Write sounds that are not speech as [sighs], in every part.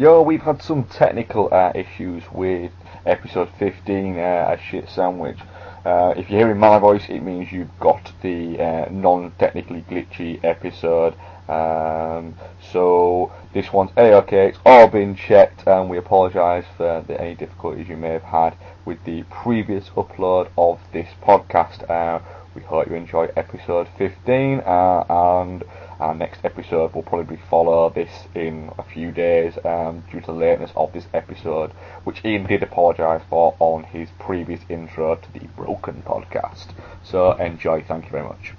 Yo, we've had some technical uh, issues with episode 15, uh, a shit sandwich. Uh, if you're hearing my voice, it means you've got the uh, non-technically glitchy episode. Um, so this one's a-okay, it's all been checked, and we apologise for the, any difficulties you may have had with the previous upload of this podcast. Uh, we hope you enjoy episode 15, uh, and our next episode will probably follow this in a few days um, due to the lateness of this episode, which Ian did apologise for on his previous intro to the Broken podcast. So enjoy, thank you very much.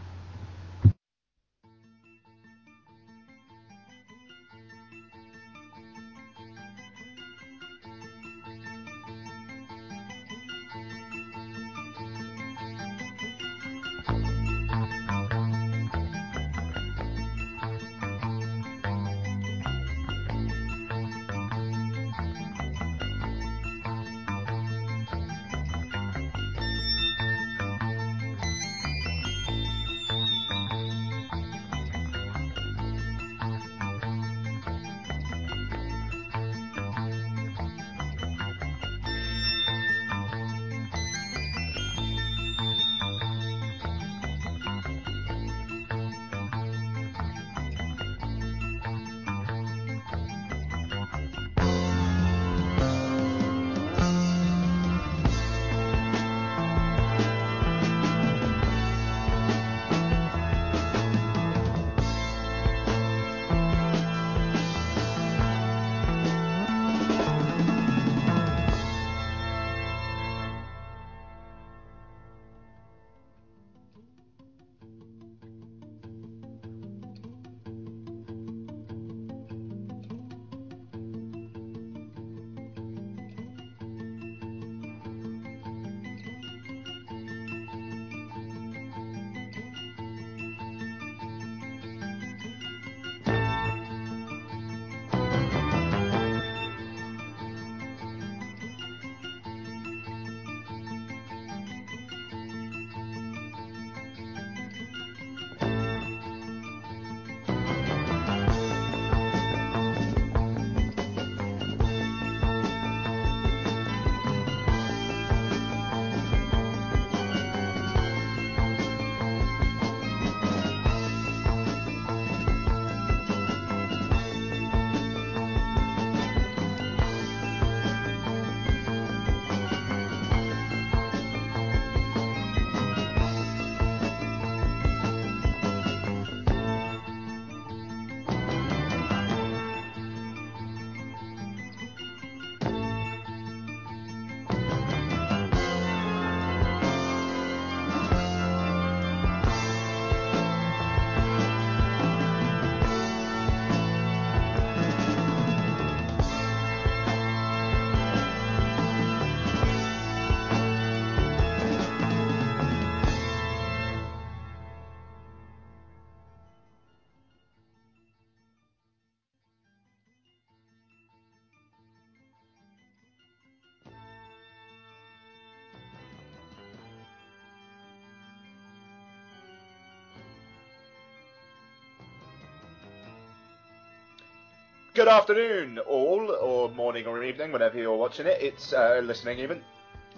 Afternoon, all, or morning or evening, whenever you're watching it. It's uh, listening even.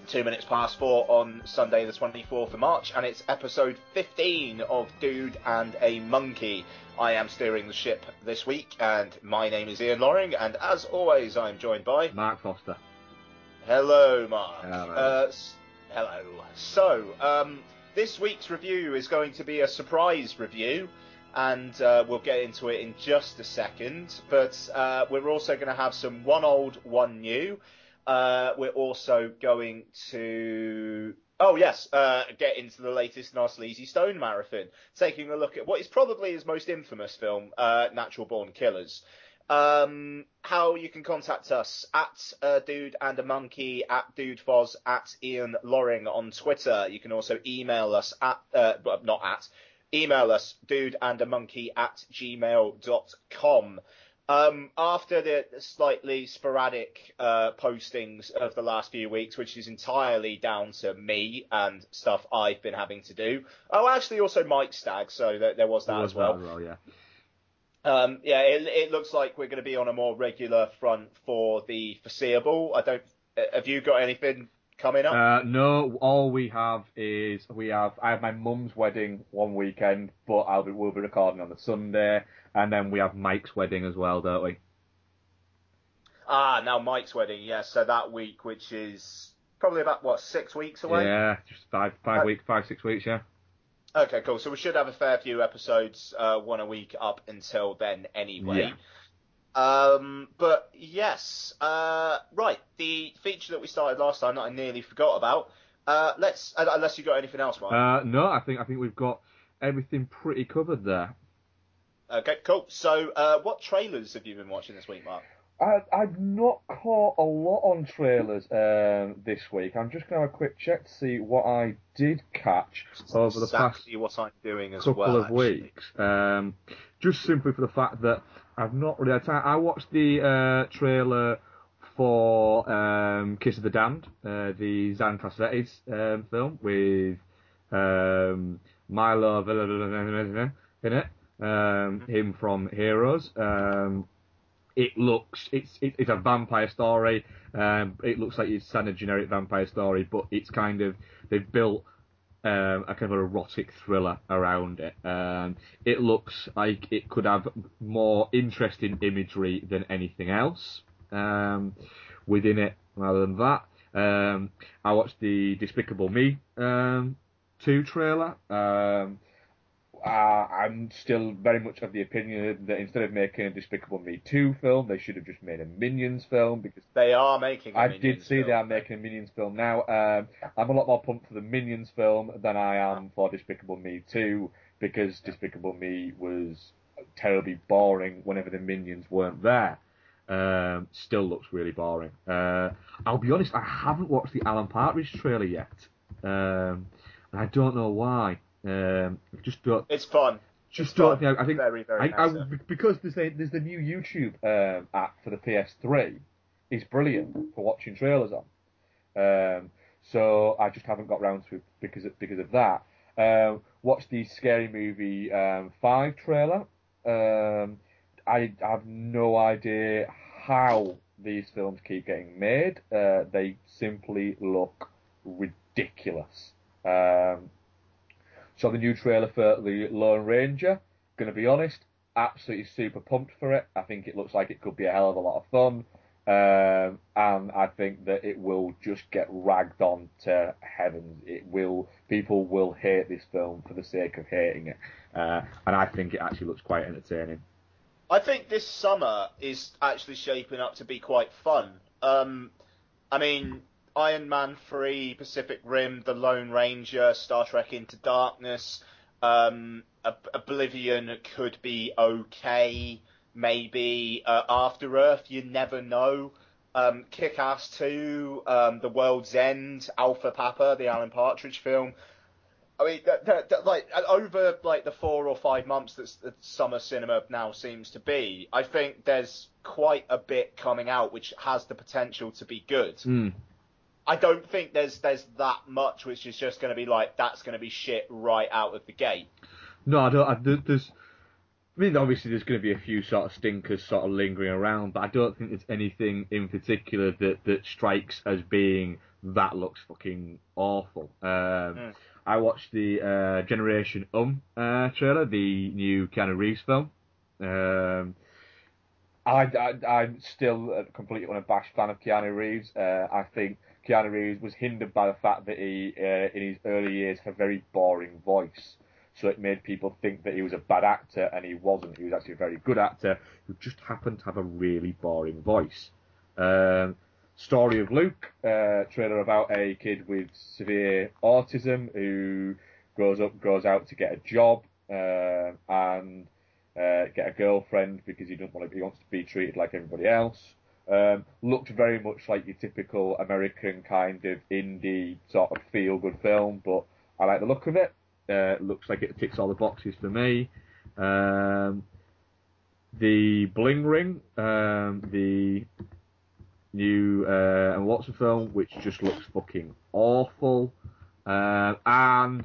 Two minutes past four on Sunday, the 24th of March, and it's episode 15 of Dude and a Monkey. I am steering the ship this week, and my name is Ian Loring, and as always, I'm joined by Mark Foster. Hello, Mark. Hello. Uh, hello. So, um, this week's review is going to be a surprise review, and uh, we'll get into it in just a second. But uh, we're also going to have some one old, one new. Uh, we're also going to. Oh yes, uh, get into the latest Sleazy Stone marathon, taking a look at what is probably his most infamous film, uh, Natural Born Killers. Um, how you can contact us at uh, Dude and a Monkey, at Dude Foz, at Ian Loring on Twitter. You can also email us at, uh, not at, email us dudeandamonkey and a monkey at gmail.com. Um, after the slightly sporadic uh, postings of the last few weeks, which is entirely down to me and stuff I've been having to do. Oh, actually, also Mike's stag, so there, there was that as well. yeah. Um, yeah, it, it looks like we're going to be on a more regular front for the foreseeable. I don't. uh, Have you got anything coming up? Uh, no, all we have is we have I have my mum's wedding one weekend, but I'll be we'll be recording on the Sunday, and then we have Mike's wedding as well, don't we? ah, now Mike's wedding. Yeah, so that week, which is probably about what six weeks away. Yeah, just five five Uh, weeks, five six weeks, yeah. Okay, cool. So we should have a fair few episodes, uh, one a week up until then, anyway. Um, but yes, uh, right. The feature that we started last time that I nearly forgot about. Uh, let's uh, unless you got anything else, Mark. Uh, no, I think I think we've got everything pretty covered there. okay, cool. So, uh, what trailers have you been watching this week, Mark? I, I've not caught a lot on trailers um, this week. I'm just going to have a quick check to see what I did catch over the past what I'm doing as couple well. of actually. weeks. Um, just simply for the fact that I've not really had time. I watched the uh, trailer for um, Kiss of the Damned, uh, the Xan Cassavetes um, film with um, Milo in it, um, him from Heroes. Um, it looks it's it, it's a vampire story. Um, it looks like it's of generic vampire story, but it's kind of they've built um, a kind of erotic thriller around it. Um, it looks like it could have more interesting imagery than anything else um, within it. Rather than that, um, I watched the Despicable Me um, two trailer. Uh, I'm still very much of the opinion that instead of making a Despicable Me 2 film, they should have just made a Minions film because They are making. a I Minions did see film. they are making a Minions film now. Um, I'm a lot more pumped for the Minions film than I am for Despicable Me 2 because Despicable Me was terribly boring whenever the Minions weren't there. Um, still looks really boring. Uh, I'll be honest, I haven't watched the Alan Partridge trailer yet. Um, and I don't know why. Um, I just don't. It's fun. Just It's fun. I think very, very I, I, meta. because there's a, there's the new YouTube um, app for the PS3 is brilliant for watching trailers on. Um, so I just haven't got round to it because of, because of that. Um, watched the Scary Movie um, five trailer. Um, I have no idea how these films keep getting made. Uh, they simply look ridiculous. Um, saw the new trailer for the Lone Ranger. Gonna be honest, absolutely super pumped for it. I think it looks like it could be a hell of a lot of fun. Um, and I think that it will just get ragged on to heavens. It will, people will hate this film for the sake of hating it. Uh, and I think it actually looks quite entertaining. I think this summer is actually shaping up to be quite fun. Um, I mean, Iron Man 3, Pacific Rim, The Lone Ranger, Star Trek Into Darkness, um, Ob- Oblivion could be okay. Maybe uh, After Earth, you never know. Um, Kick Ass 2, um, The World's End, Alpha Papa, the Alan Partridge film. I mean, that, that, that, like uh, over like the four or five months that, summer cinema now seems to be, I think there's quite a bit coming out which has the potential to be good. Mm. I don't think there's there's that much which is just going to be like that's going to be shit right out of the gate. No, I don't. I, there's. I mean, obviously, there's going to be a few sort of stinkers sort of lingering around, but I don't think there's anything in particular that that strikes as being that looks fucking awful. Um, I watched the uh, Generation Um uh, trailer, the new Keanu Reeves film. Um, I, I, I'm still a completely unabashed fan of Keanu Reeves. Uh, I think Keanu Reeves was hindered by the fact that he, uh, in his early years, had a very boring voice. So it made people think that he was a bad actor, and he wasn't. He was actually a very good actor who just happened to have a really boring voice. Um, Story of Luke, uh, trailer about a kid with severe autism who grows up, goes out to get a job, uh, and uh, get a girlfriend because he doesn't want to. He wants to be treated like everybody else. Um, looked very much like your typical American kind of indie sort of feel good film, but I like the look of it. Uh, looks like it ticks all the boxes for me. Um, the Bling Ring, um, the new uh, and what's the film, which just looks fucking awful, um, and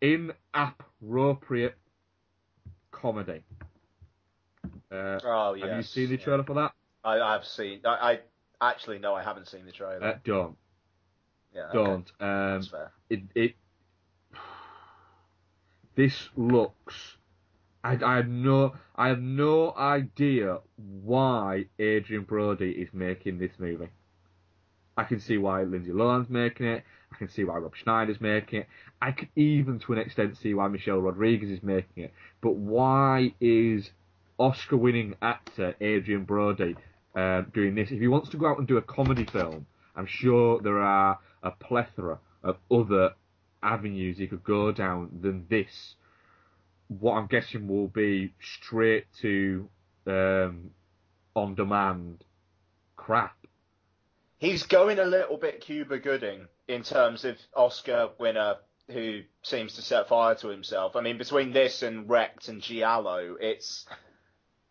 inappropriate comedy. Uh, Oh yes. have you seen the yeah. trailer for that? I, I've seen. I, I actually no, I haven't seen the trailer. Uh, don't, yeah, don't. Um, That's fair. it, it [sighs] this looks I, I have no I have no idea why Adrien Brody is making this movie. I can see why Lindsay Lohan's making it. I can see why Rob Schneider's making it. I can even to an extent see why Michelle Rodriguez is making it. But why is Oscar winning actor Adrien Brody um, doing this? If he wants to go out and do a comedy film, I'm sure there are a plethora of other avenues he could go down than this. What I'm guessing will be straight to um, on demand crap. He's going a little bit Cuba Gooding in terms of Oscar winner who seems to set fire to himself. I mean, between this and Wrecked and Giallo, it's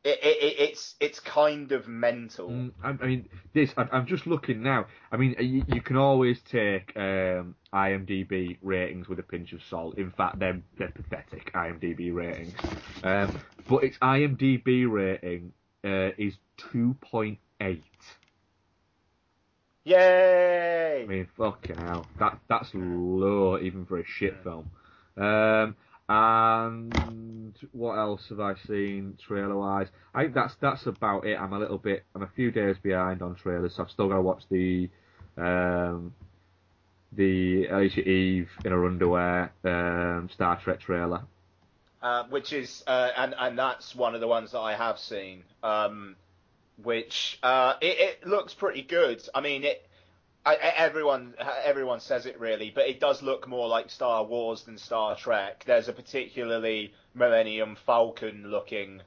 it, it, it, it's it's kind of mental. Mm, I, I mean, this. I, I'm just looking now. I mean, you, you can always take um, IMDb ratings with a pinch of salt. In fact, they're they're pathetic IMDb ratings. Um, but its IMDb rating uh, is 2.8. Yay! I mean, fucking hell, that that's low even for a shit film. Um, and what else have I seen trailer wise? I think that's that's about it. I'm a little bit, I'm a few days behind on trailers, so I've still got to watch the um, the Alicia Eve in her underwear um, Star Trek trailer. Uh, which is uh, and and that's one of the ones that I have seen. Um, which uh, it, it looks pretty good. I mean, it. I, everyone everyone says it really, but it does look more like Star Wars than Star Trek. There's a particularly Millennium Falcon looking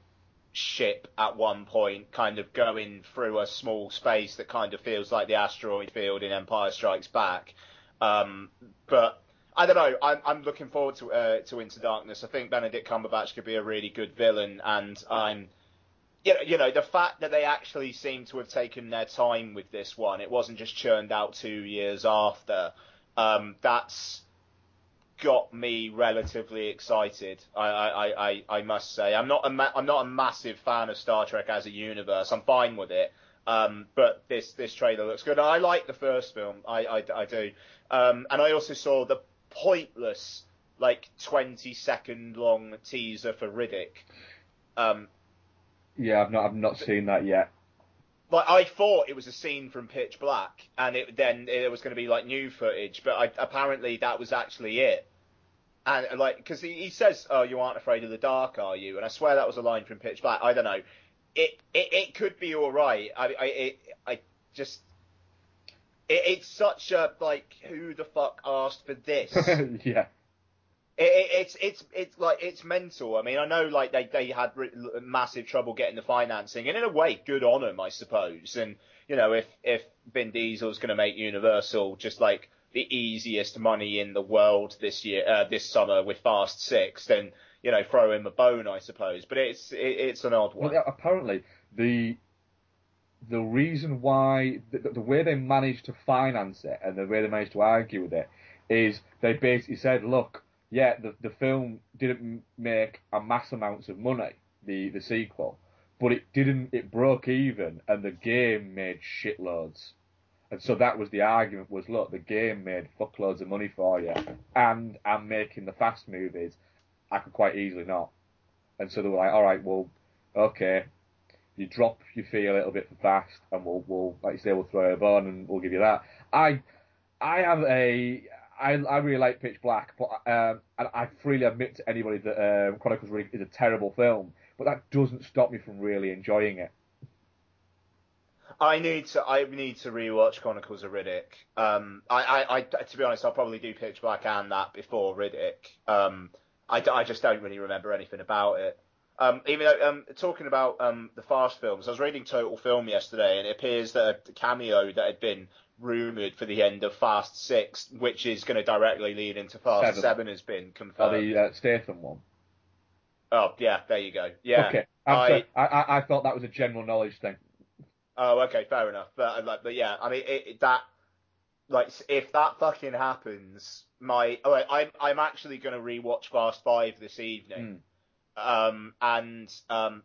ship at one point, kind of going through a small space that kind of feels like the asteroid field in Empire Strikes Back. Um, but I don't know. I'm, I'm looking forward to uh, to Into Darkness. I think Benedict Cumberbatch could be a really good villain, and I'm you know, you know, the fact that they actually seem to have taken their time with this one, it wasn't just churned out two years after. Um, that's got me relatively excited. I, I, I, I must say, I'm not a I'm not a massive fan of Star Trek as a universe. I'm fine with it, um, but this this trailer looks good. I like the first film. I, I, I do, um, and I also saw the pointless like 20 second long teaser for Riddick. Um, Yeah, I've not I've not seen that yet. like I thought it was a scene from Pitch Black, and it then it was going to be like new footage, but I, apparently that was actually it. And like, because he, he says, "Oh, you aren't afraid of the dark, are you?" And I swear that was a line from Pitch Black. I don't know. It it, it could be all right. I I it, I just. It, it's such a like, who the fuck asked for this? [laughs] yeah. It, it, it's it's it's like it's mental. I mean, I know like they they had massive trouble getting the financing, and in a way, good on them, I suppose. And you know, if if Vin Diesel's going to make Universal just like the easiest money in the world this year, uh, this summer with Fast Six, then you know, throw him a bone, I suppose. But it's it, it's an odd Well, one. yeah, apparently the the reason why the, the way they managed to finance it and the way they managed to argue with it is they basically said, look, yeah, the the film didn't make a mass amounts of money, the the sequel, but it didn't. It broke even, and the game made shitloads. And so that was the argument: was look, the game made fuckloads of money for you, and I'm making the fast movies. I could quite easily not. And so they were like, all right, well, okay, you drop your fee a little bit for fast, and we'll, we'll like you say, we'll throw a bone and we'll give you that. I, I have a, I, I really like Pitch Black, but um, and I freely admit to anybody that um, Chronicles Riddick is a terrible film, but that doesn't stop me from really enjoying it. I need to I need to rewatch Chronicles of Riddick. Um, I, I, I to be honest, I'll probably do Pitch Black and that before Riddick. Um, I, I just don't really remember anything about it. Um, even though, um, talking about um, the Fast films, I was reading Total Film yesterday, and it appears that a cameo that had been rumored for the end of Fast Six, which is going to directly lead into Fast Seven. Seven, has been confirmed. the uh, Statham one. Oh yeah, there you go. Yeah. Okay. I- I, I, thought that was a general knowledge thing. Oh, okay, fair enough. But uh, like, but yeah, I mean, it, it- that like if that fucking happens, my oh, I'm I'm actually going to rewatch Fast Five this evening. Um, and um,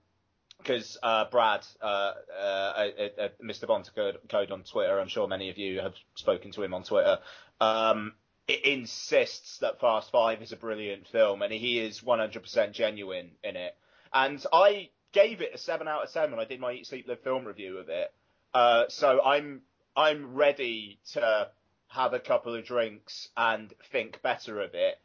because uh, Brad, uh, uh, uh, Mr. Bond Code on Twitter, I'm sure many of you have spoken to him on Twitter, um, it insists that Fast Five is a brilliant film, and he is 100% genuine in it. And I gave it a seven out of ten when I did my Eat Sleep Live film review of it. Uh, so I'm I'm ready to have a couple of drinks and think better of it.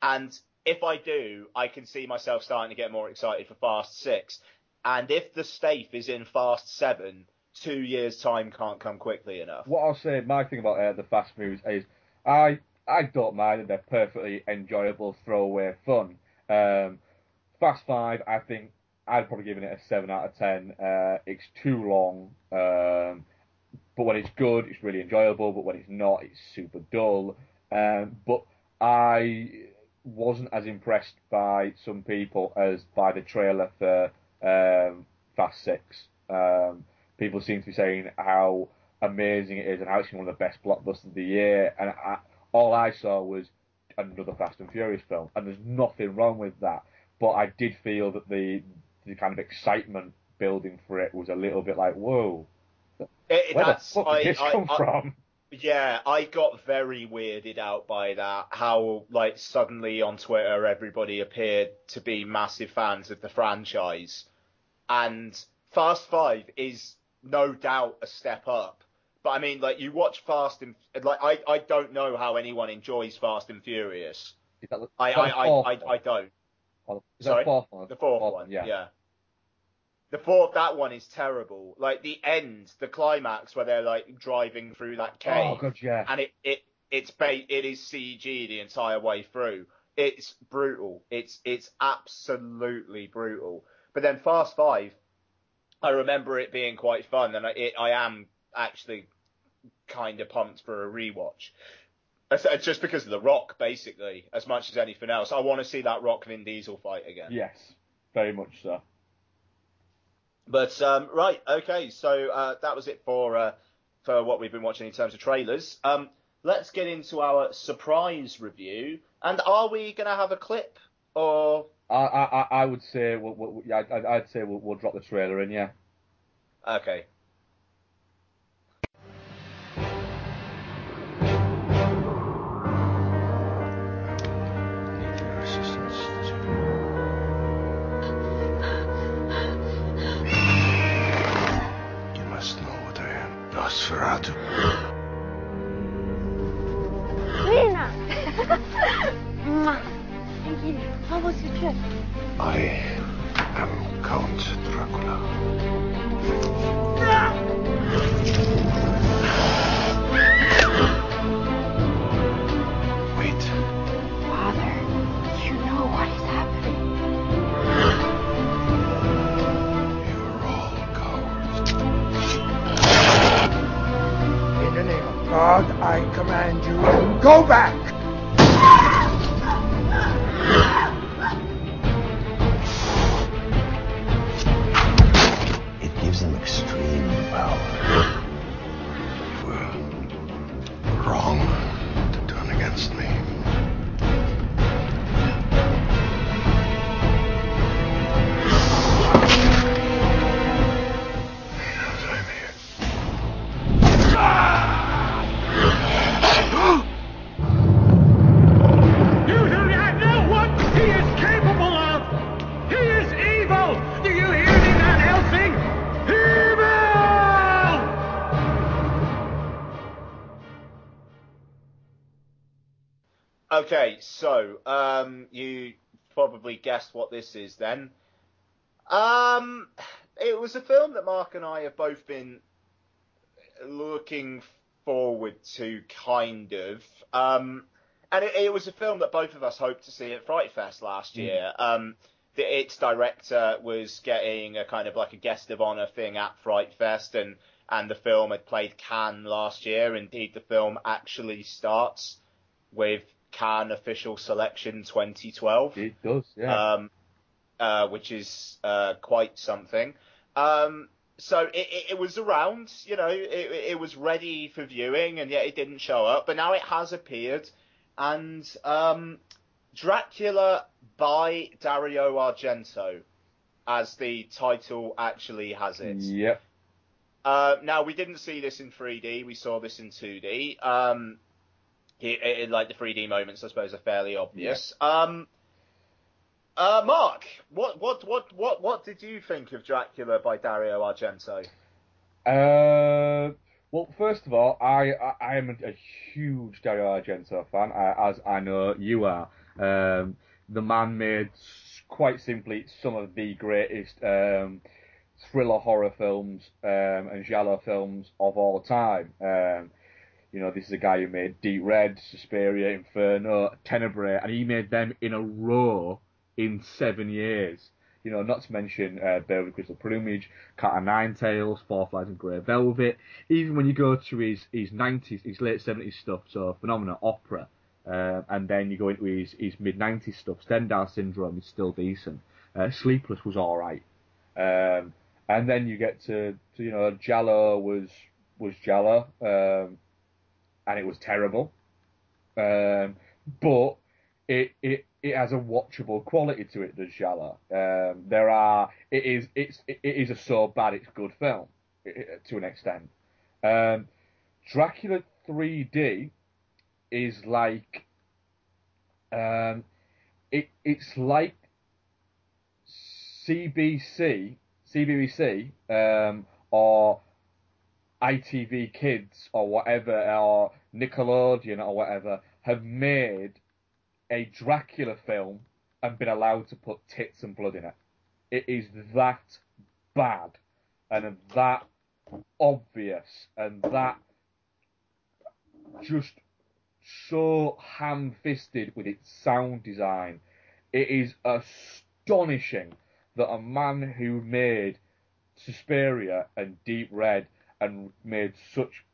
And if I do, I can see myself starting to get more excited for Fast Six. And if the Stath is in Fast Seven, two years' time can't come quickly enough. What I'll say, my thing about uh, the fast movies is, I I don't mind that they're perfectly enjoyable throwaway fun. Um, fast Five, I think I'd probably given it a seven out of ten. Uh, it's too long, um, but when it's good, it's really enjoyable. But when it's not, it's super dull. Um, but I wasn't as impressed by some people as by the trailer for um, Fast Six. Um, people seem to be saying how amazing it is and how it's one of the best blockbusters of the year. And I, all I saw was another Fast and Furious film, and there's nothing wrong with that. But I did feel that the the kind of excitement building for it was a little bit like, whoa, it, where the fuck did I, this I, come I, from? Yeah, I got very weirded out by that. How like suddenly on Twitter everybody appeared to be massive fans of the franchise, and Fast Five is no doubt a step up. But I mean, like you watch Fast and like I, I don't know how anyone enjoys Fast and Furious. That, I, I, I, I, I, don't. Oh, Sorry, the fourth one. The fourth, fourth one, yeah. yeah. The fourth, that one is terrible. Like the end, the climax where they're like driving through that oh, cave. Oh god, yeah. And it it it's ba- it is CG the entire way through. It's brutal. It's it's absolutely brutal. But then Fast Five, I remember it being quite fun, and I, it, I am actually kind of pumped for a rewatch. It's uh, just because of the Rock, basically, as much as anything else. I want to see that Rock Vin Diesel fight again. Yes, very much so. But um, right, okay, so uh, that was it for uh, for what we've been watching in terms of trailers. Um, let's get into our surprise review. And are we going to have a clip or? I I, I would say we'll, we'll, yeah, I'd, I'd say we'll, we'll drop the trailer in, yeah. Okay. So um, you probably guessed what this is then. Um, it was a film that Mark and I have both been looking forward to, kind of. Um, and it, it was a film that both of us hoped to see at Fright Fest last year. Um, the, its director was getting a kind of like a guest of honor thing at Fright Fest, and and the film had played Cannes last year. Indeed, the film actually starts with Cannes official selection 2012 It does, yeah. um, uh, which is uh, quite something. Um, so it, it, it was around, you know, it, it was ready for viewing, and yet it didn't show up. But now it has appeared, and um, Dracula by Dario Argento. as the title actually has it. Yep. Uh, now we didn't see this in 3D. We saw this in 2D. Um, it, it, like the 3D moments, I suppose, are fairly obvious. Um, uh, Mark, what, what, what, what, what did you think of Dracula by Dario Argento? Uh, well, first of all, I I, I am a, a huge Dario Argento fan, uh, as I know you are. Um, the man made quite simply some of the greatest um, thriller horror films um, and giallo films of all time. Um, you know, this is a guy who made Deep Red, Suspiria, Inferno, Tenebrae, and he made them in a row in seven years. You know, not to mention uh, Bird with Crystal Plumage, Cat of Nine Tails, Four Flies and Grey Velvet. Even when you go to his, his 90s, his late 70s stuff, so Phenomena Opera, uh, and then you go into his, his mid 90s stuff, Stendhal Syndrome is still decent. Uh, Sleepless was alright. Um, and then you get to, to you know, Giallo was was Giallo, um, and it was terrible. Um, but it, it it has a watchable quality to it, does Giallo. Um, there are it is it's it is a so bad it's good film i- i- to an extent. Um, Dracula 3D is like um, it it's like CBC CBBC um, or ITV Kids or whatever or Nickelodeon or whatever have made a Dracula film and been allowed to put tits and blood in it. It is that bad and that obvious and that just so ham fisted with its sound design. It is astonishing that a man who made Suspiria and Deep Red and made such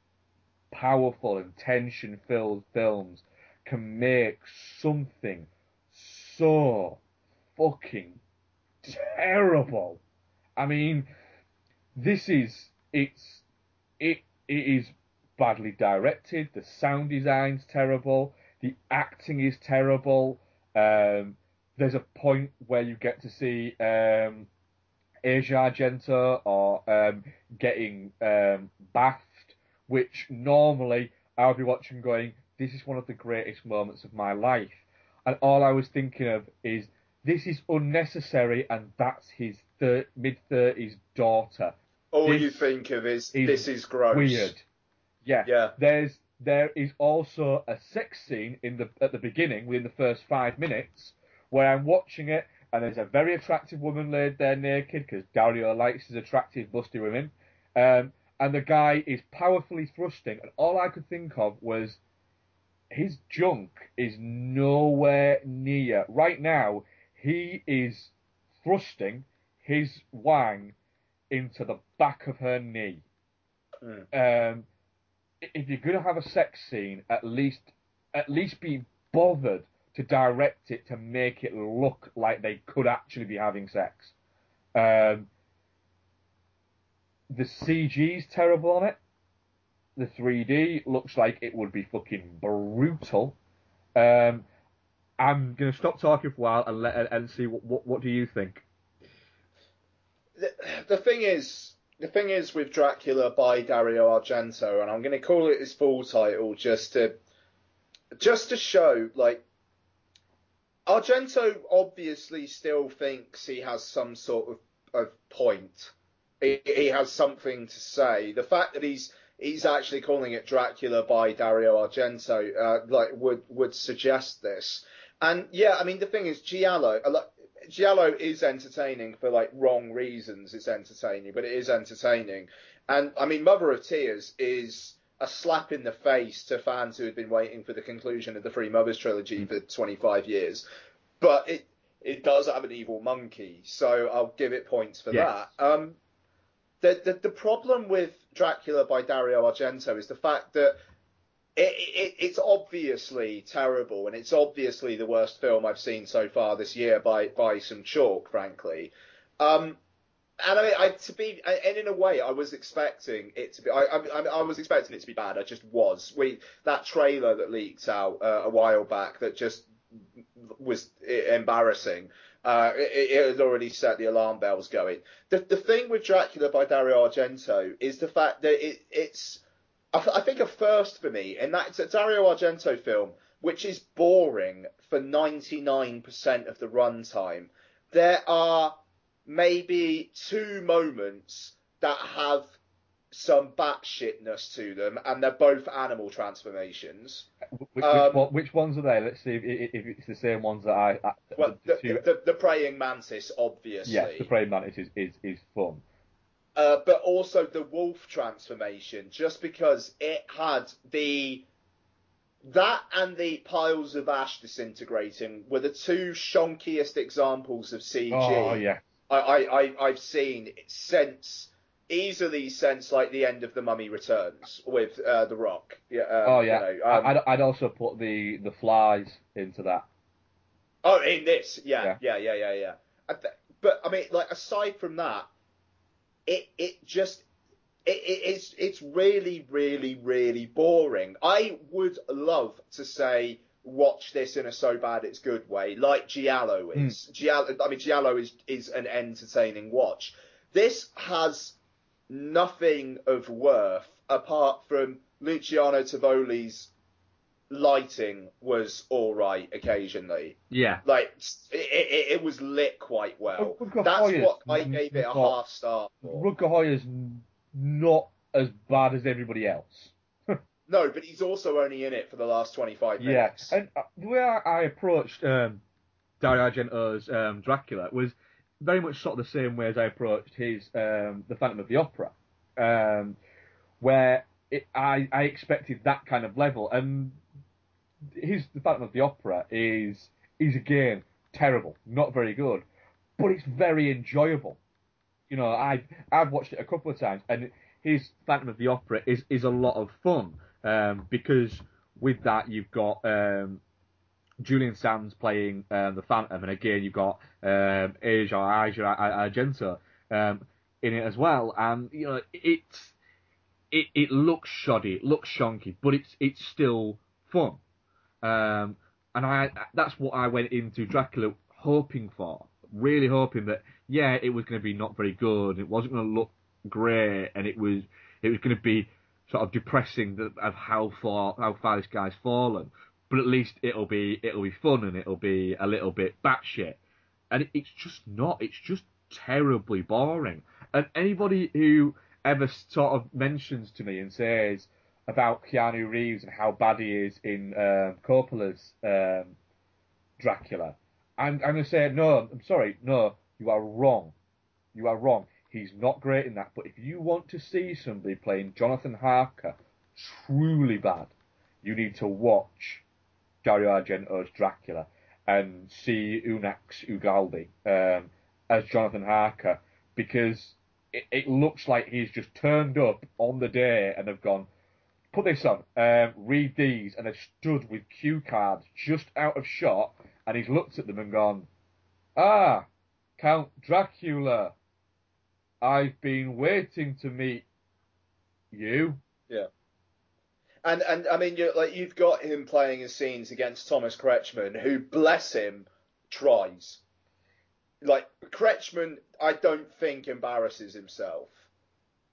powerful and tension filled films can make something so fucking terrible. I mean, this is it's it it is badly directed. The sound design's terrible. The acting is terrible. Um, there's a point where you get to see um, Asia Argento or um, getting um, bathed, which normally I would be watching going, this is one of the greatest moments of my life. And all I was thinking of is, this is unnecessary, and that's his thir- mid 30s daughter. All This you think of is, is this is gross. Weird. Yeah. Yeah. There's there is also a sex scene in the at the beginning within the first five minutes where I'm watching it and there's a very attractive woman laid there naked because Dario likes his attractive busty women, um, and the guy is powerfully thrusting and all I could think of was his junk is nowhere near right now. He is thrusting his wang into the back of her knee. Um, if you're going to have a sex scene, at least at least be bothered to direct it to make it look like they could actually be having sex. Um, the CG's terrible on it. The 3D looks like it would be fucking brutal. Um, I'm going to stop talking for a while and let and see what what, what do you think? the, the thing is, the thing is with Dracula by Dario Argento, and I'm going to call it his full title just to, just to show like. Argento obviously still thinks he has some sort of, of point. He, he has something to say. The fact that he's he's actually calling it Dracula by Dario Argento, uh, like would would suggest this. And yeah, I mean the thing is, Giallo, Giallo is entertaining for like wrong reasons. It's entertaining, but it is entertaining. And I mean, Mother of Tears is a slap in the face to fans who had been waiting for the conclusion of the Three Mothers trilogy for 25 years. But it it does have an evil monkey, so I'll give it points for Yes. that. Um, the, the the problem with Dracula by Dario Argento is the fact that it, it, it's obviously terrible, and it's obviously the worst film I've seen so far this year by by some chalk, frankly. Um, and I I, to be, and in a way, I was expecting it to be. I, I, I was expecting it to be bad. I just was. We that trailer that leaked out uh, a while back that just was embarrassing. Uh, it, it had already set the alarm bells going. The the thing with Dracula by Dario Argento is the fact that it, it's I, th- I think a first for me, and that's a Dario Argento film which is boring for 99% of the runtime. There are maybe two moments that have some batshitness to them, and they're both animal transformations. Which, Um, which, which ones are they? Let's see if, if it's the same ones that I. I Well, the, the, the, the praying mantis, obviously. yeah, the praying mantis is, is, is fun. uh, but also the wolf transformation, just because it had the that and the piles of ash disintegrating were the two shonkiest examples of CG Oh yeah, I, I, I've seen since easily since like the end of the Mummy Returns with uh, the Rock. Yeah. Um, oh yeah. You know, um, I'd, I'd also put the the flies into that. Oh, in this, yeah, Yeah. yeah, yeah, yeah, yeah. I th- But I mean, like aside from that, it it just it, it, it's it's really, really, really boring. I would love to say watch this in a so bad it's good way, like Giallo hmm. is. Giallo, I mean, Giallo is is an entertaining watch. This has nothing of worth apart from Luciano Tovoli's lighting was all right occasionally. Yeah. Like it, it, it was lit quite well. That's what I gave it a half star for. Rutger Hauer's n- not as bad as everybody else. No, but he's also only in it for the last twenty five Yeah, minutes. and uh, the way I, I approached um, Dario Argento's um, Dracula was very much sort of the same way as I approached his um, The Phantom of the Opera, um, where it, I, I expected that kind of level, and his The Phantom of the Opera is is again terrible, not very good, but it's very enjoyable. You know, I've I've watched it a couple of times, and his Phantom of the Opera is is a lot of fun um, because with that you've got um, Julian Sands playing um, the Phantom, and again you've got um, Asia Asia um, in it as well, and you know it's it, it looks shoddy, it looks shonky, but it's it's still fun. Um, and I that's what I went into Dracula hoping for, really hoping that yeah, it was going to be not very good, it wasn't going to look great, and it was it was going to be sort of depressing of how far how far this guy's fallen. But at least it'll be it'll be fun and it'll be a little bit batshit. And it, it's just not. It's just terribly boring. And anybody who ever sort of mentions to me and says about Keanu Reeves and how bad he is in um, Coppola's um, Dracula, I'm, I'm going to say no. I'm sorry, no. You are wrong. You are wrong. He's not great in that. But if you want to see somebody playing Jonathan Harker truly bad, you need to watch Dario Argento's Dracula and see Unax Ugalde um, as Jonathan Harker because it, it looks like he's just turned up on the day and have gone, put this on, um, read these, and they've stood with cue cards just out of shot, and he's looked at them and gone, ah, Count Dracula, I've been waiting to meet you. Yeah. And and I mean, you like you've got him playing his scenes against Thomas Kretschmann, who bless him tries. Like Kretschmann, I don't think embarrasses himself.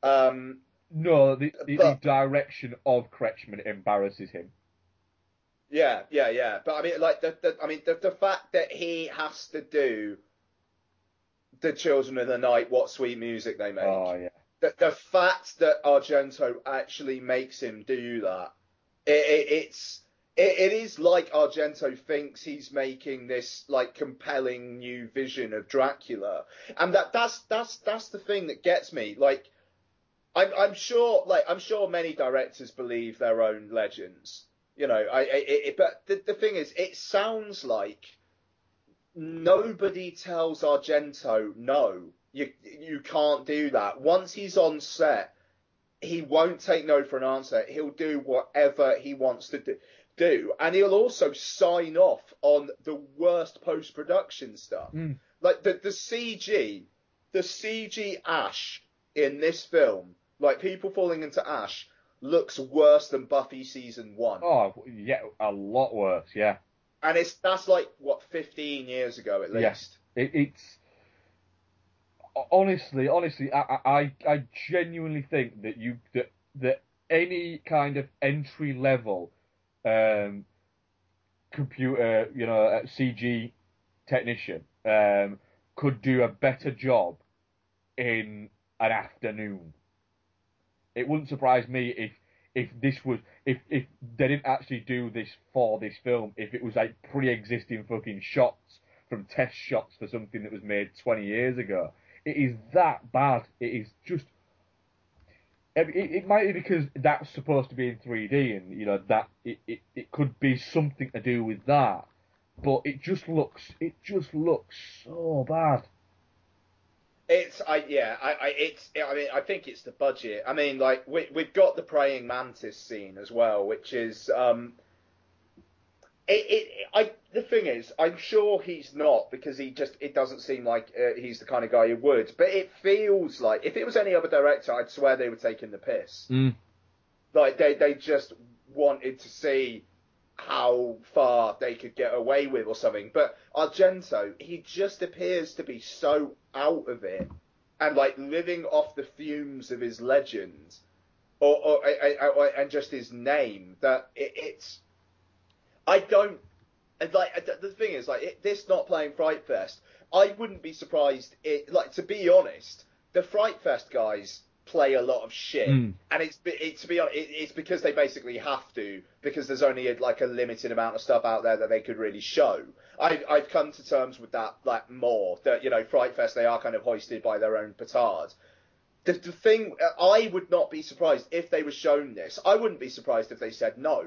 Um, No, the, the, the direction of Kretschmann embarrasses him. yeah, yeah, yeah. But I mean, like the, the I mean the the fact that he has to do the Children of the Night, what sweet music they make. Oh yeah. the, the fact that Argento actually makes him do that, it, it, it's it, it is like Argento thinks he's making this like compelling new vision of Dracula, and that that's that's that's the thing that gets me. Like, I'm I'm sure like I'm sure many directors believe their own legends. You know, I, I it, but the, the thing is, it sounds like nobody tells Argento no. You you can't do that. Once he's on set, he won't take no for an answer. He'll do whatever he wants to do. Do and he'll also sign off on the worst post production stuff. Mm. Like the the CG, the CG Ash in this film, like people falling into Ash, looks worse than Buffy season one. Oh yeah, a lot worse. Yeah. And it's that's like what 15 years ago at Yeah. least. It, it's honestly, honestly, I, I, I genuinely think that you that that any kind of entry level um, computer, you know, CG technician um, could do a better job in an afternoon. It wouldn't surprise me if if this was if if they didn't actually do this for this film, if it was like pre-existing fucking shots from test shots for something that was made 20 years ago. It is that bad. It is just. It, it, might be because that's supposed to be in 3D, and you know that it, it, it could be something to do with that. But it just looks it just looks so bad. It's I yeah I, I it's I mean I think it's the budget. I mean like we we've got the praying mantis scene as well, which is um. It, it I the thing is I'm sure he's not because he just it doesn't seem like uh, he's the kind of guy who would. But it feels like if it was any other director, I'd swear they were taking the piss. Mm. Like they they just wanted to see how far they could get away with or something. But Argento, he just appears to be so out of it and like living off the fumes of his legend or, or, or, or and just his name that it, it's. I don't. Like the thing is, like it, this not playing Fright Fest, I wouldn't be surprised. It like to be honest, the Fright Fest guys play a lot of shit, Mm. and it's it, to be honest, it, it's because they basically have to because there's only a, like a limited amount of stuff out there that they could really show. I, I've come to terms with that like more that you know Fright Fest they are kind of hoisted by their own petard. The, the thing I would not be surprised if they were shown this. I wouldn't be surprised if they said no.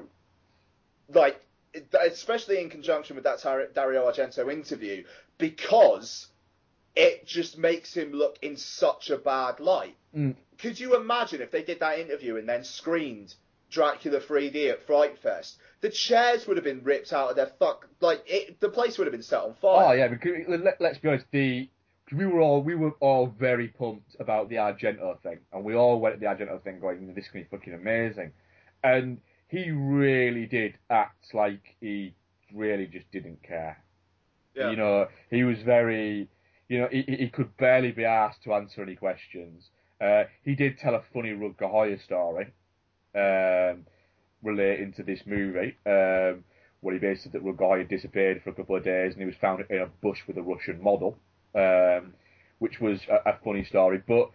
Like especially in conjunction with that Dario Argento interview because it just makes him look in such a bad light. Mm. Could you imagine if they did that interview and then screened Dracula 3D at Fright Fest? The chairs would have been ripped out of their fuck. Like it, the place would have been set on fire. Oh yeah, because let, let's be honest, the we were all we were all very pumped about the Argento thing, and we all went at the Argento thing going, "This can be fucking amazing," and he really did act like he really just didn't care. Yeah. You know, he was very, you know, he, he could barely be asked to answer any questions. Uh, he did tell a funny Rutger story um, relating to this movie, um, where he basically said that Rutger disappeared for a couple of days and he was found in a bush with a Russian model, um, which was a, a funny story. But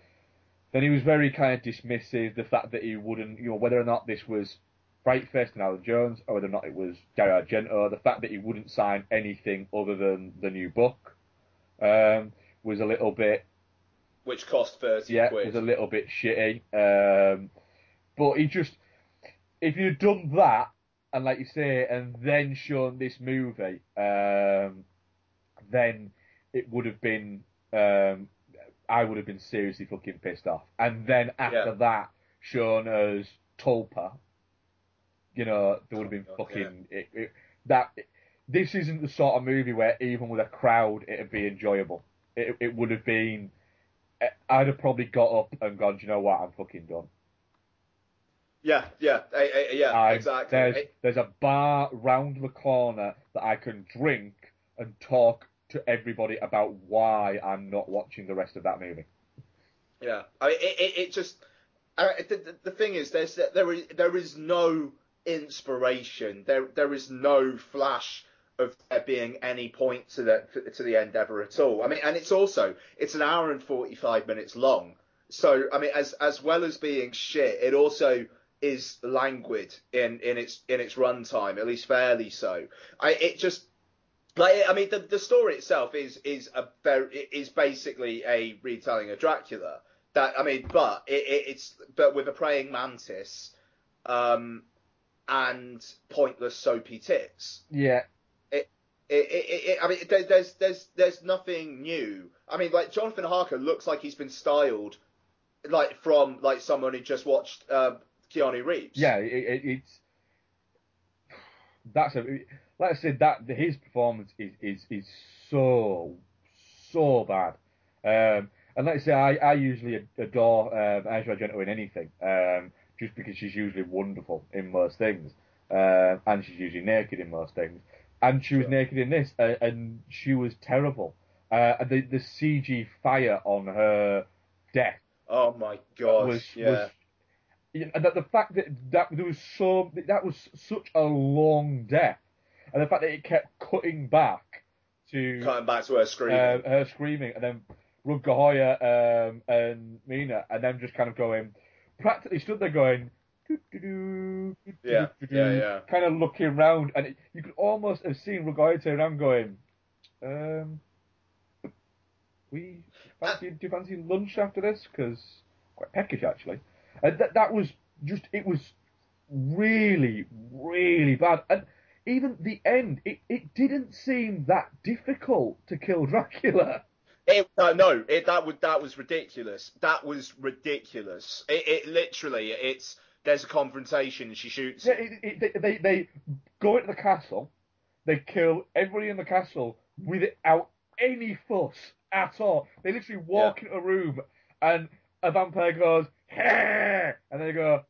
then he was very kind of dismissive, the fact that he wouldn't, you know, whether or not this was Fright Fest and Alan Jones, or whether or not it was Dario Argento, the fact that he wouldn't sign anything other than the new book um, was a little bit, Which cost thirty yeah, quid. was a little bit shitty. Um, but he just, if you'd done that, and like you say, and then shown this movie, um, then it would have been, um, I would have been seriously fucking pissed off. And then after Yeah. that, shown as Tulpa, you know, there would have been Oh, fucking it, it, that. This isn't the sort of movie where even with a crowd it'd be enjoyable. It it would have been. I'd have probably got up and gone. Do you know what? I'm fucking done. yeah, yeah, eh, eh, yeah, I'm- exactly. There's there's a bar round the corner that I can drink and talk to everybody about why I'm not watching the rest of that movie. Yeah, I mean, it, it, it just the, the, the thing is, there's there is there is no inspiration. There there is no flash of there being any point to the to the endeavor at all. I mean, and it's also it's an hour and forty five minutes long. So I mean, as as well as being shit, it also is languid in in its in its runtime, at least fairly so. I it just like I mean the the story itself is is a very is basically a retelling of Dracula. That I mean, but it, it, it's but with a praying mantis, um, and pointless soapy tits. Yeah, It, it, it, I mean, there, there's there's there's nothing new. I mean, like Jonathan Harker looks like he's been styled, like from like someone who just watched uh, Keanu Reeves. yeah, it, it, it's that's a like I said that his performance is is is so so bad. Um, and like I say, I, I usually adore um, Angela Argento in anything, um, just because she's usually wonderful in most things, um, and she's usually naked in most things. And she was naked in this, uh, and she was terrible. uh, and the the CG fire on her death Oh my god. was yeah. was and that the fact that that there was so that was such a long death, and the fact that it kept cutting back to Cutting back to her screaming. um, her screaming, and then Hauer um, and Mina, and then just kind of going, practically stood there going, "Doo-doo-doo, Yeah, yeah, yeah. kind of looking around, and it, you could almost have seen Hauer turn around going, um, we fancy, do you fancy lunch after this? Because quite peckish actually. And that that was just it was really really bad. And even the end, it, it didn't seem that difficult to kill Dracula. It, uh, no, it, that was that was ridiculous. That was ridiculous. It, it literally, it's there's a confrontation and she shoots. Yeah, it, it, they, they they go into the castle, they kill everybody in the castle without any fuss at all. They literally walk into a room and a vampire goes, "Hey!" and they go,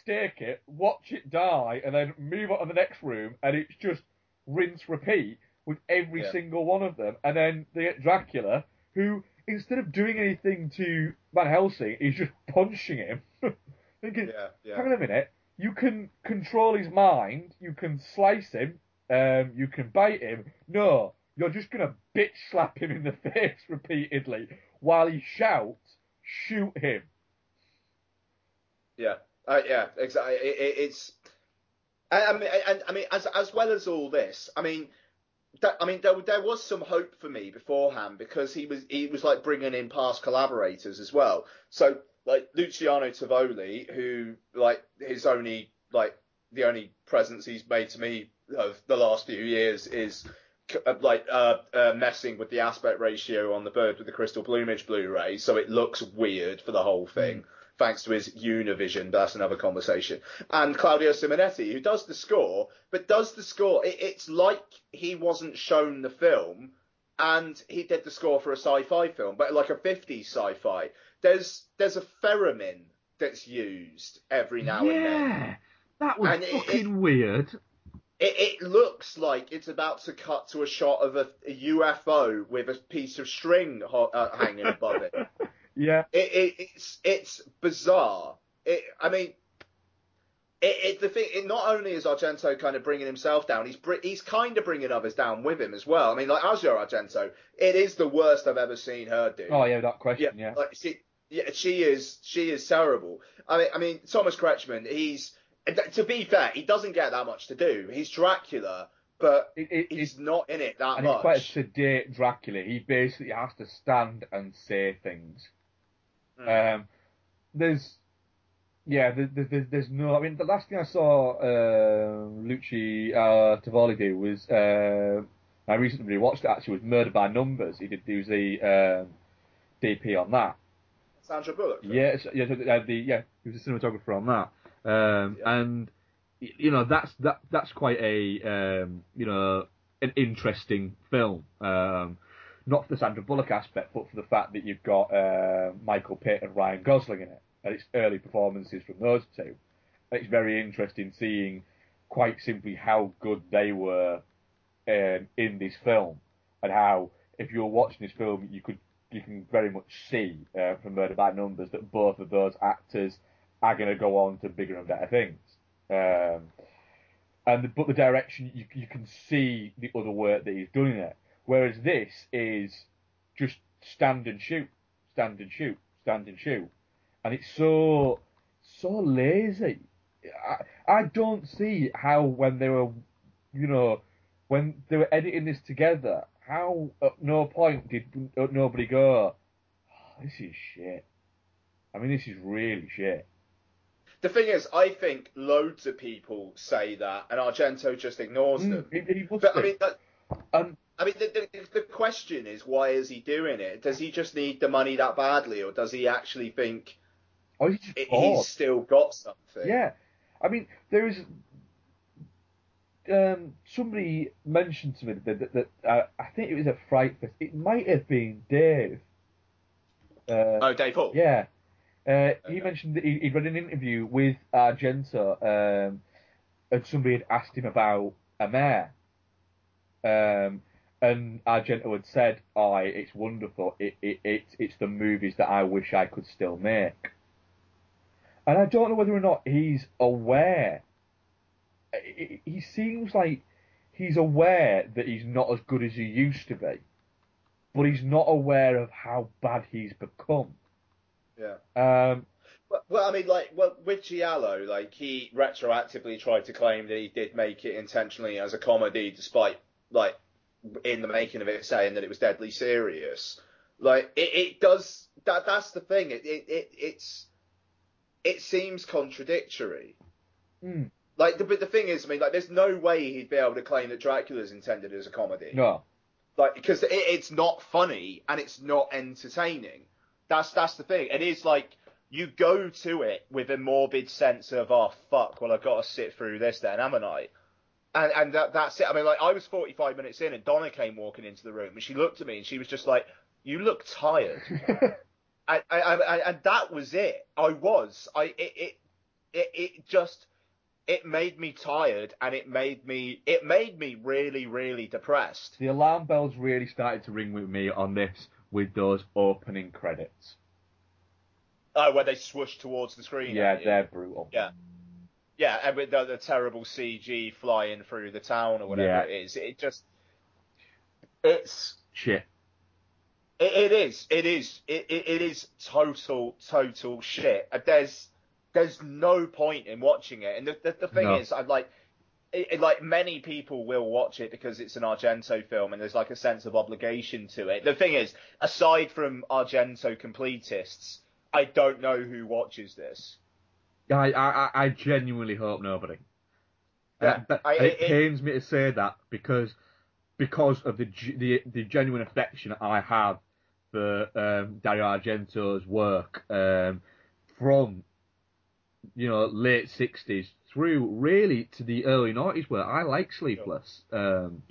stake it, watch it die, and then move on to the next room, and it's just rinse repeat with every Yeah. single one of them. And then they get Dracula, who instead of doing anything to Van Helsing, is just punching him. [laughs] Thinking, Yeah, yeah. hang on a minute, you can control his mind, you can slice him, um, you can bite him. No, you're just gonna bitch slap him in the [laughs] face repeatedly while he shouts, shoot him. Yeah, uh, yeah, exactly. It, it, it's, I, I mean, and I mean, as as well as all this, I mean, that, I mean, there there was some hope for me beforehand because he was he was like bringing in past collaborators as well. So like Luciano Tovoli, who like his only like the only presence he's made to me of the last few years is uh, like uh, uh, messing with the aspect ratio on the bird with the crystal plumage Blu-ray, so it looks weird for the whole thing. Thanks to his Univisium, but that's another conversation. And Claudio Simonetti, who does the score, but does the score. It, it's like he wasn't shown the film, and he did the score for a sci-fi film, but like a 50s sci-fi. There's there's a theremin that's used every now and then. yeah, that was And it- fucking weird. It, it looks like it's about to cut to a shot of a, a UFO with a piece of string ho- uh, hanging above it. [laughs] Yeah, It, it. It's it's bizarre. It, I mean, it, it the thing. It not only is Argento kind of bringing himself down, he's br- he's kind of bringing others down with him as well. I mean, like Asia Argento, it is the worst I've ever seen her do. oh yeah, that yeah, question, yeah. like she, yeah, she is she is terrible. I mean, I mean Thomas Kretschmann, he's to be fair, he doesn't get that much to do. He's Dracula, but It, it, he's not in it that and much. he's quite a sedate Dracula. He basically has to stand and say things. Mm. Um, there's, yeah, there, there, there's, there's no. I mean, the last thing I saw uh, Lucci uh, Tovoli do was uh, I recently watched it. Actually, was Murder by Numbers. He did do the um, DP on that. Sandra Bullock. Yes, yeah, uh, the yeah, he was a cinematographer on that, um, Yeah. and you know that's that that's quite a um, you know an interesting film. Um, not for the Sandra Bullock aspect, but for the fact that you've got uh, Michael Pitt and Ryan Gosling in it, and it's early performances from those two. And it's very interesting seeing quite simply how good they were um, in this film, and how if you were watching this film, you could you can very much see uh, from Murder by Numbers that both of those actors are going to go on to bigger and better things. Um, and the, but the direction you you can see the other work that he's done in it. Whereas this is just stand and shoot, stand and shoot, stand and shoot, and it's so so lazy. I I don't see how when they were, you know, when they were editing this together, how at no point did uh, nobody go, "Oh, this is shit. I mean, this is really shit. The thing is, I think loads of people say that, and Argento just ignores Mm, them. he- he But I mean, that, And I mean, the, the, the question is, why is he doing it? Does he just need the money that badly, or does he actually think oh, he's it, he's still got something? Yeah, I mean, there is. Um, somebody mentioned to me that, that, that uh, I think it was a Fright Fest. It might have been Dave. Uh, Oh, Dave Hall. Yeah. Uh, he mentioned that he, he'd read an interview with Argento, um, and somebody had asked him about Amer. Um, and Argento had said, "Oh, it's wonderful. It, it, it, it's the movies that I wish I could still make." And I don't know whether or not he's aware. He seems like he's aware that he's not as good as he used to be, but he's not aware of how bad he's become. Yeah. Um, Well, well, I mean, like, well, with Giallo, like, he retroactively tried to claim that he did make it intentionally as a comedy, despite, like, in the making of it saying that it was deadly serious. Like, it, it does, that, that's the thing. It, it, it, it's, it seems contradictory. mm, Like, the, but the thing is, I mean, like, there's no way he'd be able to claim that Dracula's intended as a comedy. no, Like, because it, it's not funny and it's not entertaining. That's that's the thing. It is like you go to it with a morbid sense of, oh fuck, well I've got to sit through this then, haven't I? And and that, that's it. I mean, like I was 45 minutes in and Donna came walking into the room and she looked at me and she was just like, "You look tired." [laughs] and, and, and, and that was it. I was. I it it it, it just. It made me tired, and it made me it made me really really depressed. the alarm bells really started to ring with me on this with those opening credits. Oh, where they swoosh towards the screen. Yeah, they're brutal. Yeah. Yeah, and with the, the terrible CG flying through the town or whatever Yeah. it is, it just it's Shit. it, it is it is it, it, it is total total shit. There's there's no point in watching it, and the the, the thing No. is, I'm like. It, it- like many people will watch it because it's an Argento film and there's like a sense of obligation to it. The thing is, aside from Argento completists, I don't know who watches this. I, I, I genuinely hope nobody. Yeah, Uh, I- it, it- pains me to say that because because of the the, the genuine affection I have for um, Dario Argento's work um, from you know late sixties through really to the early nineties where I like Sleepless. Um,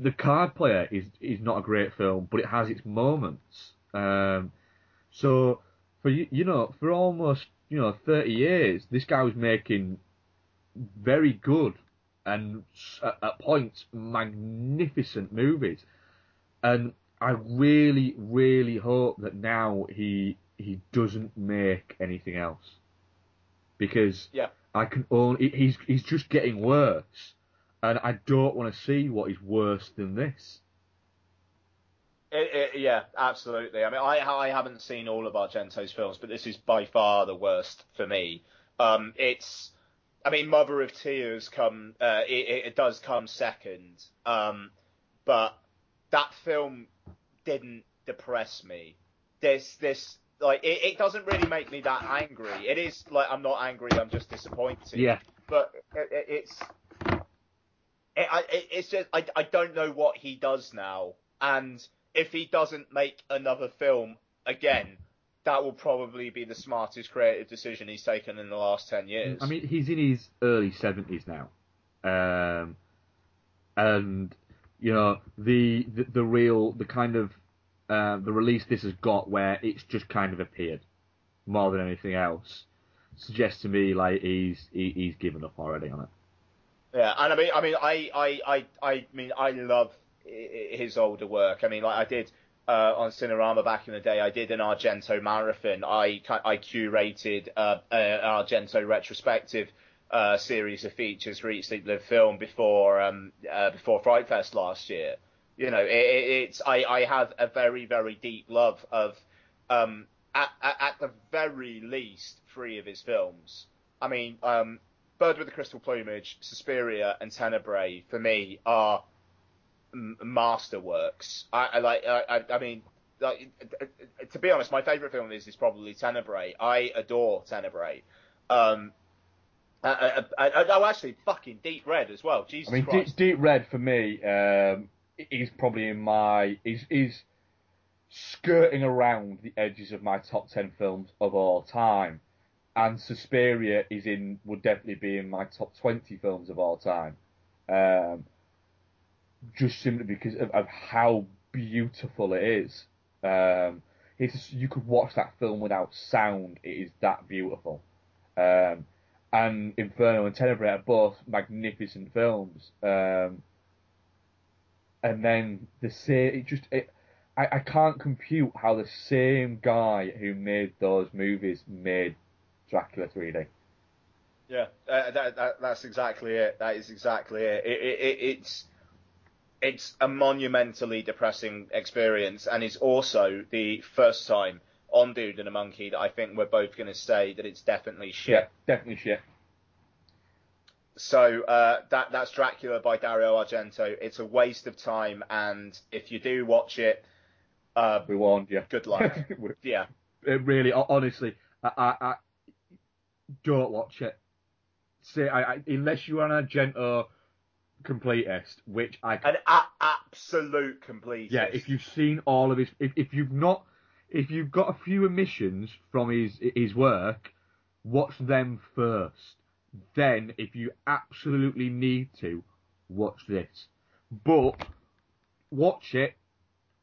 the Card Player is is not a great film, but it has its moments. Um, so for you, you know, for almost you know thirty years, this guy was making very good and at, at points magnificent movies, and I really, really hope that now he he doesn't make anything else because Yeah. I can only he's he's just getting worse, and I don't want to see what is worse than this. It, it, yeah, absolutely. I mean, I I haven't seen all of Argento's films, but this is by far the worst for me. Um, it's, I mean, Mother of Tears come, uh, it, it, it does come second, um, but that film didn't depress me. This this like it, it doesn't really make me that angry. It is like I'm not angry, I'm just disappointed. Yeah, but it, it, it's it, I, it, it's just I, I don't know what he does now, and if he doesn't make another film again, that will probably be the smartest creative decision he's taken in the last ten years. I mean, he's in his early seventies now, um, and you know the, the the real the kind of uh, the release this has got where it's just kind of appeared more than anything else suggests to me like he's he, he's given up already on it. Yeah, and I mean, I mean, I, I, I, I mean, I love his older work. I mean, like I did uh, on Cinerama back in the day. I did an Argento marathon. I, I curated uh, an Argento retrospective uh, series of features for each Live film before, um, uh, before Fright Fest last year. You know, it, it, it's I, I have a very, very deep love of, um, at, at, the very least, three of his films. I mean, um, Bird with the Crystal Plumage, Suspiria, and Tenebrae for me are m- masterworks. I, I like. I, I, I mean, like, to be honest, my favourite film is is probably Tenebrae. I adore Tenebrae. Um, I, I, I, oh, actually, fucking Deep Red as well. Jesus I mean, Christ. Deep, Deep Red for me um, is probably in my is is skirting around the edges of my top ten films of all time, and Suspiria is in would definitely be in my top twenty films of all time, um, just simply because of, of how beautiful it is. Um, it's you could watch that film without sound. It is that beautiful. Um, and Inferno and Tenebrae are both magnificent films. Um, and then the same. It just it, I I can't compute how the same guy who made those movies made Dracula 3D. Yeah, uh, that, that, that's exactly it. That is exactly it. It, it, it. It's it's a monumentally depressing experience, and it's also the first time on Dude and a Monkey that I think we're both going to say that it's definitely shit. Yeah, definitely shit. So uh, that that's Dracula by Dario Argento. It's a waste of time, and if you do watch it, uh, We warned you. good luck. [laughs] yeah, it really, honestly, I, I, I don't watch it. Say, I, I, unless you're an Argento completist, which I an a- absolute complete. Yeah, if you've seen all of his, if, if you've not, if you've got a few omissions from his his work, watch them first. Then, if you absolutely need to, watch this. But watch it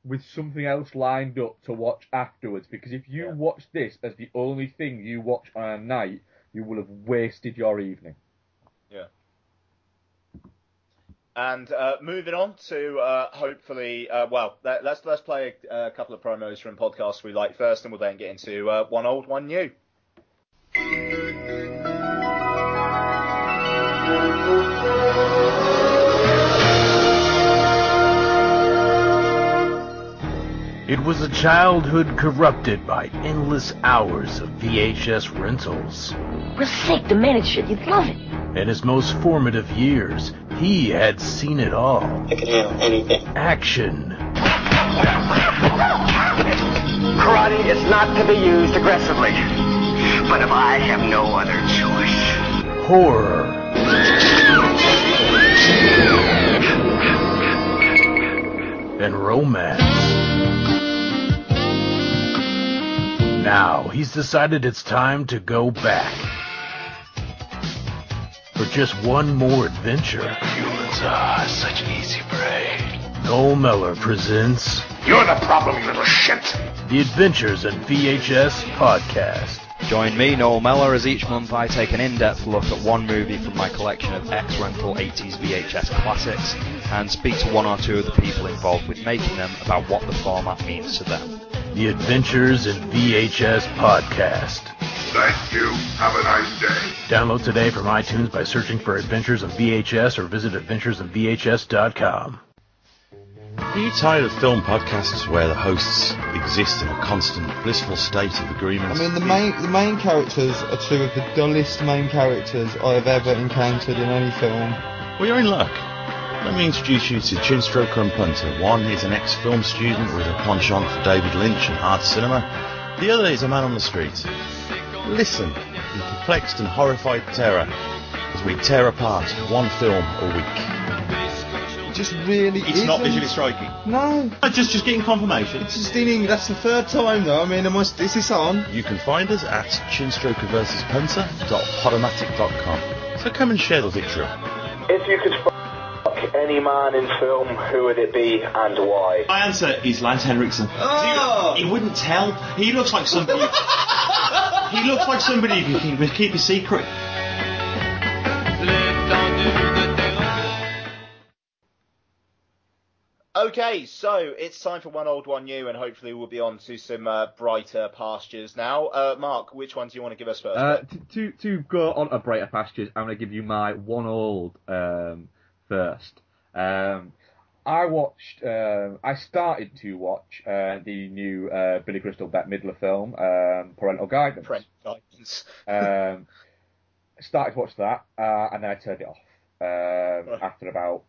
with something else lined up to watch afterwards. Because if you Yeah. watch this as the only thing you watch on a night, you will have wasted your evening. Yeah. And uh, moving on to uh, hopefully, uh, well, let, let's let's play a, a couple of promos from podcasts we like first, and we'll then get into uh, one old, one new. It was a childhood corrupted by endless hours of VHS rentals. For sake, the man shit, you'd love it. In his most formative years, he had seen it all. I can handle anything. Action, Karate is not to be used aggressively. But if I have no other choice. horror, and romance. Now he's decided it's time to go back. For just one more adventure, Humans are such easy prey. Noel Meller presents You're the problem, you little shit. The Adventures in VHS Podcast. Join me, Noel Meller, as each month I take an in-depth look at one movie from my collection of ex-rental 80s VHS classics and speak to one or two of the people involved with making them about what the format means to them. The Adventures in VHS Podcast. Thank you. Have a nice day. Download today from iTunes by searching for Adventures in VHS or visit adventuresinvhs.com. Are you tired of film podcasts where the hosts exist in a constant blissful state of agreement? I mean, the main the main characters are two of the dullest main characters I have ever encountered in any film. Well, you're in luck. Let me introduce you to Chinstroker and Punter. One is an ex-film student with a penchant for David Lynch and art cinema. The other is a man on the street. Listen in perplexed and horrified terror as we tear apart one film a week. It just really It's not isn't. visually striking. No, Just, just getting confirmation. it's just in English. That's the third time though. I mean, am I, is this on? You can find us at chinstrokerversuspunter.podomatic.com. So come and share the victory. If you could fuck any man in film, who would it be and why? My answer is Lance Henriksen. Oh! He wouldn't tell. He looks like somebody. [laughs] he looks like somebody who can keep, keep a secret. Okay, so it's time for one old, one new, and hopefully we'll be on to some uh, brighter pastures now. Uh, Mark, which one do you want to give us first? Uh, to, to to go on to brighter pastures, I'm going to give you my one old um, first. Um, I watched. Um, I started to watch uh, the new uh, Billy Crystal Bette Midler film, um, Parental Guidance. Friend guidance. um, started to watch that, uh, and then I turned it off um, after about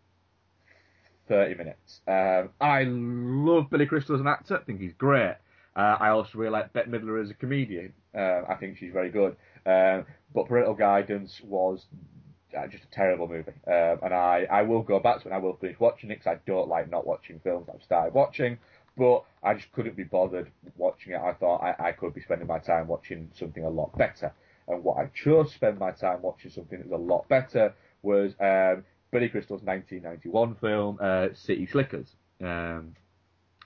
30 minutes. Um, I love Billy Crystal as an actor. I think he's great. Uh, I also really like Bette Midler as a comedian. Uh, I think she's very good. Um, but Parental Guidance was uh, just a terrible movie. Um, and I, I will go back to it I will finish watching it because I don't like not watching films I've started watching. But I just couldn't be bothered watching it. I thought I, I could be spending my time watching something a lot better. And what I chose to spend my time watching something that was a lot better was um, Billy Crystal's 1991 film, uh, City Slickers. Um,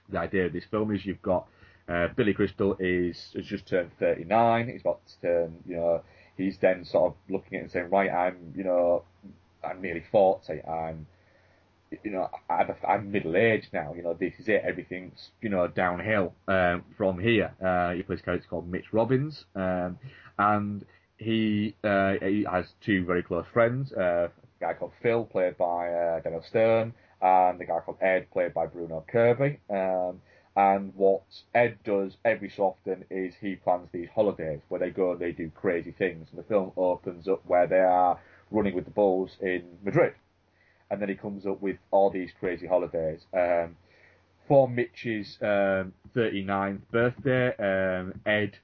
the idea of this film is you've got uh, Billy Crystal is has just turned 39. He's about to turn, you know, he's then sort of looking at it and saying, right, I'm, you know, I'm nearly 40. I'm you know, I'm, I'm middle aged now. You know, this is it. Everything's you know downhill um, from here. Uh, he plays a character called Mitch Robbins, um, and he uh, he has two very close friends. Uh, guy called Phil, played by uh, Daniel Stern, and the guy called Ed, played by Bruno Kirby. Um, and what Ed does every so often is he plans these holidays where they go and they do crazy things. And the film opens up where they are running with the Bulls in Madrid. And then he comes up with all these crazy holidays. Um, for Mitch's um, 39th birthday, um, Ed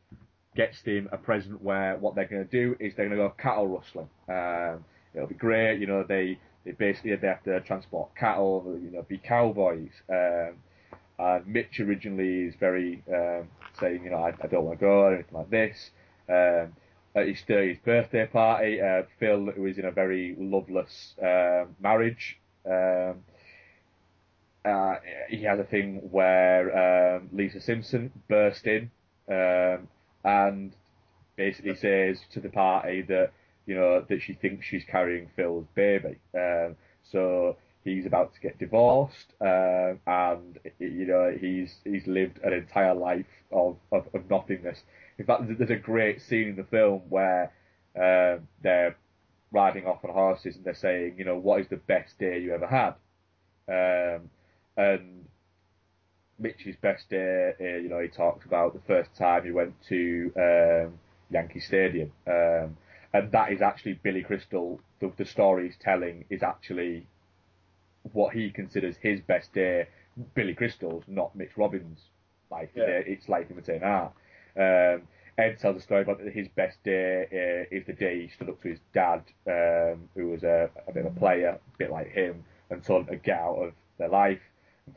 gets him a present where what they're going to do is they're going to go cattle rustling. Um, it'll be great, you know, they, they basically they have to transport cattle, you know, be cowboys. Um, and Mitch originally is very um, saying, you know, I, I don't want to go or anything like this. Um, at his 30th birthday party, uh, Phil, who is in a very loveless um, marriage, um, uh, he has a thing where um, Lisa Simpson burst in um, and basically says to the party that you know that she thinks she's carrying Phil's baby. Um, so he's about to get divorced, uh, and you know he's he's lived an entire life of, of, of nothingness. In fact, there's a great scene in the film where um, they're riding off on horses and they're saying, you know, what is the best day you ever had? Um, and Mitch's best day, uh, you know, he talks about the first time he went to um, Yankee Stadium, um, and that is actually Billy Crystal. The, the story he's telling is actually what he considers his best day. Billy Crystal's, not Mitch Robbins' life. Yeah. It's life imitating art. Um, Ed tells a story about his best day uh, is the day he stood up to his dad, um, who was a, a bit of a player, a bit like him, and told him to get out of their life.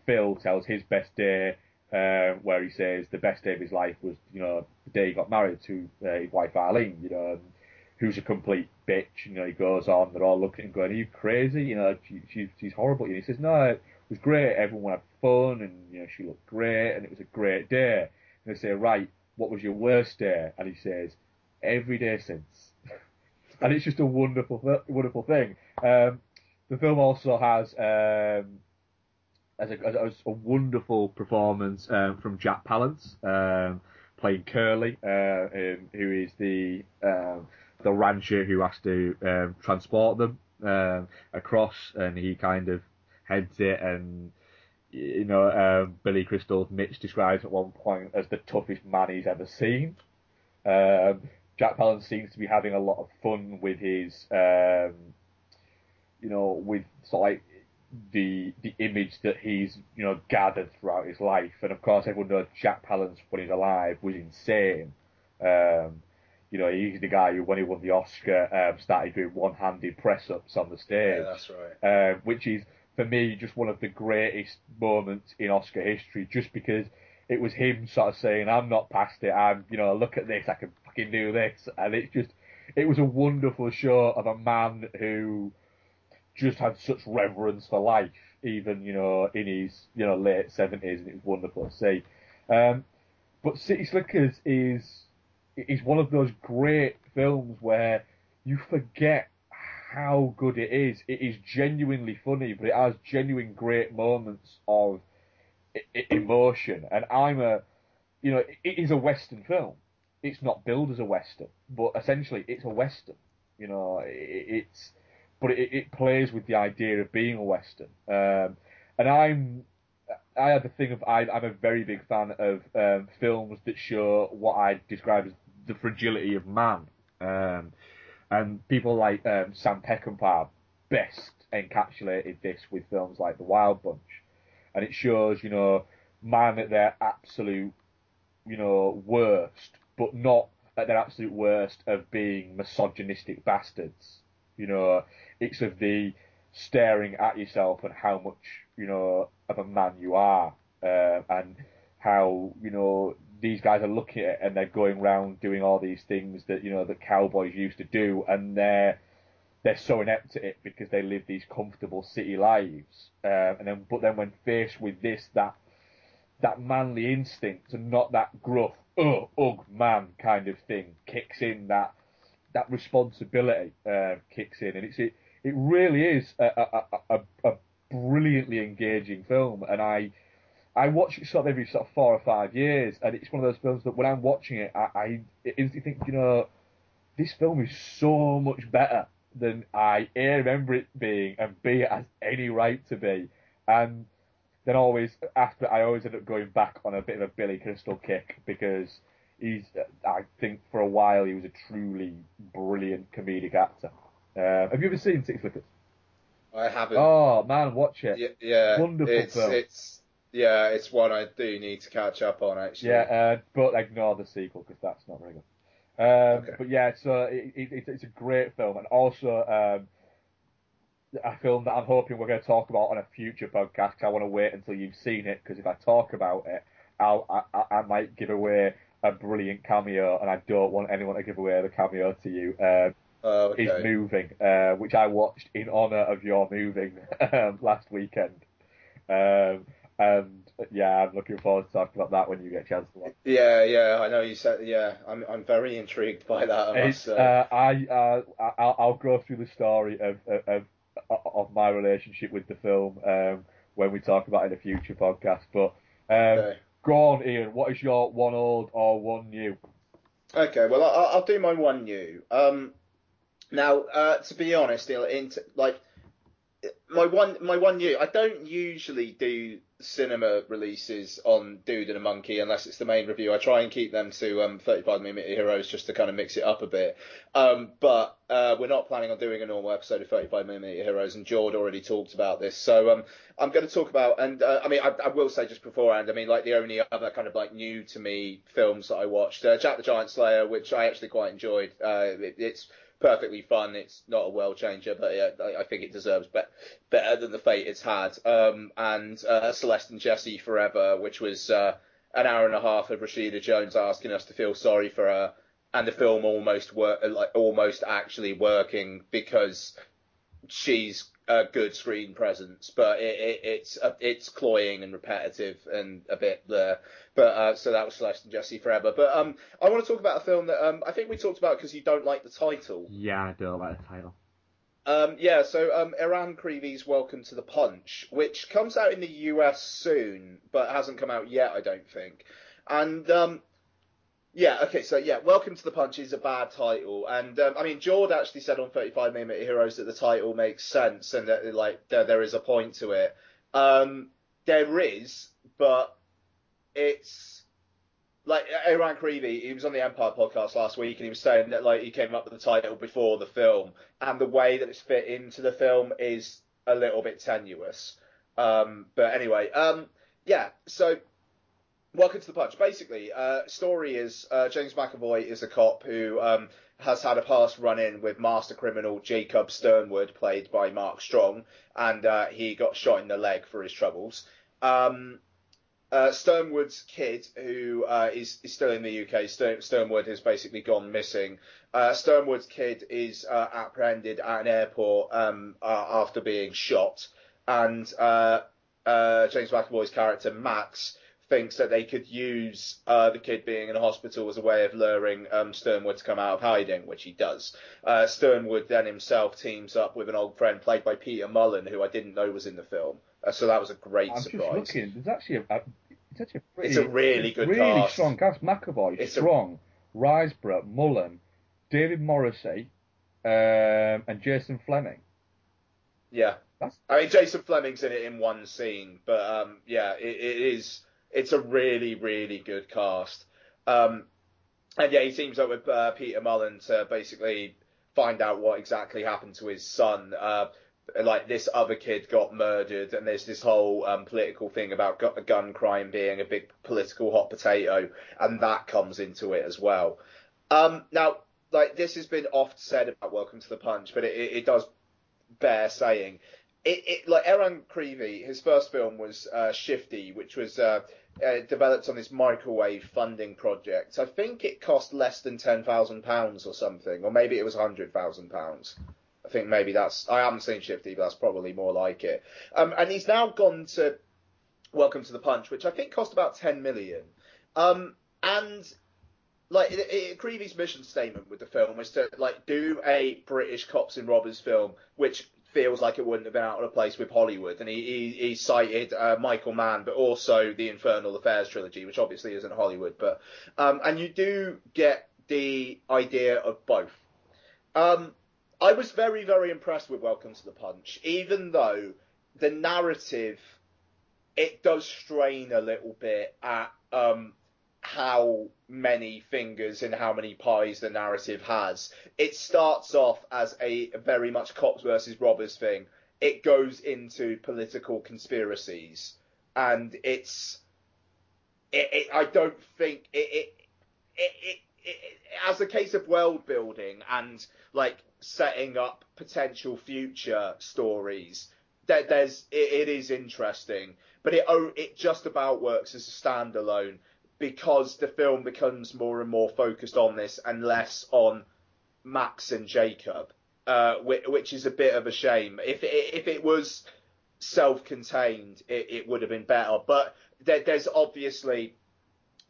Phil tells his best day, uh, where he says the best day of his life was, you know, the day he got married to uh, his wife Arlene, you know, and who's a complete bitch. You know, he goes on, they're all looking at him going, are you crazy? You know, she, she, she's horrible. And he says, no, it was great. Everyone had fun and, you know, she looked great and it was a great day. And they say, right, what was your worst day? And he says, every day since. [laughs] and it's just a wonderful, wonderful thing. Um, the film also has, um, as a, as a wonderful performance um, from Jack Palance um, playing Curly, uh, um, who is the um, the rancher who has to um, transport them um, across, and he kind of heads it. And you know, um, Billy Crystal's Mitch describes at one point as the toughest man he's ever seen. Um, Jack Palance seems to be having a lot of fun with his, um, you know, with sort of like the the image that he's you know gathered throughout his life, and of course everyone knows Jack Palance when he's alive was insane. Um, you know, he's the guy who, when he won the Oscar, um, started doing one-handed press-ups on the stage. Yeah, that's right. Um, which is for me just one of the greatest moments in Oscar history, just because it was him sort of saying, "I'm not past it. I'm, you know, look at this. I can fucking do this," and it's just, it was a wonderful show of a man who just had such reverence for life, even you know in his you know late seventies, and it was wonderful to see. Um, but City Slickers is is one of those great films where you forget how good it is. It is genuinely funny, but it has genuine great moments of emotion. And I'm a, you know, it is a Western film. It's not billed as a Western, but essentially it's a Western. You know, it, it's, but it, it plays with the idea of being a Western. Um, and I'm, I have a thing of I, I'm a very big fan of um, films that show what I describe as the fragility of man. Um, and people like um, Sam Peckinpah best encapsulated this with films like The Wild Bunch, and it shows you know man at their absolute you know worst, but not at their absolute worst of being misogynistic bastards. You know, it's of the staring at yourself and how much you know of a man you are, uh, and how you know these guys are looking at it and they're going around doing all these things that you know that cowboys used to do, and they're they're so inept at it because they live these comfortable city lives, um, and then but then when faced with this that that manly instinct and not that gruff ugh ugh man kind of thing kicks in that that responsibility uh, kicks in. And it's it it really is a a, a, a brilliantly engaging film, and I I watch it sort of every sort of four or five years, and it's one of those films that when I'm watching it, I, I instantly think, you know, this film is so much better than I A remember it being, and B it has any right to be, and then always after I always end up going back on a bit of a Billy Crystal kick because he's I think for a while he was a truly brilliant comedic actor. Uh, have you ever seen City Slickers? I haven't. Oh man, watch it. Yeah, yeah. Wonderful it's, film. It's yeah, it's one I do need to catch up on actually. Yeah, uh, but ignore the sequel because that's not very good. Um, Okay. But yeah, so it, it, it's- it's a great film, and also um, a film that I'm hoping we're going to talk about on a future podcast. I want to wait until you've seen it because if I talk about it, I'll I, I, I might give away a brilliant cameo, and I don't want anyone to give away the cameo to you. Um, Oh, is moving, uh, which I watched in honour of your moving [laughs] um, last weekend. Um, and yeah, I'm looking forward to talking about that when you get a chance to watch. Yeah, yeah, I know you said. Yeah, I'm I'm very intrigued by that. I must say. uh, I, uh, I'll, I'll go through the story of, of, of, my relationship with the film um, when we talk about it in a future podcast. But um, Okay. go on, Ian. What is your one old or one new? Okay, well, I'll, I'll do my one new. Um, now, uh, to be honest, into, like my one, my one new. I don't usually do cinema releases on Dude and a Monkey unless it's the main review. I try and keep them to um, 35mm Heroes just to kind of mix it up a bit. Um, but uh, we're not planning on doing a normal episode of 35mm Heroes, and Jord already talked about this. So um, I'm going to talk about, and uh, I mean, I, I will say just beforehand, I mean, like the only other kind of like new to me films that I watched, uh, Jack the Giant Slayer, which I actually quite enjoyed. Uh, it, it's perfectly fun. It's not a world changer, but yeah, I, I think it deserves be- better than the fate it's had. Um, and uh, Celeste and Jesse Forever, which was uh, an hour and a half of Rashida Jones asking us to feel sorry for her, and the film almost like almost actually working because she's a good screen presence, but it, it, it's uh, it's cloying and repetitive and a bit there. But uh, so that was Celeste and Jesse Forever. But um, I want to talk about a film that um, I think we talked about because you don't like the title. Yeah, I don't like the title. Um, yeah, so um, Eran Creevy's Welcome to the Punch, which comes out in the US soon, but hasn't come out yet, I don't think. And um, yeah, okay, so yeah, Welcome to the Punch is a bad title, and um, I mean, Jord actually said on 35mm Heroes that the title makes sense and that like there, there is a point to it. Um, there is, but it's like Eran Creevy, he was on the Empire podcast last week, and he was saying that like he came up with the title before the film, and the way that it's fit into the film is a little bit tenuous. Um, but anyway, um, yeah. So, welcome to the punch. Basically, uh, story is uh, James McAvoy is a cop who um, has had a past run-in with master criminal Jacob Sternwood, played by Mark Strong, and uh, he got shot in the leg for his troubles. Um, uh, Sternwood's kid, who uh, is, is still in the UK, Stern, Sternwood has basically gone missing. Uh, Sternwood's kid is apprehended at an airport um, after being shot, and James McAvoy's character Max thinks that they could use uh, the kid being in a hospital as a way of luring um, Sternwood to come out of hiding, which he does. Uh, Sternwood then himself teams up with an old friend played by Peter Mullan, who I didn't know was in the film. Uh, so that was a great I'm surprise. just looking. There's actually a, a it's actually a pretty, It's a really good really cast. strong cast. McAvoy, It's a- Strong, Riseborough, Mullan, David Morrissey, um, and Jason Flemyng. Yeah. That's- I mean, Jason Flemyng's in it in one scene, but um, yeah, it, it is. It's a really, really good cast. Um, and yeah, he teams up with uh, Peter Mullan to basically find out what exactly happened to his son. Uh, like this other kid got murdered, and there's this whole um, political thing about gu- gun crime being a big political hot potato, and that comes into it as well. Um, now, like this has been oft said about Welcome to the Punch, but it, it does bear saying. It, it like Eran Creevy, his first film was uh, Shifty, which was uh, uh, developed on this microwave funding project. I think it cost less than ten thousand pounds or something, or maybe it was hundred thousand pounds. I think maybe that's. I haven't seen Shifty, but that's probably more like it. Um, and he's now gone to Welcome to the Punch, which I think cost about ten million. Um, and like it, it, Creevy's mission statement with the film was to like do a British cops and robbers film, which feels like it wouldn't have been out of place with Hollywood. And he he, he cited uh, Michael Mann, but also the Infernal Affairs trilogy, which obviously isn't Hollywood. But um, and you do get the idea of both. Um, I was very very impressed with Welcome to the Punch, even though the narrative it does strain a little bit at um, how many fingers and how many pies the narrative has. It starts off as a very much cops versus robbers thing. It goes into political conspiracies, and it's. It, it, I don't think it it, as a case of world building and like setting up potential future stories. There, there's it, it is interesting, but it it just about works as a standalone because the film becomes more and more focused on this and less on Max and Jacob, uh, which, which, is a bit of a shame. If it, if it was self-contained, it, it would have been better. But there, there's obviously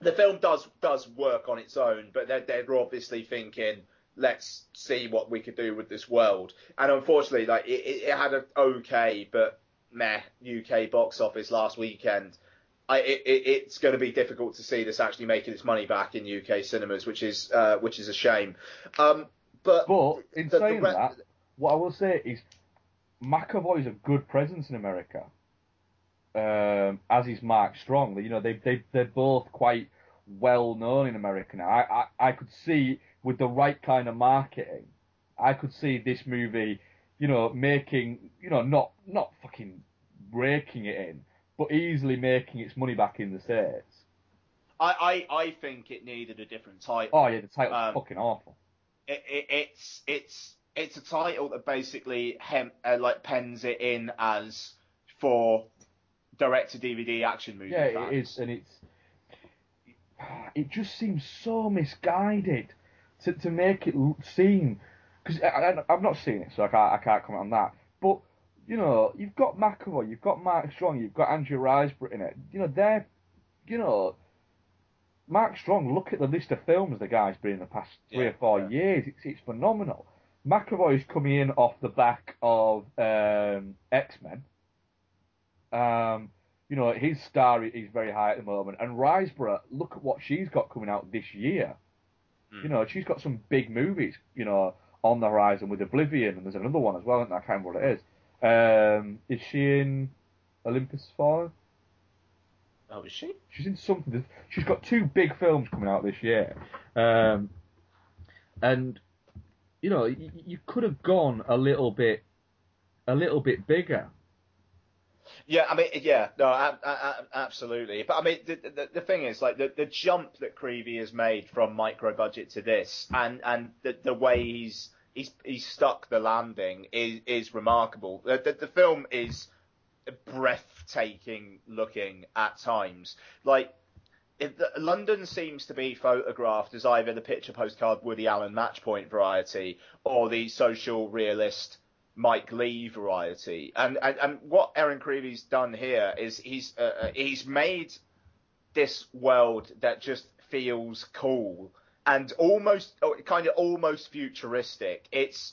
the film does does work on its own, but they're, they're obviously thinking, let's see what we could do with this world. And unfortunately, like it, it had an okay but meh UK box office last weekend. I, it, it's going to be difficult to see this actually making its money back in UK cinemas, which is uh, which is a shame. Um, but but in the, saying the re- that, what I will say is McAvoy is a good presence in America, um, as is Mark Strong. You know, they they they're both quite well known in America now. I, I I could see with the right kind of marketing, I could see this movie, you know, making you know not not fucking breaking it in but easily making its money back in the states. I, I, I think it needed a different title. Oh yeah, the title's um, fucking awful. It, it, it's it's it's a title that basically hem, uh, like pens it in as for direct to DVD action movie. Yeah, fans. it is, and it's it just seems so misguided to to make it seem because I've not seen it, so I can't I can't comment on that. But you know, you've got McAvoy, you've got Mark Strong, you've got Andrea Riseborough in it. You know, they're, you know, Mark Strong. Look at the list of films the guy's been in the past three yeah, or four yeah. years. It's it's phenomenal. McAvoy's coming in off the back of um, X Men. Um, you know, his star is very high at the moment. And Riseborough, look at what she's got coming out this year. Mm. You know, she's got some big movies, you know, on the horizon with Oblivion, and there's another one as well, and I can't remember what it is. Um, is she in Olympus Fallen? Oh, is she? She's in something. She's got two big films coming out this year, um, and you know you, you could have gone a little bit, a little bit bigger. Yeah, I mean, yeah, no, I, I, absolutely. But I mean, the, the, the thing is, like, the, the jump that Creevy has made from micro budget to this, and and the, the way he's he's he's stuck the landing is is remarkable. The, the, the film is breathtaking looking at times. Like the, London seems to be photographed as either the picture postcard Woody Allen Match Point variety or the social realist Mike Leigh variety. And and, and what Eran Creevy's done here is he's uh, uh he's made this world that just feels cool and almost oh, kind of almost futuristic. It's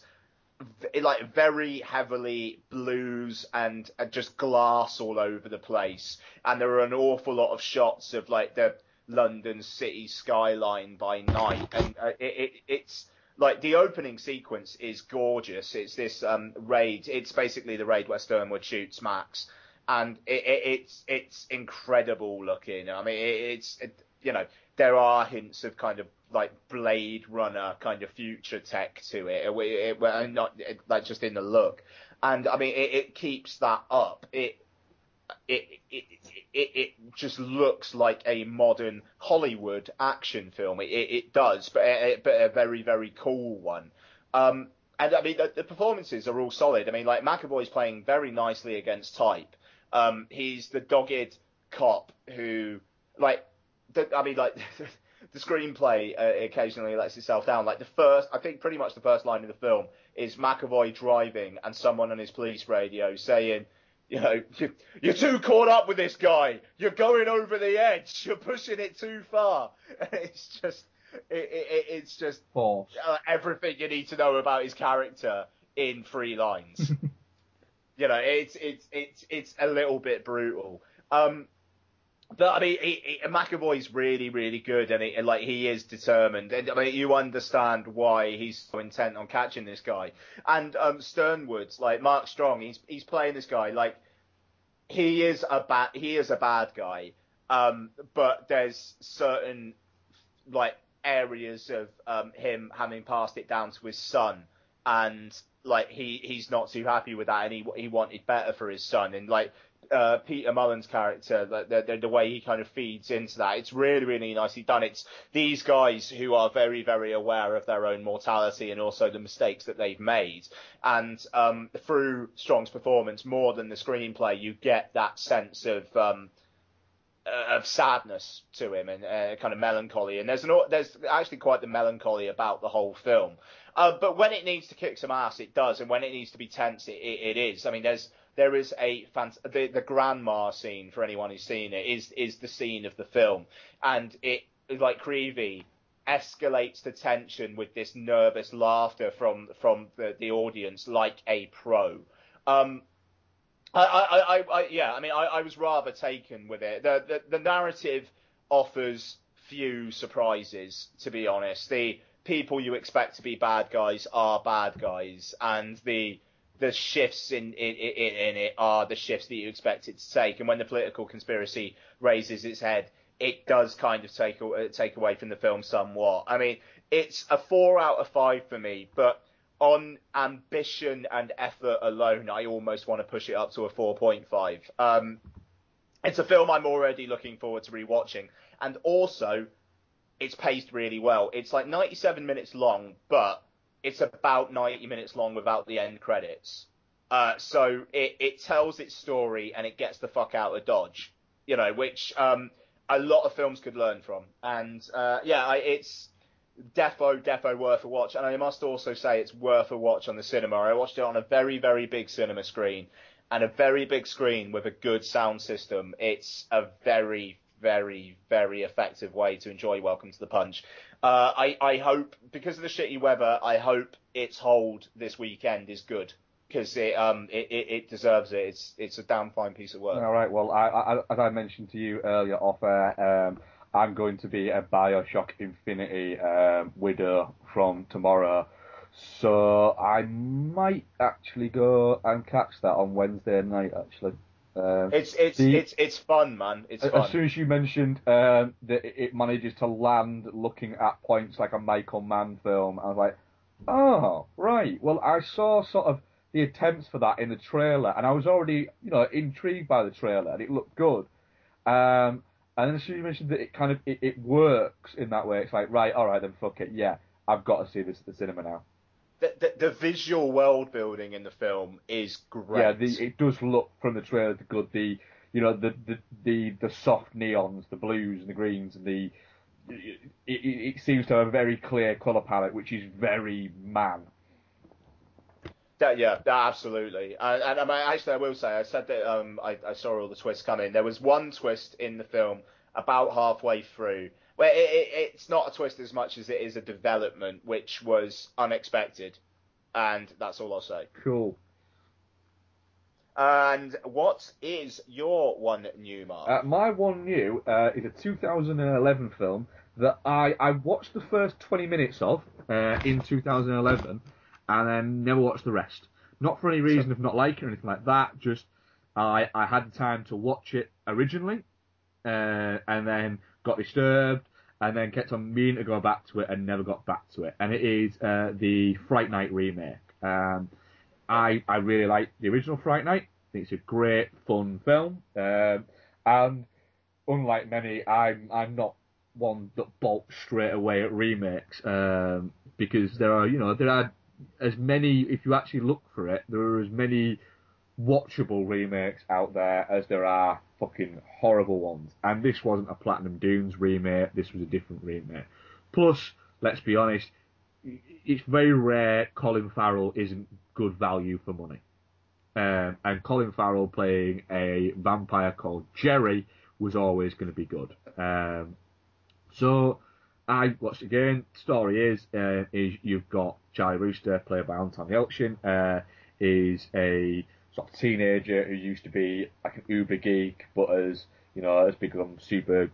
like very heavily blues and just glass all over the place, and there are an awful lot of shots of like the London city skyline by night, and uh, it, it, it's like the opening sequence is gorgeous. It's this um, raid. It's basically the raid where Sternwood shoots Max, and it, it's it's incredible looking. I mean, it's you know there are hints of kind of like Blade Runner kind of future tech to it, it, it not it, like just in the look. And I mean, it, it keeps that up. It, it, it, it, it just looks like a modern Hollywood action film. It, it, does, but a, but a very, very cool one. Um, and I mean, the, the, performances are all solid. I mean, like McAvoy's playing very nicely against type. Um, he's the dogged cop who, like, the, I mean, like, [laughs] the screenplay uh, occasionally lets itself down. Like the first, I think pretty much the first line of the film is McAvoy driving and someone on his police radio saying, you know, you're too caught up with this guy. You're going over the edge. You're pushing it too far. [laughs] it's just, it, it, it's just uh, everything you need to know about his character in three lines. [laughs] You know, it's it's it's it's a little bit brutal. Um, but I mean, McAvoy's really, really good, and, he, and like he is determined. And I mean, you understand why he's so intent on catching this guy. And um, Sternwood's like Mark Strong, he's he's playing this guy like he is a bad he is a bad guy. Um, but there's certain like areas of um, him having passed it down to his son, and like he he's not too happy with that, and he he wanted better for his son, and like uh, Peter Mullan's character, the, the, the way he kind of feeds into that, it's really, really nicely done. It's these guys who are very, very aware of their own mortality and also the mistakes that they've made. And um, through Strong's performance, more than the screenplay, you get that sense of um, uh, of sadness to him and uh, kind of melancholy. And there's an, there's actually quite the melancholy about the whole film. Uh, but when it needs to kick some ass, it does, and when it needs to be tense, it, it, it is. I mean, there's there is a fant- the the grandma scene for anyone who's seen it is is the scene of the film, and it like Creevy escalates the tension with this nervous laughter from from the, the audience like a pro. Um, I, I, I, I, yeah, I mean, I, I was rather taken with it. The, the the narrative offers few surprises, to be honest. The people you expect to be bad guys are bad guys, and the the shifts in, in, in, in it are the shifts that you expect it to take. And when the political conspiracy raises its head, it does kind of take take away from the film somewhat. I mean, it's a four out of five for me, but on ambition and effort alone, I almost want to push it up to a 4.5. Um, it's a film I'm already looking forward to rewatching, and also it's paced really well. It's like 97 minutes long, but it's about 90 minutes long without the end credits. Uh, so it, it tells its story and it gets the fuck out of Dodge, you know, which um, a lot of films could learn from. And uh, yeah, I, it's defo defo worth a watch. And I must also say it's worth a watch on the cinema. I watched it on a very very big cinema screen and a very big screen with a good sound system. It's a very very, very effective way to enjoy Welcome to the Punch. Uh, I, I hope, because of the shitty weather, I hope its hold this weekend is good. Because it, um, it, it, it, deserves it. It's, it's a damn fine piece of work. All right. Well, I, I, as I mentioned to you earlier off air, um, I'm going to be a Bioshock Infinite um, widow from tomorrow. So I might actually go and catch that on Wednesday night, actually. Um, it's it's the, it's it's fun, man. It's as fun. soon as you mentioned um, that it manages to land looking at points like a Michael Mann film, I was like, oh right. Well, I saw sort of the attempts for that in the trailer, and I was already you know intrigued by the trailer, and it looked good. Um, and then as soon as you mentioned that it kind of it, it works in that way, it's like right, all right, then fuck it, yeah, I've got to see this at the cinema now the, the, the, visual world building in the film is great. Yeah, the, it does look from the trailer good. The you know the, the the the soft neons, the blues and the greens, and the it, it, it seems to have a very clear color palette, which is very Mann. That, yeah, absolutely. And, and I mean, actually, I will say, I said that um, I, I saw all the twists coming. There was one twist in the film about halfway through well, it, it, it's not a twist as much as it is a development, which was unexpected, and that's all I'll say. Cool. And what is your one new, Mark? Uh, my one new uh, is a 2011 film that I, I watched the first 20 minutes of uh, in 2011 and then never watched the rest. Not for any reason of not liking or anything like that, just I, I had time to watch it originally uh, and then got disturbed, and then kept on meaning to go back to it and never got back to it. And it is uh, the Fright Night remake. Um, I I really like the original Fright Night. I think it's a great fun film. Um, and unlike many, I'm I'm not one that bolts straight away at remakes um, because there are you know there are as many if you actually look for it there are as many watchable remakes out there as there are fucking horrible ones. And this wasn't a Platinum Dunes remake, this was a different remake. Plus, let's be honest, it's very rare Colin Farrell isn't good value for money. Um, and Colin Farrell playing a vampire called Jerry was always going to be good. Um, so I watched again. Story is uh, is you've got Charlie Brewster played by Anton Yelchin uh, is a sort of teenager who used to be like an uber geek, but has you know has become super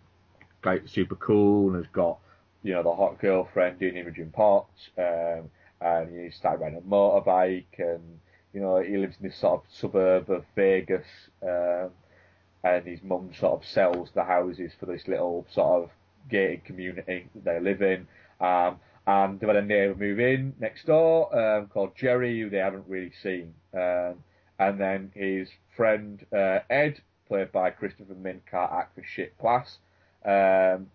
like super cool and has got you know the hot girlfriend doing Imogen Poots, um, and he started riding a motorbike, and you know he lives in this sort of suburb of Vegas, um, and his mum sort of sells the houses for this little sort of gated community that they live in. Um, and they've had a neighbour move in next door um, called Jerry, who they haven't really seen. Um, and then his friend uh, Ed, played by Christopher Mint, can't act for shit class, um,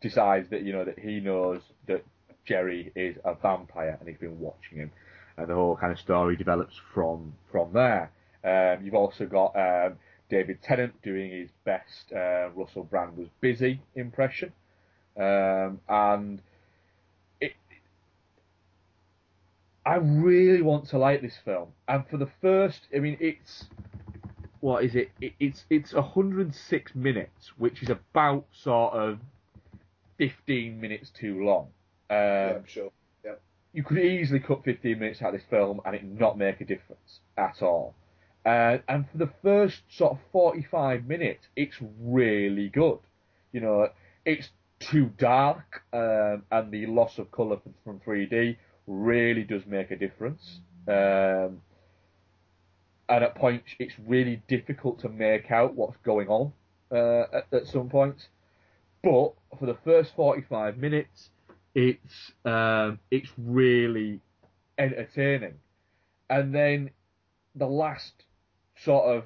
decides that you know that he knows that Jerry is a vampire and he's been watching him, and the whole kind of story develops from from there. Um, you've also got um, David Tennant doing his best uh, Russell Brand was busy impression, um, and it. I really want to like this film, and for the first, I mean, it's what is it? it it's it's 106 minutes, which is about sort of 15 minutes too long. Um, yeah, I'm sure. Yeah. You could easily cut 15 minutes out of this film and it not make a difference at all. Uh, and for the first sort of 45 minutes, it's really good. You know, it's too dark, um, and the loss of colour from 3D really does make a difference. Um, and at points, it's really difficult to make out what's going on uh, at, at some points. But for the first 45 minutes, it's um, it's really entertaining. And then the last sort of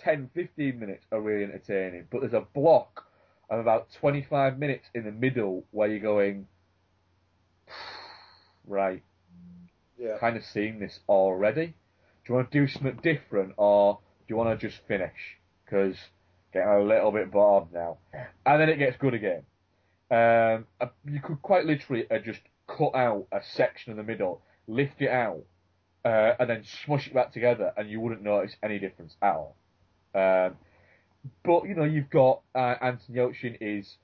10, 15 minutes are really entertaining, but there's a block of about 25 minutes in the middle where you're going, right, Yeah. kind of seeing this already. Do you want to do something different, or do you want to just finish? Because getting a little bit bored now. And then it gets good again. Um, you could quite literally uh, just cut out a section in the middle, lift it out, uh, and then smush it back together, and you wouldn't notice any difference at all. Um, but you know, you've got uh, Anthony Yelchin is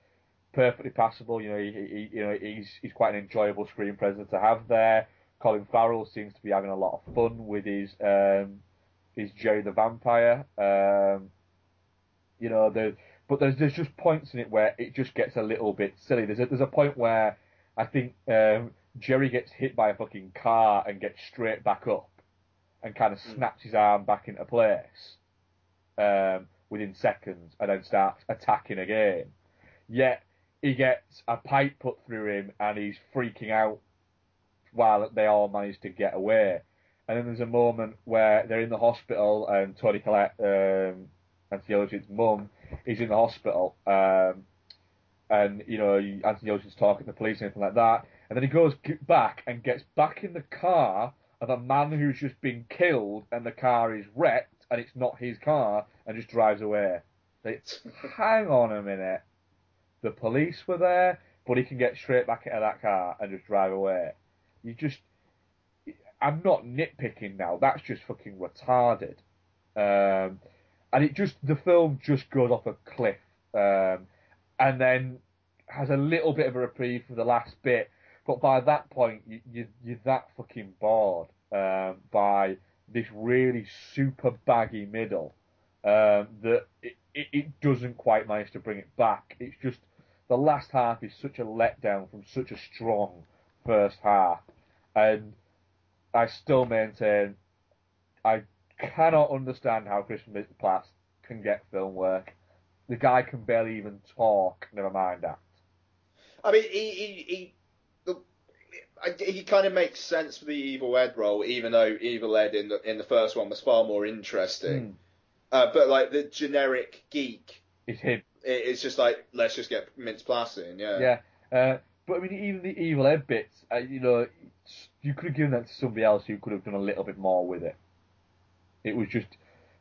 perfectly passable. You know, he, he, you know he's he's quite an enjoyable screen presence to have there. Colin Farrell seems to be having a lot of fun with his um, his Jerry the Vampire. Um, you know, the but there's there's just points in it where it just gets a little bit silly. There's a, there's a point where I think um, Jerry gets hit by a fucking car and gets straight back up and kind of snaps his arm back into place um, within seconds and then starts attacking again. Yet he gets a pipe put through him and he's freaking out while they all manage to get away. And then there's a moment where they're in the hospital and Toni Collette, um, Anthony Yelchin's mum, is in the hospital. Um, and, you know, Anthony Yelchin's talking to the police and anything like that. And then he goes back and gets back in the car of a man who's just been killed and the car is wrecked and it's not his car and just drives away. It's, [laughs] hang on a minute. The police were there, but he can get straight back into that car and just drive away. You just, I'm not nitpicking now. That's just fucking retarded. Um, and it just, the film just goes off a cliff. Um, and then has a little bit of a reprieve for the last bit. But by that point, you, you, you're that fucking bored um, by this really super baggy middle um, that it, it, it doesn't quite manage to bring it back. It's just the last half is such a letdown from such a strong first half, and I still maintain I cannot understand how Christian Platt can get film work. The guy can barely even talk. Never mind that. I mean, he he he, the, he kind of makes sense for the Evil Ed role, even though Evil Ed in the in the first one was far more interesting. Uh, but like the generic geek, It's him. It, it's just like let's just get Mintz-Plasse in, yeah. Yeah. Uh, but I mean, even the Evil Ed bits, uh, you know, you could have given that to somebody else who could have done a little bit more with it. It was just,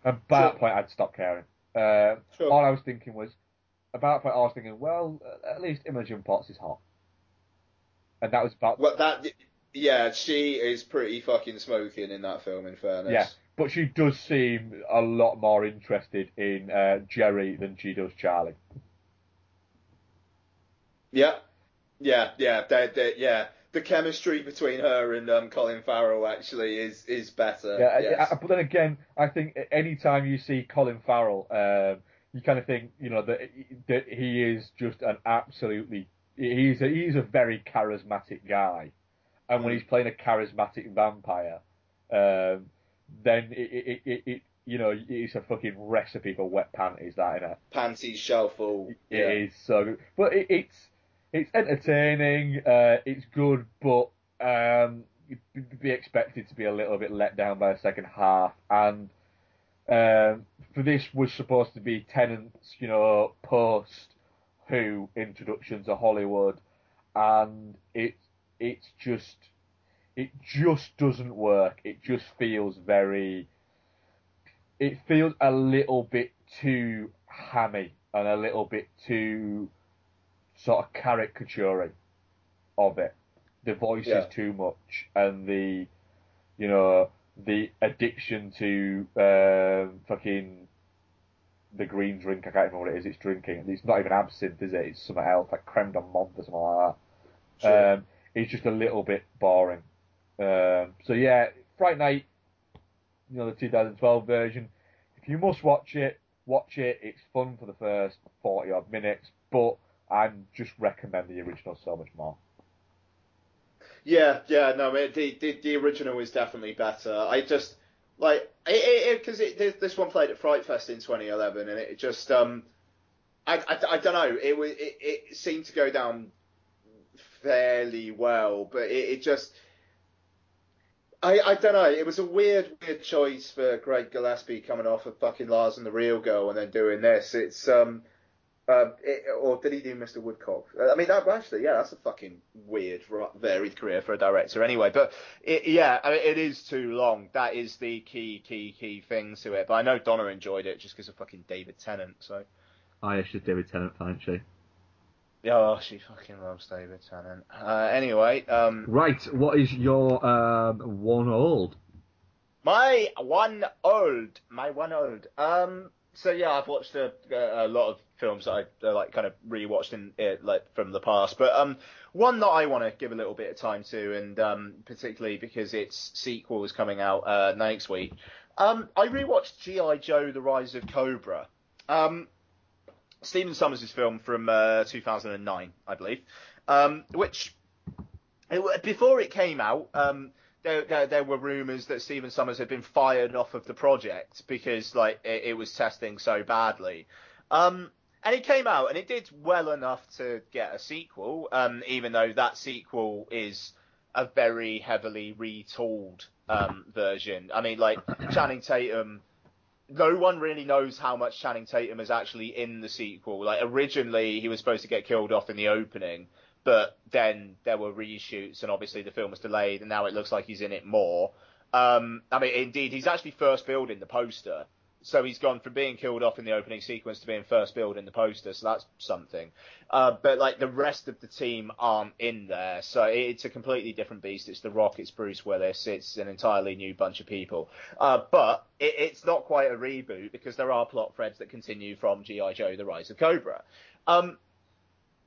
at that point, I'd stop caring. Uh, Sure. All I was thinking was, about that point, I was thinking, well, at least Imogen Poots is hot. And that was about, Well, that yeah, she is pretty fucking smoking in that film. In fairness, yeah. But she does seem a lot more interested in uh, Jerry than she does Charlie. Yeah, yeah, yeah, they, they, yeah. the chemistry between her and um, Colin Farrell actually is is better. Yeah, yes. I- I- but then again, I think any time you see Colin Farrell, um, you kind of think, you know, that, that he is just an absolutely he's a, he's a very charismatic guy, and when Mm. he's playing a charismatic vampire, um, then it, it, it, it you know it's a fucking recipe for wet panties, that innit? Panties shall fall. It yeah. is so good, but it, it's it's entertaining. Uh, it's good, but um, you'd be expected to be a little bit let down by the second half. And um, for this was supposed to be Tennant's, you know, post Who introduction to Hollywood, and it it's just it just doesn't work. It just feels very. It feels a little bit too hammy and a little bit too sort of caricature of it. The voice Yeah. is too much, and the you know the addiction to um, fucking the green drink. I can't even remember what it is. It's drinking. It's not even absinthe, is it? It's something else like creme de menthe or something like that. Sure. Um, it's just a little bit boring. Um, so yeah, Fright Night, you know the 2012 version. If you must watch it, watch it. It's fun for the first 40 odd minutes, but I just recommend the original so much more. Yeah, yeah, no, it, the, the the original is definitely better. I just like it because it, it, this one played at Fright Fest in 2011, and it just um, I, I, I don't know, it was it, it seemed to go down fairly well, but it, it just I I don't know, it was a weird weird choice for Craig Gillespie coming off of fucking Lars and the Real Girl and then doing this. It's um. Uh, it, or did he do Mr. Woodcock? Uh, I mean, that actually, yeah, that's a fucking weird, ri- varied career for a director, anyway. But it, yeah, I mean, it is too long. That is the key, key, key thing to it. But I know Donna enjoyed it just because of fucking David Tennant. So I actually David Tennant fan, actually. Yeah, oh, she fucking loves David Tennant. Uh, anyway, um, Right, what is your um, one old? My one old, my one old. Um, so yeah, I've watched a, a lot of films that I uh, like kind of rewatched in it like from the past, but um, one that I want to give a little bit of time to, and um, particularly because its sequel is coming out uh, next week. Um, I rewatched GI Joe: The Rise of Cobra. Um, Stephen Sommers' film from uh, 2009, I believe, um, which it, before it came out, um, there, there, there were rumours that Stephen Sommers had been fired off of the project because like it, it was testing so badly. Um, and it came out and it did well enough to get a sequel, um, even though that sequel is a very heavily retooled um, version. I mean, like Channing Tatum. No one really knows how much Channing Tatum is actually in the sequel. Like originally, he was supposed to get killed off in the opening, but then there were reshoots and obviously the film was delayed and now it looks like he's in it more. Um, I mean, indeed, he's actually first billed in the poster. So he's gone from being killed off in the opening sequence to being first billed in the poster, so that's something. Uh, but like the rest of the team aren't in there, so it's a completely different beast. It's The Rock, it's Bruce Willis, it's an entirely new bunch of people. Uh, but it, it's not quite a reboot because there are plot threads that continue from G.I. Joe: The Rise of Cobra. Um,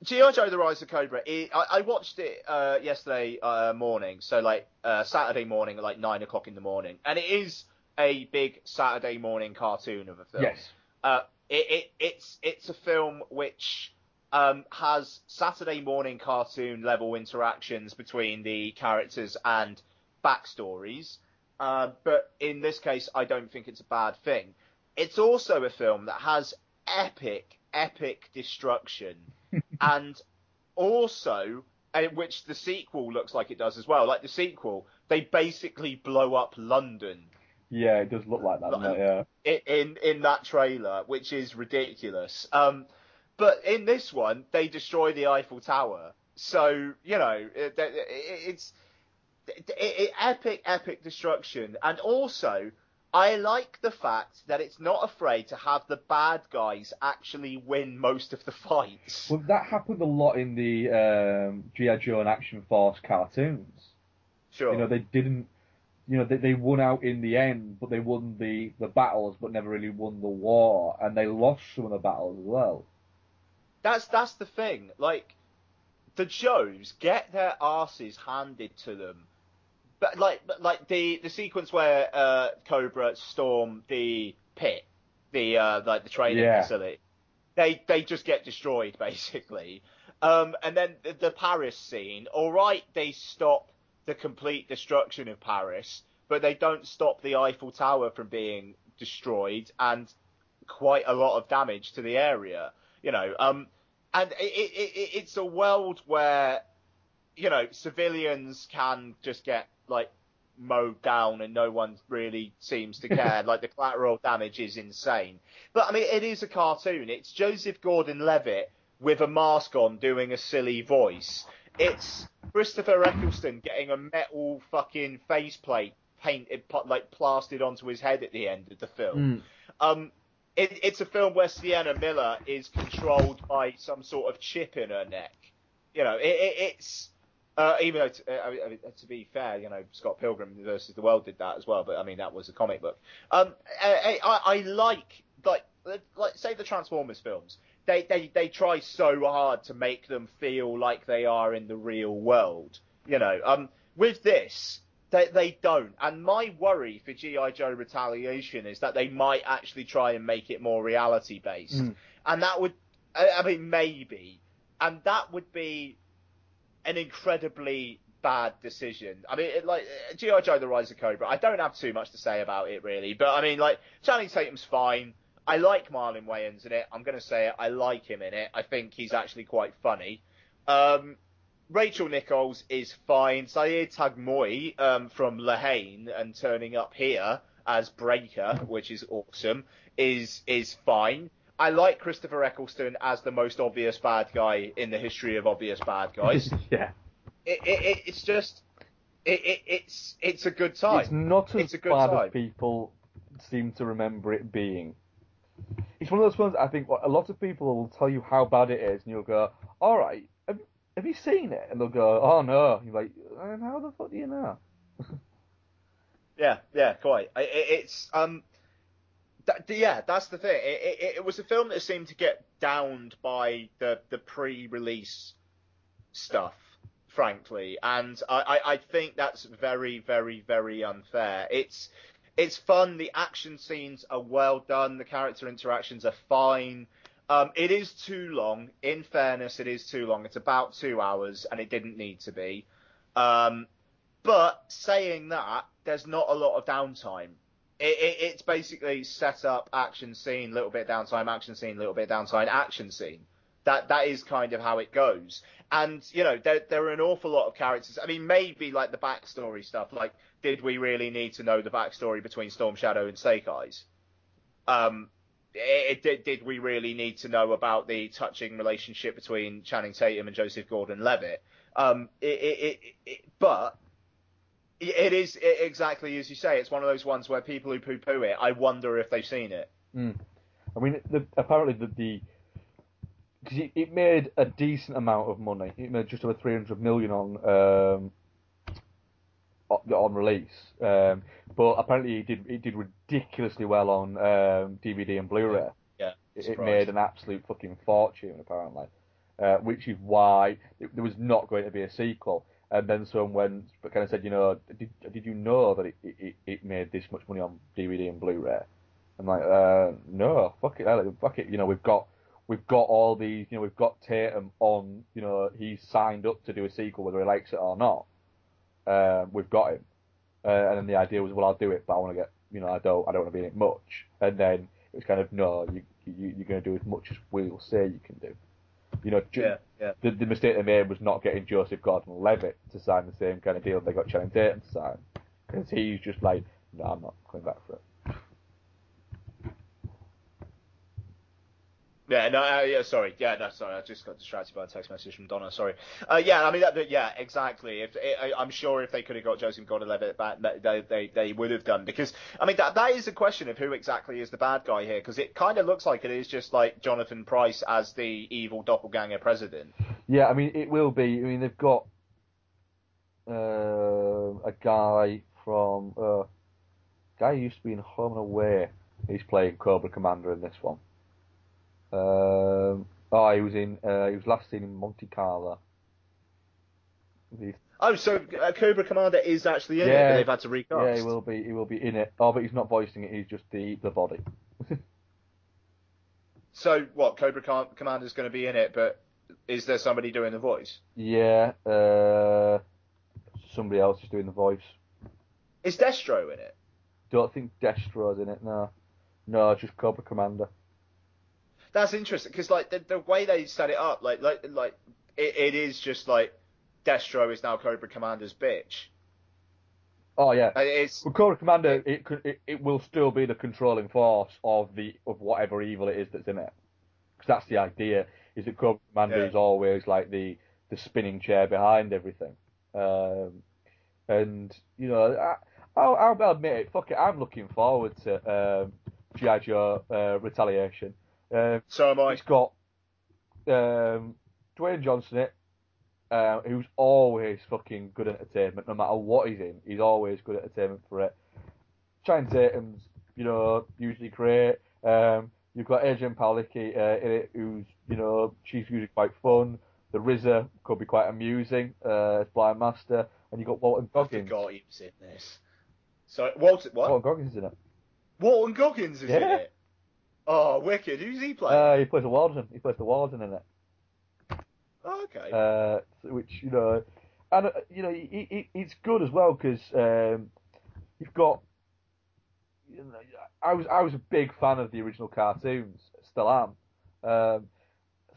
G.I. Joe: The Rise of Cobra. It, I, I watched it uh, yesterday uh, morning, so like uh, Saturday morning like nine o'clock in the morning, and it is a big Saturday morning cartoon of a film. Yes. Uh, it, it, it's it's a film which um, has Saturday morning cartoon level interactions between the characters and backstories, uh, but in this case, I don't think it's a bad thing. It's also a film that has epic, epic destruction, [laughs] and also uh, which the sequel looks like it does as well. Like the sequel, they basically blow up London Yeah, it does look like that, doesn't it? Yeah. in in that trailer, which is ridiculous. Um, but in this one, they destroy the Eiffel Tower. So you know, it, it, it's it, epic, epic destruction, and also. I like the fact that it's not afraid to have the bad guys actually win most of the fights. Well, that happened a lot in the um, G.I. Joe and Action Force cartoons. Sure. You know, they didn't. You know, they, they won out in the end, but they won the, the battles, but never really won the war, and they lost some of the battles as well. That's that's the thing. Like the Joes get their asses handed to them. But like, like the the sequence where uh, Cobra storm the pit, the uh, like the training Yeah. facility, they they just get destroyed [laughs] basically. Um, and then the, the Paris scene, all right, they stop the complete destruction of Paris, but they don't stop the Eiffel Tower from being destroyed and quite a lot of damage to the area. You know, um, and it, it, it, it's a world where you know civilians can just get like mowed down and no one really seems to care. [laughs] like the collateral damage is insane. But I mean, it is a cartoon. It's Joseph Gordon-Levitt with a mask on doing a silly voice. It's Christopher Eccleston getting a metal fucking faceplate painted, like plastered onto his head at the end of the film. Um, it, it's a film where Sienna Miller is controlled by some sort of chip in her neck. You know, it, it, it's uh, even though, to, uh, I mean, to be fair, you know, Scott Pilgrim versus the World did that as well, but I mean that was a comic book. Um, I, I, I like like like say the Transformers films. They, they they try so hard to make them feel like they are in the real world. You know, um, with this, they they don't. And my worry for GI Joe Retaliation is that they might actually try and make it more reality based, Mm. and that would, I, I mean, maybe, and that would be an incredibly bad decision. I mean, it, like GI Joe: The Rise of Cobra. I don't have too much to say about it really, but I mean, like Channing Tatum's fine. I like Marlon Wayans in it. I'm going to say it. I like him in it. I think he's actually quite funny. Um, Rachel Nichols is fine. Saïd Taghmaoui um, from La Haine and turning up here as Breaker, which is awesome, is is fine. I like Christopher Eccleston as the most obvious bad guy in the history of obvious bad guys. [laughs] yeah. it, it, it, it's just it, it, it's it's a good time. It's not as It's a good bad time. as people seem to remember it being. It's one of those ones I think a lot of people will tell you how bad it is, and you'll go, "All right, have, have you seen it?" And they'll go, "Oh no." You're like, "And how the fuck do you know?" [laughs] Yeah, yeah, quite. It, it's um, th- yeah, that's the thing. It, it, it was a film that seemed to get downed by the the pre-release stuff, frankly, and I, I think that's very, very, very unfair. It's it's fun. The action scenes are well done. The character interactions are fine. Um, it is too long. In fairness, it is too long. It's about two hours, and it didn't need to be. Um, but saying that, there's not a lot of downtime. It, it, it's basically set up, action scene, little bit downtime, action scene, little bit downtime, action scene. That that is kind of how it goes. And you know, there there are an awful lot of characters. I mean, maybe like the backstory stuff. Like, did we really need to know the backstory between Storm Shadow and Eyes? Um, it, it, did, we really need to know about the touching relationship between Channing Tatum and Joseph Gordon-Levitt? Um, it, but it is exactly as you say. It's one of those ones where people who poo-poo it, I wonder if they've seen it. Mm. I mean, the, apparently the the because it, it made a decent amount of money. It made just over 300 million on um, on, on release. Um, but apparently it did it did ridiculously well on um, DVD and Blu-ray. Yeah, It, it made an absolute fucking fortune apparently, uh, which is why it, there was not going to be a sequel. And then someone went, but kind of said, you know, did, did you know that it, it, it made this much money on DVD and Blu-ray? I'm like, uh, no, fuck it, fuck it. You know, we've got we've got all these, you know, we've got Tatum on, you know, he's signed up to do a sequel whether he likes it or not. Um, we've got him, uh, and then the idea was, well, I'll do it, but I want to get, you know, I don't, I don't want to be in it much. And then it was kind of, no, you, you you're going to do as much as we'll say you can do. You know, Yeah, yeah. The, the mistake they made was not getting Joseph Gordon-Levitt to sign the same kind of deal they got Channing Tatum to sign, because he's just like, no, I'm not coming back for it. Yeah, no, uh, yeah, sorry, yeah, no, sorry, I just got distracted by a text message from Donna. Sorry. Uh, yeah, I mean, that, yeah, exactly. If I, I'm sure if they could have got Joseph Gordon-Levitt back, they, they they would have done because I mean that that is a question of who exactly is the bad guy here because it kind of looks like it is just like Jonathan Pryce as the evil doppelganger president. Yeah, I mean, it will be. I mean, they've got uh, a guy from uh, guy who used to be in Home and Away. He's playing Cobra Commander in this one. Um, oh, he was in. Uh, he was last seen in Monte Carlo. He's- Oh, so uh, Cobra Commander is actually in it, Yeah. but they've had to recast. Yeah, he will be. He will be in it. Oh, but he's not voicing it. He's just the the body. [laughs] So what? Cobra Com- is going to be in it, but is there somebody doing the voice? Yeah. Uh, somebody else is doing the voice. Is Destro in it? Don't think Destro's in it. No. No, just Cobra Commander. That's interesting because like the, the way they set it up, like like like it, it is just like Destro is now Cobra Commander's bitch. Oh yeah. It's Well, Cobra Commander, it, could, it it will still be the controlling force of the of whatever evil it is that's in it. Because that's the idea. Is that Cobra Commander Yeah. is always like the the spinning chair behind everything. Um, and you know, I, I'll, I'll admit it. Fuck it. I'm looking forward to um, GI Joe uh, Retaliation. Um, so am I. it's got um, Dwayne Johnson in it, uh, who's always fucking good entertainment. No matter what he's in, he's always good entertainment for it. Channing Tatum's, you know, usually great. Um, you've got Adrianne Palicki uh, in it, who's, you know, she's usually quite fun. The RZA could be quite amusing uh, as Blind Master, and you've got Walton I Goggins. forgot he was in this. So Walter, what? Walton Goggins is in it. Walton Goggins is in it. Oh, wicked! Who's he playing? Uh, he plays the warden. He plays the warden in it. oh, okay. uh, which you know, and uh, you know, it, it, it's good as well because um, you've got. You know, I was I was a big fan of the original cartoons, still am. Um,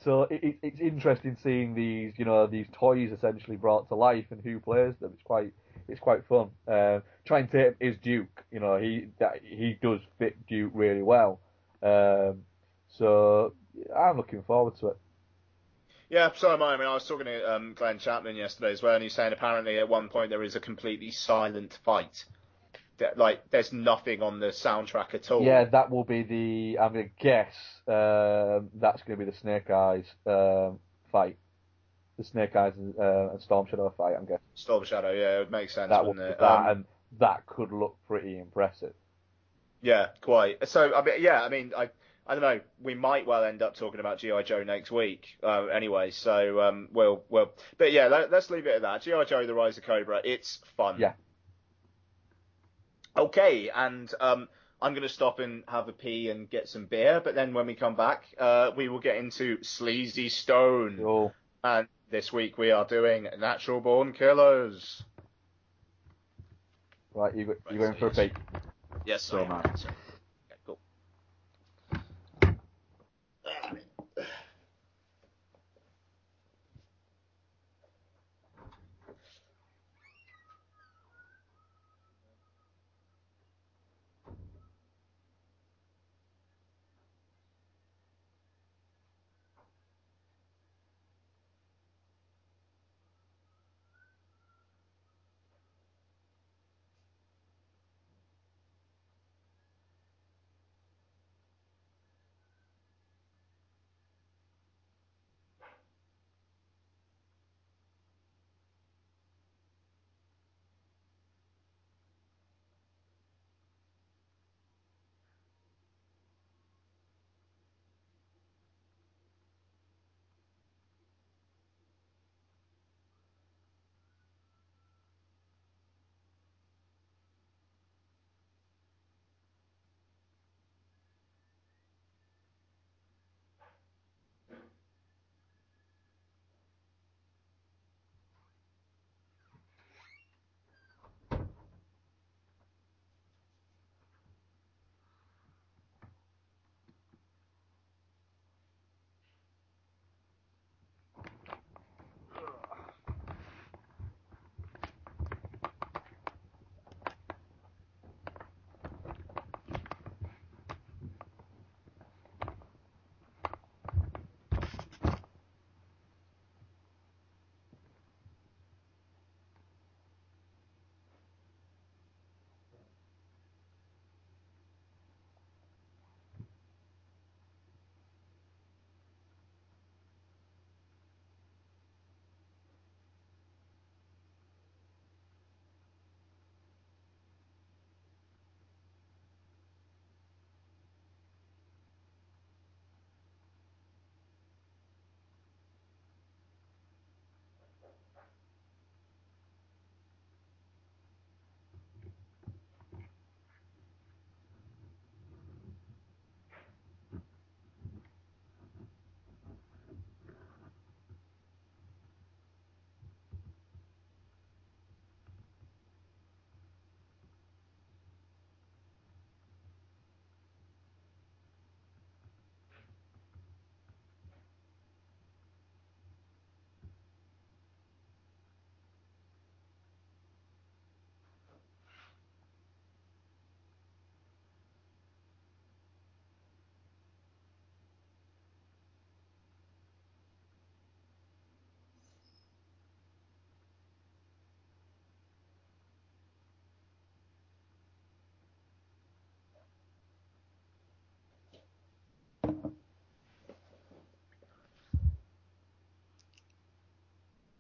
so it, it, it's interesting seeing these, you know, these toys essentially brought to life and who plays them. It's quite it's quite fun. Um, trying to is Duke, you know, he that, he does fit Duke really well. Um, so I'm looking forward to it. Yeah, so am I. I mean, I was talking to um, Glenn Chapman yesterday as well, and he's saying apparently at one point there is a completely silent fight. That, like, there's nothing on the soundtrack at all. Yeah, that will be the. I'm gonna guess um, that's gonna be the Snake Eyes um, fight, the Snake Eyes and, uh, and Storm Shadow fight. I'm guessing Storm Shadow. Yeah, it would make sense, that wouldn't it? that, Um, and that could look pretty impressive. Yeah, quite. So, I mean, yeah, I mean, I, I don't know. We might well end up talking about GI Joe next week, uh, anyway. So, um, we'll, we'll, but yeah, let, us leave it at that. GI Joe: The Rise of Cobra. It's fun. Yeah. Okay, and um, I'm going to stop and have a pee and get some beer. But then when we come back, uh, we will get into Sleazy Stone. Oh, And this week we are doing Natural Born Killers. right, you go, you going for a peek? Yes, So I am am.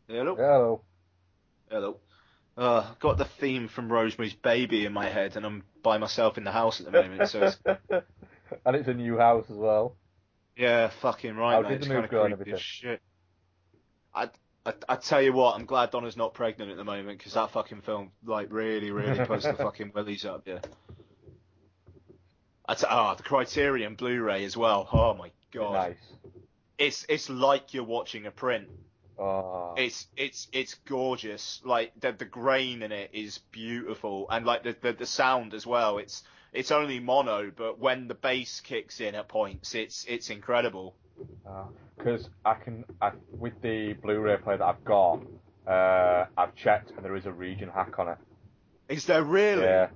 Hello. Hello. Hello. Uh, I've got the theme from Rosemary's Baby in my head, and I'm by myself in the house at the moment. So it's, [laughs] and it's a new house as well. yeah, fucking right, How mate. did It's the kind move of go and creepy as everything? shit. I, I, I tell you what, I'm glad Donna's not pregnant at the moment because that fucking film, like, really, really [laughs] puts the fucking willies up. Yeah. I t- ah, the Criterion Blu-ray as well. Oh my god. Nice. It's it's like you're watching a print. Oh. It's it's it's gorgeous. Like the the grain in it is beautiful, and like the the, the sound as well. It's it's only mono, but when the bass kicks in at points, it's it's incredible. Because I can, I, with the Blu-ray player that I've got, uh, I've checked and there is a region hack on it. Is there really? Yeah.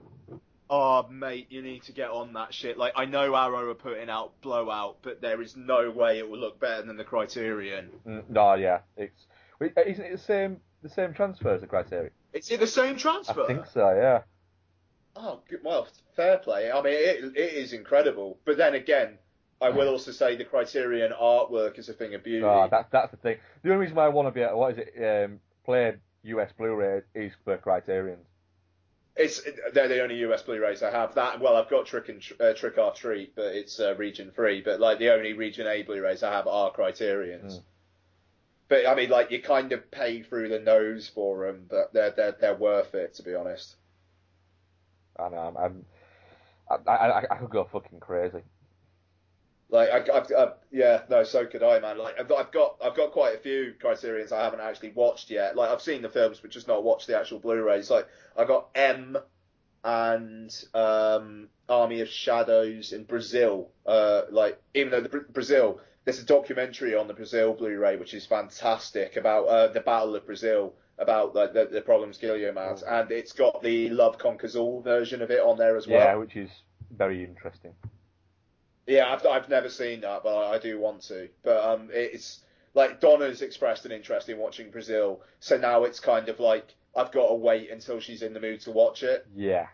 Oh mate, you need to get on that shit. Like I know Arrow are putting out Blowout, but there is no way it will look better than the Criterion. Mm, no, yeah. It's isn't it the same the same transfer as the Criterion? Is it the same transfer? I think so. Yeah. Oh, good, well, fair play. I mean, it, it is incredible. But then again, I will also say the Criterion artwork is a thing of beauty. Oh, that's that's the thing. The only reason why I want to be at, what is it um, play US Blu-ray is for Criterion. It's they're the only US Blu-rays I have. That well, I've got Trick and uh, Trick or Treat, but it's uh, region free. But like the only region A Blu-rays I have are Criterion's. But I mean, like you kind of pay through the nose for them, but they're they're they're worth it to be honest. I know. I'm, I'm I, I, I could go fucking crazy. Like I, I've, i yeah, no, so could I, man. Like I've got, I've got, I've got quite a few Criterions I haven't actually watched yet. Like I've seen the films, but just not watched the actual Blu-rays. Like I got M and um, Army of Shadows in Brazil. Uh, like even though the Br- Brazil, there's a documentary on the Brazil Blu-ray which is fantastic about uh, the Battle of Brazil, about like, the, the problems Gilliam had, and it's got the Love Conquers All version of it on there as well. Yeah, which is very interesting. Yeah, I've, I've never seen that, but I, do want to. But um, it's like Donna's expressed an interest in watching Brazil, so now it's kind of like I've got to wait until she's in the mood to watch it. Yeah.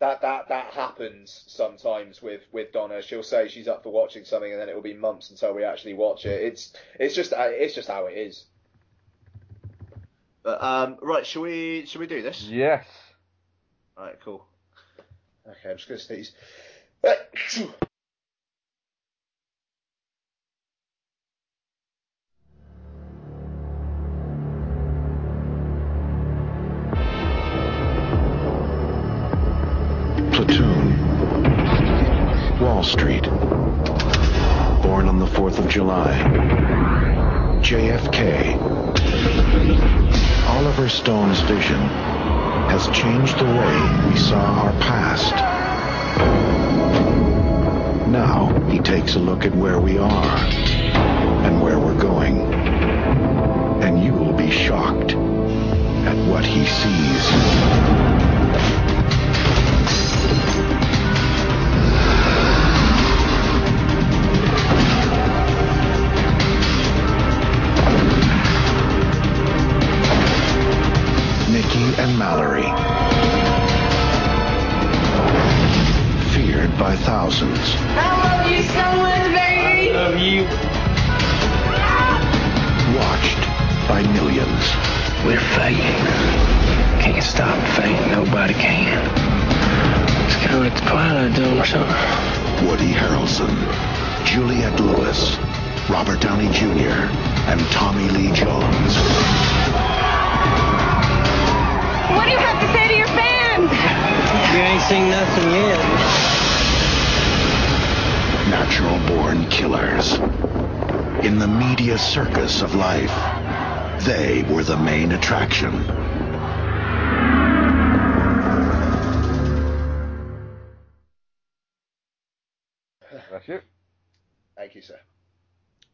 That that that happens sometimes with with Donna. She'll say she's up for watching something, and then it will be months until we actually watch it. It's it's just uh, it's just how it is. But um, right, should we shall we do this? Yes. All right, cool. Okay, I'm just gonna sneeze. Platoon. Wall Street. Born on the 4th of July. JFK. Oliver Stone's vision has changed the way we saw our past. Now he takes a look at where we are and where we're going. And you will be shocked at what he sees. Nikki and Mallory. By thousands. I love you so much, baby. I love you. Watched by millions. We're fighting. Can't stop fighting. Nobody can. It's kind of like the Twilight Zone or something. Woody Harrelson, Juliette Lewis, Robert Downey Jr., and Tommy Lee Jones. What do you have to say to your fans? You ain't seen nothing yet. Natural born killers. In the media circus of life, they were the main attraction. That's it. Thank you, sir.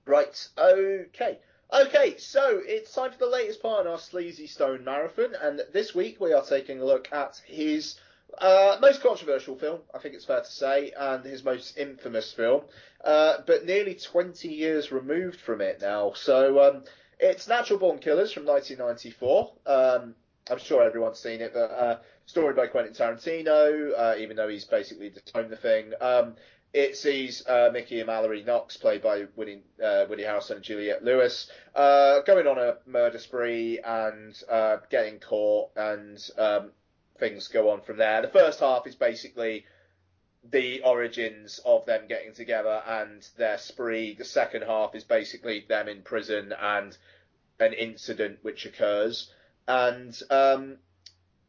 Right, okay. Okay, so it's time for the latest part in our Sleazy Stone Marathon, and this week we are taking a look at his uh, most controversial film, I think it's fair to say, and his most infamous film, uh, but nearly 20 years removed from it now. So um, it's Natural Born Killers from 1994. Um, I'm sure everyone's seen it, but uh, story by Quentin Tarantino, uh, even though he's basically disowned the thing. Um, it sees uh, Mickey and Mallory Knox, played by Woody, Woody Harrelson and Juliette Lewis, uh, going on a murder spree and getting caught, and um, things go on from there. The first half is basically the origins of them getting together and their spree. The second half is basically them in prison and an incident which occurs. And um,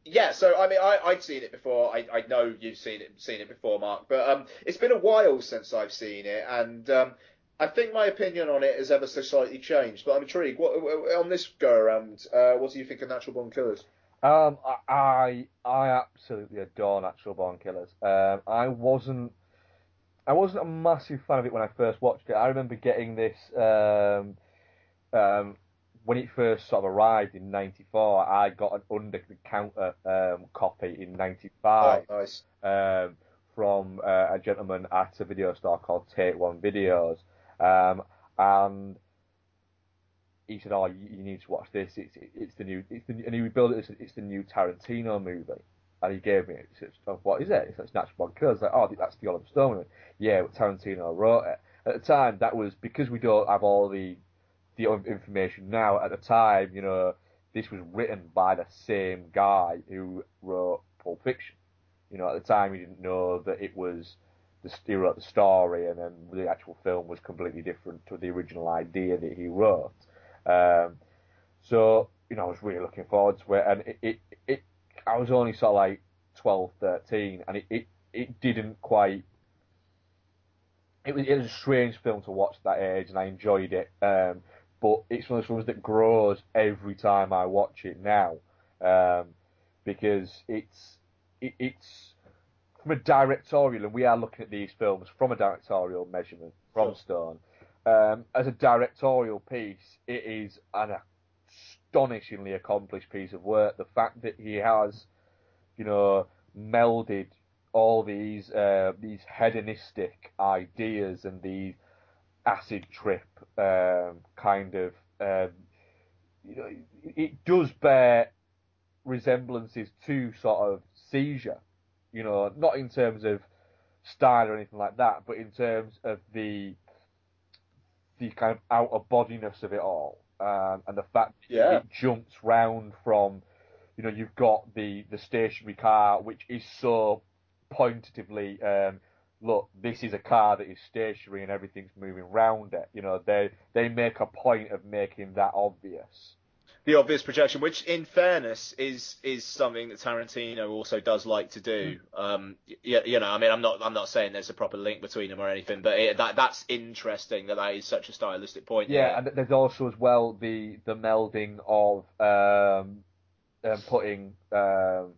yeah, so I mean, I, I'd seen it before. I, I know you've seen it seen it before, Mark, but um, it's been a while since I've seen it, and um, I think my opinion on it has ever so slightly changed. But I'm intrigued. What on this go around? Uh, what do you think of Natural Born Killers? Um, I I absolutely adore Natural Born Killers. Um, I wasn't I wasn't a massive fan of it when I first watched it. I remember getting this um, um, when it first sort of arrived in '94. I got an under the counter um, copy in '95 Oh, nice. um, from uh, a gentleman at a video store called Take One Videos, um, and he said, "Oh, you, need to watch this. It's it's the new it's the and he rebuilt it. It's the new Tarantino movie." And he gave me it. He said, oh, "What is it?" Said, "It's Natural Born Killers." Like, "Oh, that's the Oliver Stone movie." Yeah, but Tarantino wrote it. At the time, that was because we don't have all the the information now. At the time, you know, this was written by the same guy who wrote Pulp Fiction. You know, at the time, you didn't know that it was he wrote the story, and then the actual film was completely different to the original idea that he wrote. Um, so, you know, I was really looking forward to it, and it, it, it I was only sort of like 12, 13, and it, it, it didn't quite. It was, it was a strange film to watch at that age, and I enjoyed it. Um, but it's one of those films that grows every time I watch it now, um, because it's it, it's from a directorial, and we are looking at these films from a directorial measurement from Stone. Um, as a directorial piece, it is an astonishingly accomplished piece of work. The fact that he has, you know, melded all these uh, these hedonistic ideas and these acid trip um, kind of, um, you know, it does bear resemblances to sort of seizure. You know, not in terms of style or anything like that, but in terms of the the kind of out of bodiness of it all, um, and the fact that Yeah. it jumps round from, you know, you've got the the stationary car, which is so pointatively, um, look, this is a car that is stationary and everything's moving round it. You know, they they make a point of making that obvious. The obvious projection, which in fairness is is something that Tarantino also does like to do. Um, you, you know, I mean, I'm not I'm not saying there's a proper link between them or anything, but it, that that's interesting that that is such a stylistic point. Yeah, and there's also as well the the melding of um, um, putting um,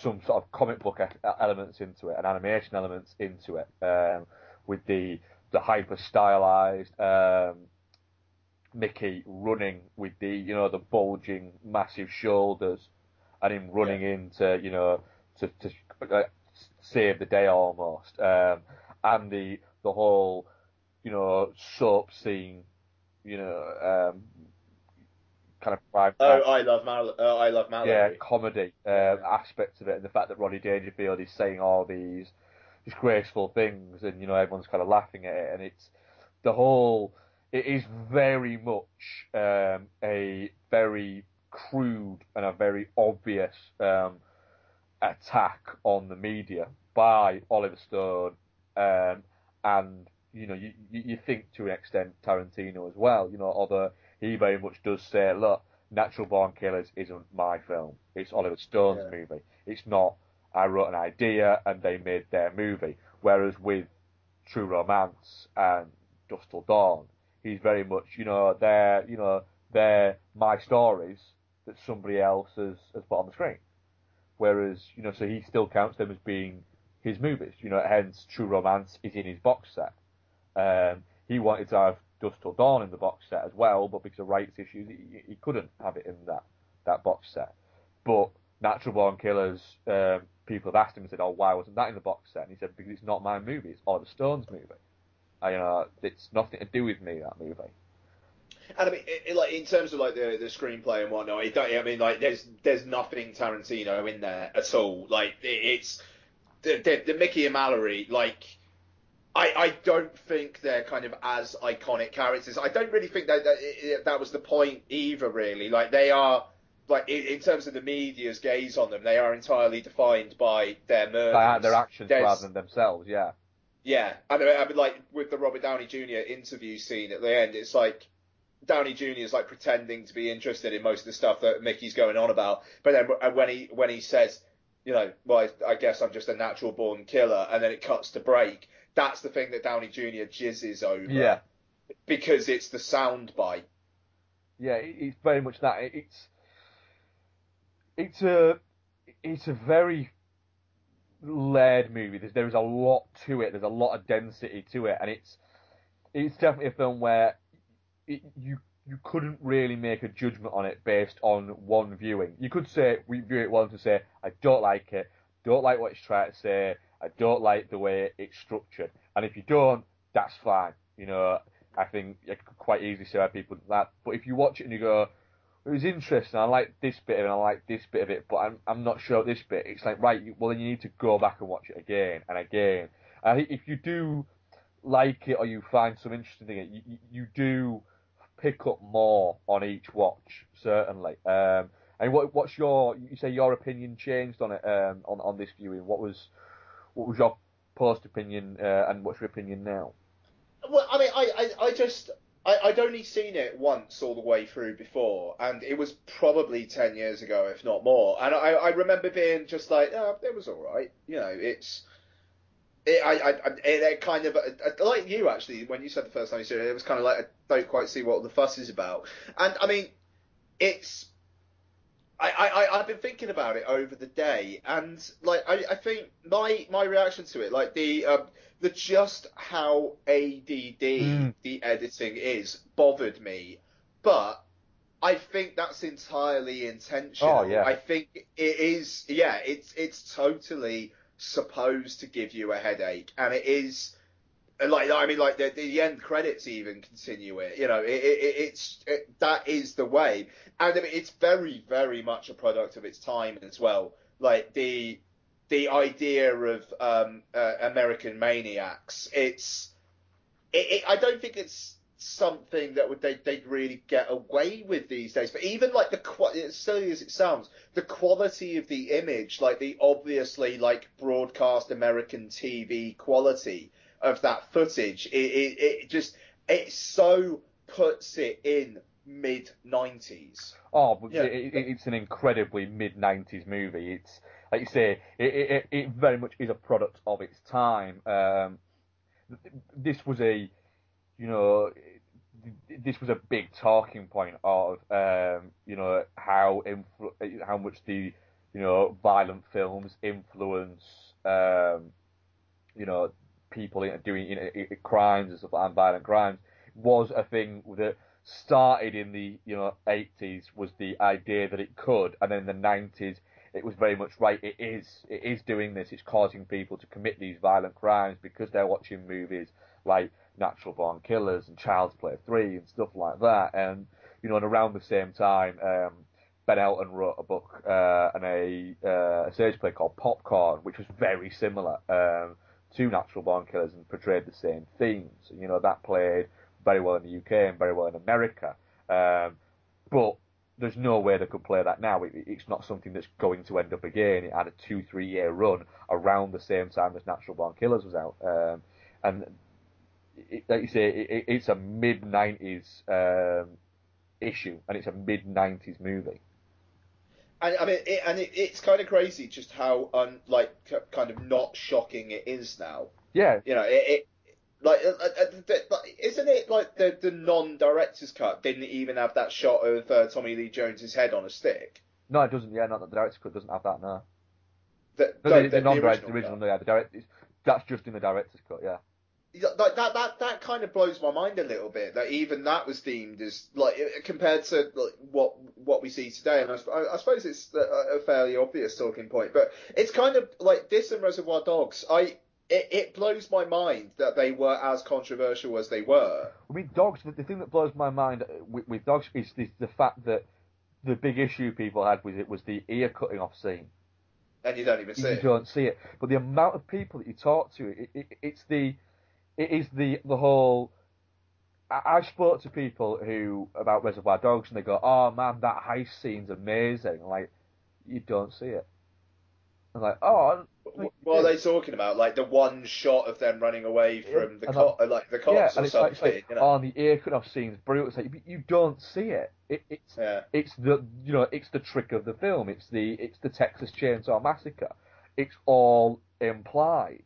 some sort of comic book elements into it and animation elements into it um, with the the hyper stylized um, Mickey running with the you know the bulging massive shoulders and him running into you know to to uh, save the day almost um, and the the whole you know soap scene you know um, kind of prime Oh, I love Mal- uh, I love Mallory. yeah, comedy um, aspects of it, and the fact that Rodney Dangerfield is saying all these disgraceful things, and you know everyone's kind of laughing at it, and it's the whole. It is very much um, a very crude and a very obvious um, attack on the media by Oliver Stone, um, and you know you, you think to an extent Tarantino as well. You know, although he very much does say, look, Natural Born Killers isn't my film. It's Oliver Stone's Yeah. movie. It's not. I wrote an idea and they made their movie. Whereas with True Romance and Dusk Till Dawn, he's very much, you know, they're, you know, they're my stories that somebody else has, has put on the screen. Whereas, you know, so he still counts them as being his movies. You know, hence True Romance is in his box set. Um, he wanted to have Dusk Till Dawn in the box set as well, but because of rights issues, he, he couldn't have it in that, that box set. But Natural Born Killers, um, people have asked him and said, "Oh, why wasn't that in the box set?" And he said, "Because it's not my movie; it's Oliver Stone's movie. You uh, know, it's nothing to do with me that movie." And I mean, it, it, like in terms of like the the screenplay and whatnot, it don't, I mean, like there's there's nothing Tarantino in there at all. Like it, it's the, the the Mickey and Mallory, like I, I don't think they're kind of as iconic characters. I don't really think that that, that was the point either. Really, like they are like in, in, terms of the media's gaze on them, they are entirely defined by their murders, by their actions There's, rather than themselves. Yeah. Yeah, I mean, I mean, like with the Robert Downey Jr. interview scene at the end, it's like Downey Jr. is like pretending to be interested in most of the stuff that Mickey's going on about, but then when he when he says, you know, well, I guess I'm just a natural born killer, and then it cuts to break. That's the thing that Downey Jr. jizzes over. Yeah. Because it's the sound bite. Yeah, it's very much that. It's it's a it's a very layered movie. There's there's a lot to it. There's a lot of density to it, and it's it's definitely a film where it, you you couldn't really make a judgment on it based on one viewing. You could say we view it once and say I don't like it, don't like what it's trying to say, I don't like the way it's structured, and if you don't, that's fine. You know, I think you could quite easily say why people that. But if you watch it and you go, it was interesting. I like this bit of it, and I like this bit of it, but I'm I'm not sure this bit. It's like right, well then you need to go back and watch it again and again. I think if you do like it or you find some interesting thing, you, you do pick up more on each watch certainly. Um, and what what's your you say your opinion changed on it um, on on this viewing? What was what was your post opinion uh, and what's your opinion now? Well, I mean, I, I, I just I, I'd only seen it once all the way through before, and it was probably ten years ago, if not more. And I, I remember being just like, oh, it was all right. You know, it's. It, I, I, it, it kind of uh, uh, like you actually when you said the first time you saw it, it was kind of like I don't quite see what the fuss is about. And I mean, it's I, I, I've been thinking about it over the day, and like I, I think my my reaction to it, like the um, the just how ADD mm. the editing is bothered me, but I think that's entirely intentional. Oh, yeah. I think it is. Yeah, it's it's totally supposed to give you a headache, and it is. Like I mean, like the, the end credits even continue it. You know, it, it, it's it, that is the way, and I mean, it's very very much a product of its time as well. Like the the idea of um, uh, American maniacs. It's it, it, I don't think it's something that would they they'd really get away with these days. But even like the as silly as it sounds, the quality of the image, like the obviously like broadcast American TV quality of that footage, it, it, it just it so puts it in mid nineties. Oh, but yeah. it, it's an incredibly mid nineties movie. It's like you say, it, it, it very much is a product of its time. Um, this was a, you know, this was a big talking point of, um, you know, how influ- how much the, you know, violent films influence, um, you know, people doing you know, crimes and stuff like and violent crimes was a thing that started in the you know 80s was the idea that it could, and then in the 90s it was very much right. It is it is doing this. It's causing people to commit these violent crimes because they're watching movies like Natural Born Killers and Child's Play Three and stuff like that. And you know, and around the same time, um, Ben Elton wrote a book uh, and a, uh, a stage play called Popcorn, which was very similar um, to Natural Born Killers and portrayed the same themes. You know, that played very well in the UK and very well in America. Um, but there's no way they could play that now. It, it's not something that's going to end up again. It had a two, three year run around the same time as Natural Born Killers was out. Um, and it, like you say, it, it's a mid 90s um, issue and it's a mid 90s movie. And I mean, it, and it's kind of crazy just how un, like kind of not shocking it is now. Yeah. You know, it, like, uh, uh, uh isn't it like the the non-director's cut didn't even have that shot of uh, Tommy Lee Jones's head on a stick? No, it doesn't. Yeah, not that the director's cut doesn't have that. No. The, no, the, the, the non-director's original, original yeah, the direct, that's just in the director's cut. Yeah. Like that, that, that kind of blows my mind a little bit. That even that was deemed as like compared to like, what what we see today, and I, I suppose it's a, a fairly obvious talking point. But it's kind of like this and Reservoir Dogs. I it, it blows my mind that they were as controversial as they were. I mean, dogs. The, the thing that blows my mind with, with dogs is the, the fact that the big issue people had with it was the ear cutting off scene. And you don't even see you it. You don't see it. But the amount of people that you talk to, it, it, it's the it is the the whole. I, I spoke to people who about Reservoir Dogs, and they go, "Oh man, that heist scene's amazing." I'm like, you don't see it. I'm like, oh. What, what are they talking about? Like the one shot of them running away from the co- like the cops yeah, or and it's like, something. like you know? oh, and the aircraft scene's brutal. It's like you- you don't see it. it it's Yeah. it's the you know it's the trick of the film. It's the it's the Texas Chainsaw Massacre. It's all implied.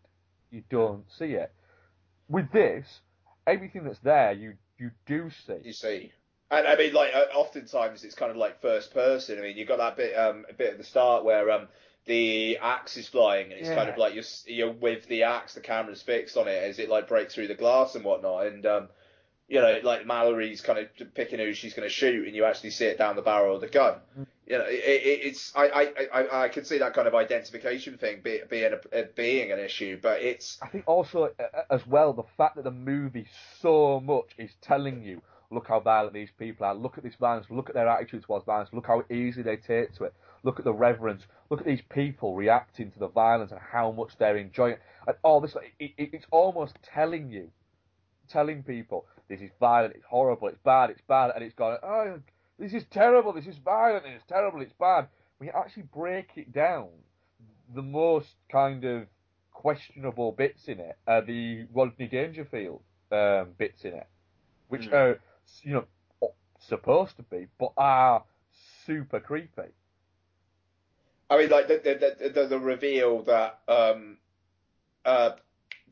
You don't see it. With this, everything that's there, you you do see. You see. And I mean, like, uh, oftentimes it's kind of like first person. I mean, you got that bit, um, a bit at the start where, um, the axe is flying, and it's kind of like you're, you're with the axe, the camera's fixed on it as it like breaks through the glass and whatnot, and um, you know, like Mallory's kind of picking who she's going to shoot, and you actually see it down the barrel of the gun. You know, it, it, it's I, I, I, I can see that kind of identification thing be, being a, being an issue, but it's I think also uh, as well the fact that the movie so much is telling you, look how violent these people are, look at this violence, look at their attitude towards violence, look how easy they take to it, look at the reverence, look at these people reacting to the violence and how much they're enjoying it. And all this, it, it's almost telling you, telling people this is violent, it's horrible, it's bad, it's bad, and it's going, oh, this is terrible, this is violent, it's terrible, it's bad. When you actually break it down, the most kind of questionable bits in it are the Rodney Dangerfield um, bits in it, which Mm. are you know supposed to be, but are super creepy. I mean, like the the the, the reveal that um, uh,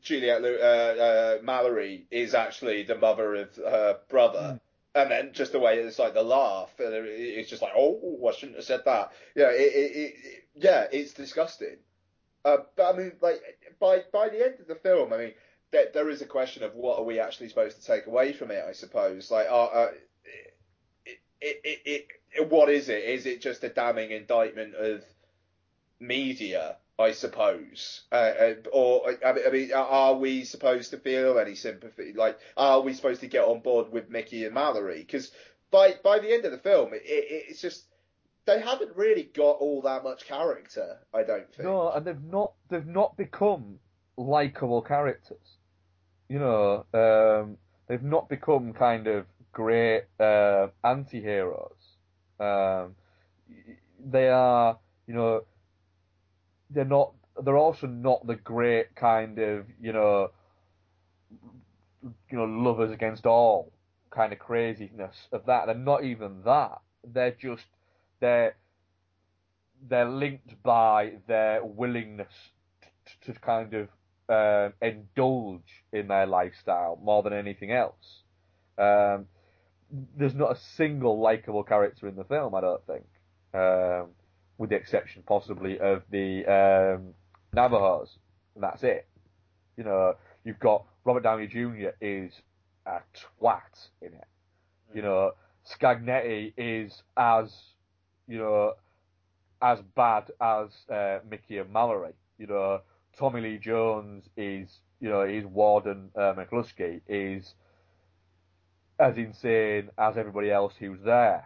Juliette Lew- uh, uh, Mallory is actually the mother of her brother, and then just the way it's like the laugh, and it's just like, oh, I shouldn't have said that. Yeah, it, it, it, it- yeah, it's disgusting. Uh, but I mean, like by by the end of the film, I mean, there, there is a question of what are we actually supposed to take away from it? I suppose, like, are, uh, it, it, it, what is it? Is it just a damning indictment of media? I suppose, uh, uh, or I mean, I mean, are we supposed to feel any sympathy? Like, are we supposed to get on board with Mickey and Mallory? Because by by the end of the film, it, it, it's just they haven't really got all that much character. I don't think. No, and they've not they've not become likable characters. You know, um, they've not become kind of great uh, anti-heroes. Um, they are, you know, they're not. They're also not the great kind of, you know, you know, lovers against all kind of craziness of that. They're not even that. They're just they're they're linked by their willingness to, to kind of um, indulge in their lifestyle more than anything else. Um, there's not a single likable character in the film, I don't think, um, with the exception possibly of the um, Navajos, and that's it. You know, you've got Robert Downey Jr. is a twat in it. You know, Scagnetti is as, you know, as bad as uh, Mickey and Mallory. You know, Tommy Lee Jones is, you know, his Warden uh, McCluskey is as insane as everybody else who's there.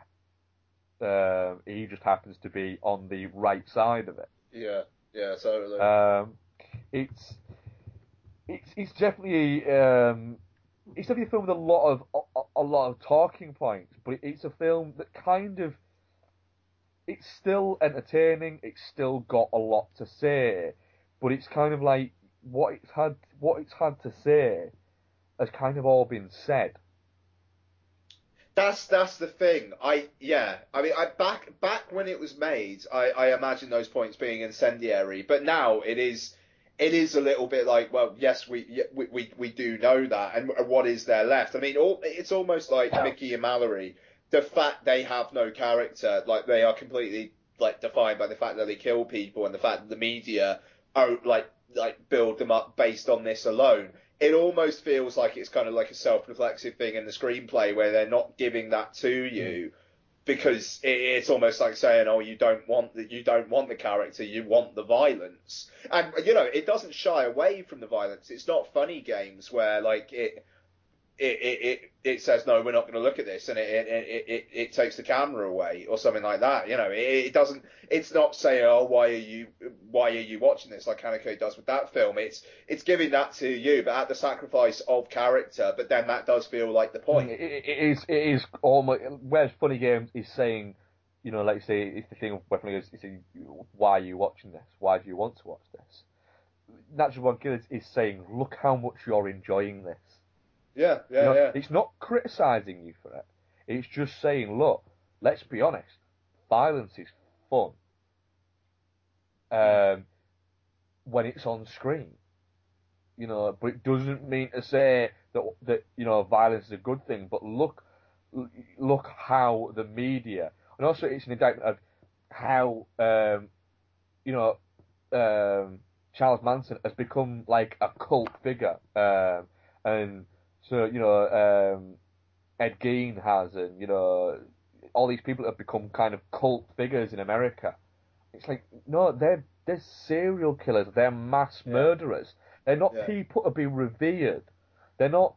Um, he just happens to be on the right side of it. Yeah, yeah, totally. Um, it's it's it's definitely um, it's definitely a film with a lot of a, a lot of talking points, but it's a film that kind of it's still entertaining. It's still got a lot to say, but it's kind of like what it's had what it's had to say has kind of all been said. That's that's the thing. I yeah. I mean, I back back when it was made, I I imagine those points being incendiary, but now it is it is a little bit like, well, yes, we we we, we do know that, and what is there left? I mean, all, it's almost like Mickey and Mallory. The fact they have no character, like they are completely like defined by the fact that they kill people, and the fact that the media are like like build them up based on this alone. It almost feels like it's kind of like a self-reflexive thing in the screenplay where they're not giving that to mm. you because it, it's almost like saying, "Oh, you don't want the you don't want the character, you want the violence." And you know, it doesn't shy away from the violence. It's not funny games where like it it, it, it, it says no, we're not going to look at this, and it, it, it, it, takes the camera away or something like that. You know, it, it doesn't. It's not saying, oh, why are you why are you watching this like Haneke does with that film. It's it's giving that to you, but at the sacrifice of character. But then that does feel like the mm. point. It, it is it is almost whereas Funny Games is saying, you know, like you say, it's the thing where Funny Games is saying, why are you watching this? Why do you want to watch this? Natural Born Killers is saying, look how much you're enjoying this. Yeah, yeah, You know, yeah. It's not criticising you for it. It's just saying, look, let's be honest, violence is fun. Um, when it's on screen, you know, but it doesn't mean to say that that you know violence is a good thing. But look, look how the media, and also it's an indictment of how um, you know um, Charles Manson has become like a cult figure, um, and so you know um, Ed Gein has, and you know all these people have become kind of cult figures in America. It's like no, they're they're serial killers, they're mass murderers. They're not Yeah. people to be revered. They're not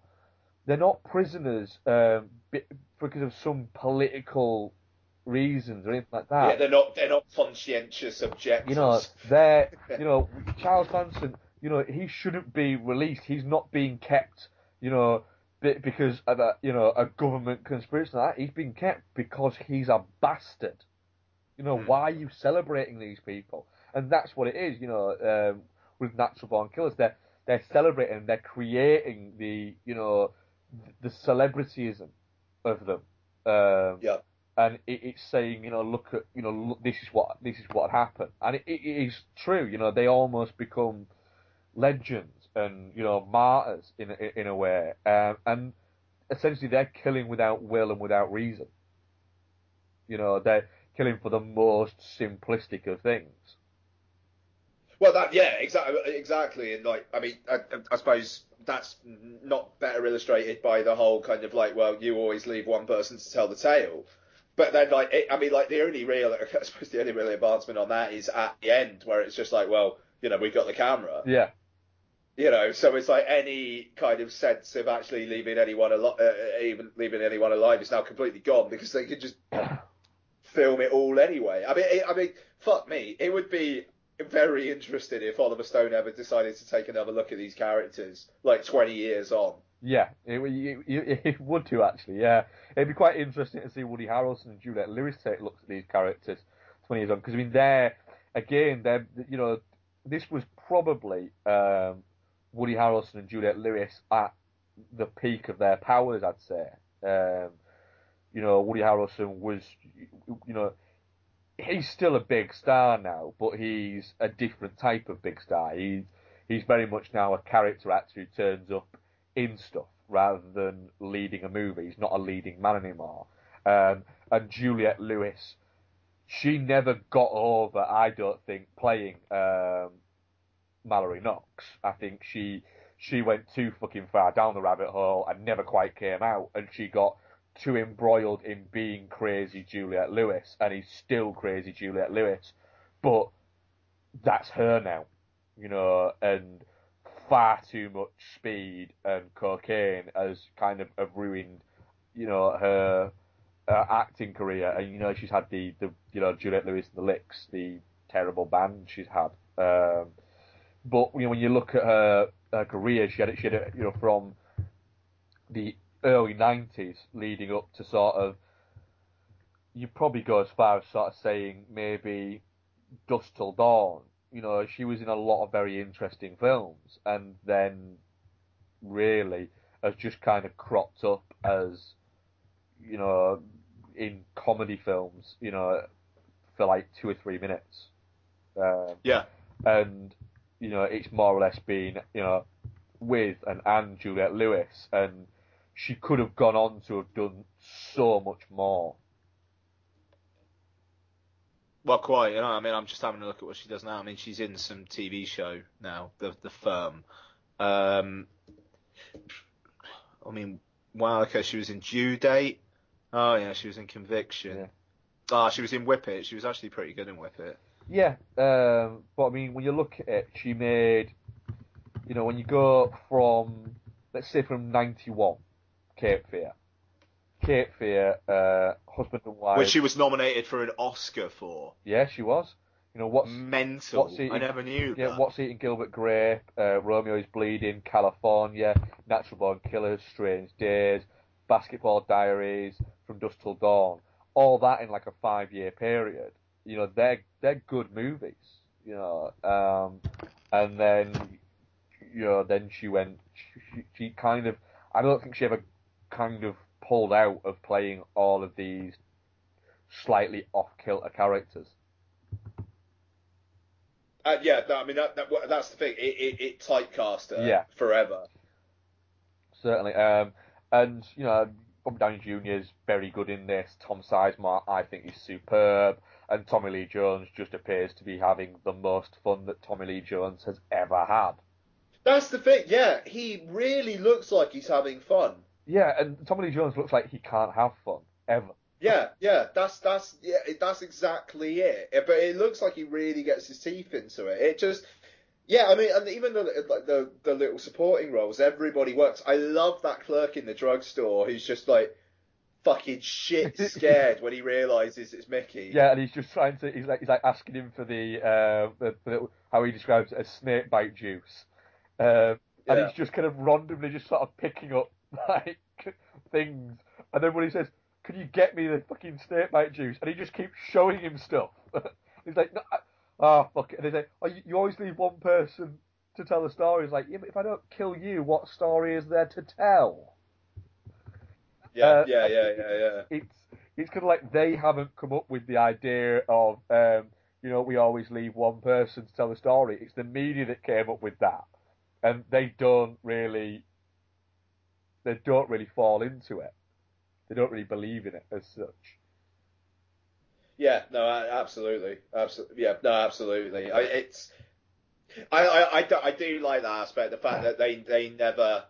they're not prisoners um, because of some political reasons or anything like that. Yeah, they're not they're not conscientious objectors. You know, they're, [laughs] you know, Charles Manson, you know, he shouldn't be released. He's not being kept, you know, because of a, you know, a government conspiracy like that. He's being kept because he's a bastard. You know, why are you celebrating these people? And that's what it is, you know, um, with Natural Born Killers. They're, they're celebrating, they're creating the, you know, the celebrityism of them. Um, yeah. and it, it's saying, you know, look at, you know, look, this is what this is what happened, and it, it is true. You know, they almost become legends and you know martyrs in a- in a way, um, and essentially they're killing without will and without reason. You know, they're killing for the most simplistic of things. Well, that yeah, exactly, exactly, and like I mean, I, I suppose that's not better illustrated by the whole kind of like, well, you always leave one person to tell the tale. But then, like, it, I mean, like the only real, [laughs] I suppose the only real advancement on that is at the end, where it's just like, well, you know, we've got the camera, Yeah, you know, so it's like any kind of sense of actually leaving anyone alive, uh, even leaving anyone alive is now completely gone because they could just [coughs] film it all anyway. I mean, it, I mean, fuck me, it would be very interesting if Oliver Stone ever decided to take another look at these characters, like 20 years on. yeah, it, it, it, [laughs] it would do actually. Yeah, it'd be quite interesting to see Woody Harrelson and Juliette Lewis take looks at these characters twenty years on because I mean they're again they're you know this was probably um, Woody Harrelson and Juliette Lewis at the peak of their powers, I'd say. Um, you know, Woody Harrelson was, you know, he's still a big star now, but he's a different type of big star. He's he's very much now a character actor who turns up in stuff rather than leading a movie. He's not a leading man anymore. Um, and Juliette Lewis, she never got over, I don't think, playing um, Mallory Knox. I think she she went too fucking far down the rabbit hole and never quite came out, and she got too embroiled in being crazy Juliette Lewis, and he's still crazy Juliette Lewis, but that's her now, you know, and far too much speed and cocaine has kind of have ruined, you know, her uh, acting career, and you know she's had the, the you know Juliette Lewis and the Licks, the terrible band she's had. Um, but you know when you look at her, her career, she had it, she had it, you know, from the early '90s leading up to sort of. You probably go as far as sort of saying maybe Dusk Till Dawn. You know, she was in a lot of very interesting films, and then really has just kind of cropped up as, you know, in comedy films, you know, for like two or three minutes. Um, Yeah. and you know it's more or less been you know with and and Juliette Lewis, and she could have gone on to have done so much more. Well, quite. You know, I mean, I'm just having a look at what she does now. I mean, she's in some TV show now, the the firm. Um, I mean, wow. Okay, she was in Due Date. Oh yeah, she was in Conviction. Ah, she was in Whip It. She was actually pretty good in Whip It. Yeah, um, but I mean, when you look at it, she made, you know, when you go from, let's say from 91, Cape Fear. Cape Fear, uh, husband and wife. Which she was nominated for an Oscar for. Yeah, she was. You know what's mental. What's eating, I never knew. Yeah, that. what's eating Gilbert Grape? Uh, Romeo is bleeding. Kalifornia. Natural Born Killers. Strange Days. Basketball Diaries. From Dusk Till Dawn. All that in like a five-year period. You know, they're they're good movies. You know, um, and then you know, then she went. She, she kind of. I don't think she ever kind of pulled out of playing all of these slightly off kilter characters. Uh, yeah, no, I mean that, that that's the thing. It, it, it typecast her Yeah. forever. Certainly. Um, and, you know, Bob Downey Jr. is very good in this. Tom Sizemore, I think, is superb. And Tommy Lee Jones just appears to be having the most fun that Tommy Lee Jones has ever had. That's the thing. Yeah, he really looks like he's having fun. Yeah, and Tommy Lee Jones looks like he can't have fun, ever. Yeah, yeah, that's that's yeah, that's exactly it. But it looks like he really gets his teeth into it. It just, yeah, I mean, and even the like the the little supporting roles, everybody works. I love that clerk in the drugstore who's just like fucking shit [laughs] scared when he realizes it's Mickey. Yeah, and he's just trying to. He's like he's like asking him for the uh, the, the how he describes it as snake bite juice, um, and Yeah. he's just kind of randomly just sort of picking up [laughs] like things, and then when he says, "Can you get me the fucking snake bite juice?" and he just keeps showing him stuff. [laughs] he's like, no, I, "Oh fuck it," and they say, "Oh, you, you always leave one person to tell the story." He's like, "Yeah, but if I don't kill you, what story is there to tell?" Yeah, Uh, yeah, yeah, yeah, yeah. it's it's kind of like they haven't come up with the idea of um, you know we always leave one person to tell the story. It's the media that came up with that, and they don't really they don't really fall into it. They don't really believe in it as such. Yeah, no, absolutely, absolutely. Yeah, no, absolutely. I, it's, I, I, I, do, I do like that aspect. The fact that they, they never,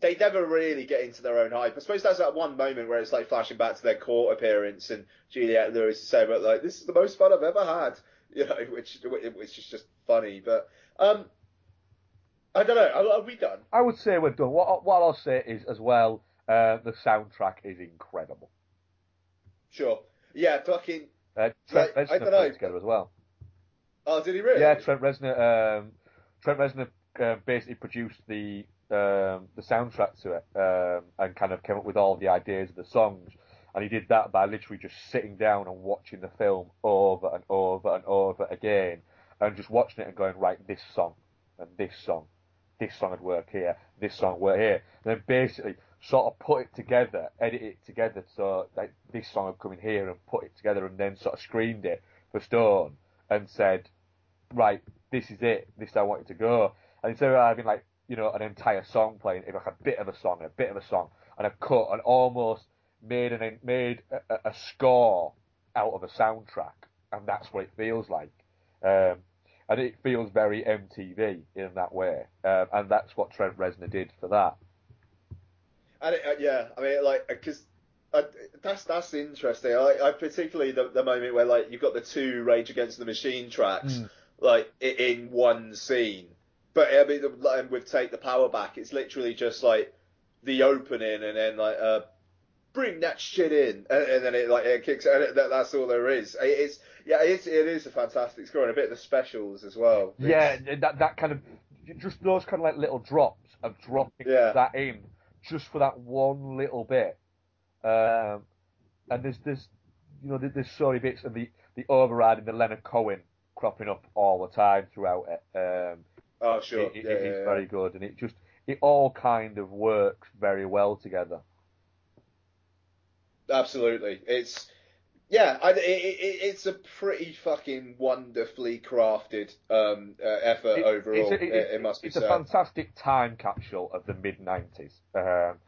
they never really get into their own hype. I suppose that's that one moment where it's like flashing back to their court appearance and Juliette Lewis is saying, "But like, this is the most fun I've ever had," [laughs] you know, which, which is just funny. But, um, I don't know. Are, we done? I would say we're done. What what I'll say is as well, uh, the soundtrack is incredible. Sure. Yeah, fucking. Uh, Trent Like, I Reznor dunno. together as well. Oh, did he really? Yeah, Trent Reznor. Um, Trent Reznor uh, basically produced the um, the soundtrack to it um, and kind of came up with all the ideas of the songs. And he did that by literally just sitting down and watching the film over and over and over again, and just watching it and going, right, this song and this song, this song would work here, this song would work here, and then basically sort of put it together, edit it together, so like this song would come in here and put it together, and then sort of screened it for Stone and said, right, this is it, this is how I want it to go. And instead of having like, you know, an entire song playing, like a bit of a song and a bit of a song and a cut and almost made an made a, a- score out of a soundtrack, and that's what it feels like. Um, and it feels very MTV in that way, um, and that's what Trent Reznor did for that. And it, uh, yeah, I mean, like, because uh, that's that's interesting. I, I particularly the, the moment where like you've got the two Rage Against the Machine tracks, Mm. like in one scene. But I mean, with Take the Power Back, it's literally just like the opening and then like uh, bring that shit in, and, and then it like it kicks, and it, that, that's all there is. It- It's yeah, it's, it is a fantastic score and a bit of the specials as well. Yeah, that that kind of just those kind of like little drops of dropping Yeah. that in just for that one little bit. Um, and there's there's you know there's so many bits and the the overriding the Leonard Cohen cropping up all the time throughout it. Um, Oh sure, it, it- yeah, it yeah, very good and it just it all kind of works very well together. Absolutely, it's yeah, I, it, it, it's a pretty fucking wonderfully crafted um, uh, effort It- overall. it's a- it, must be it's a fantastic time capsule of the mid '90s, um,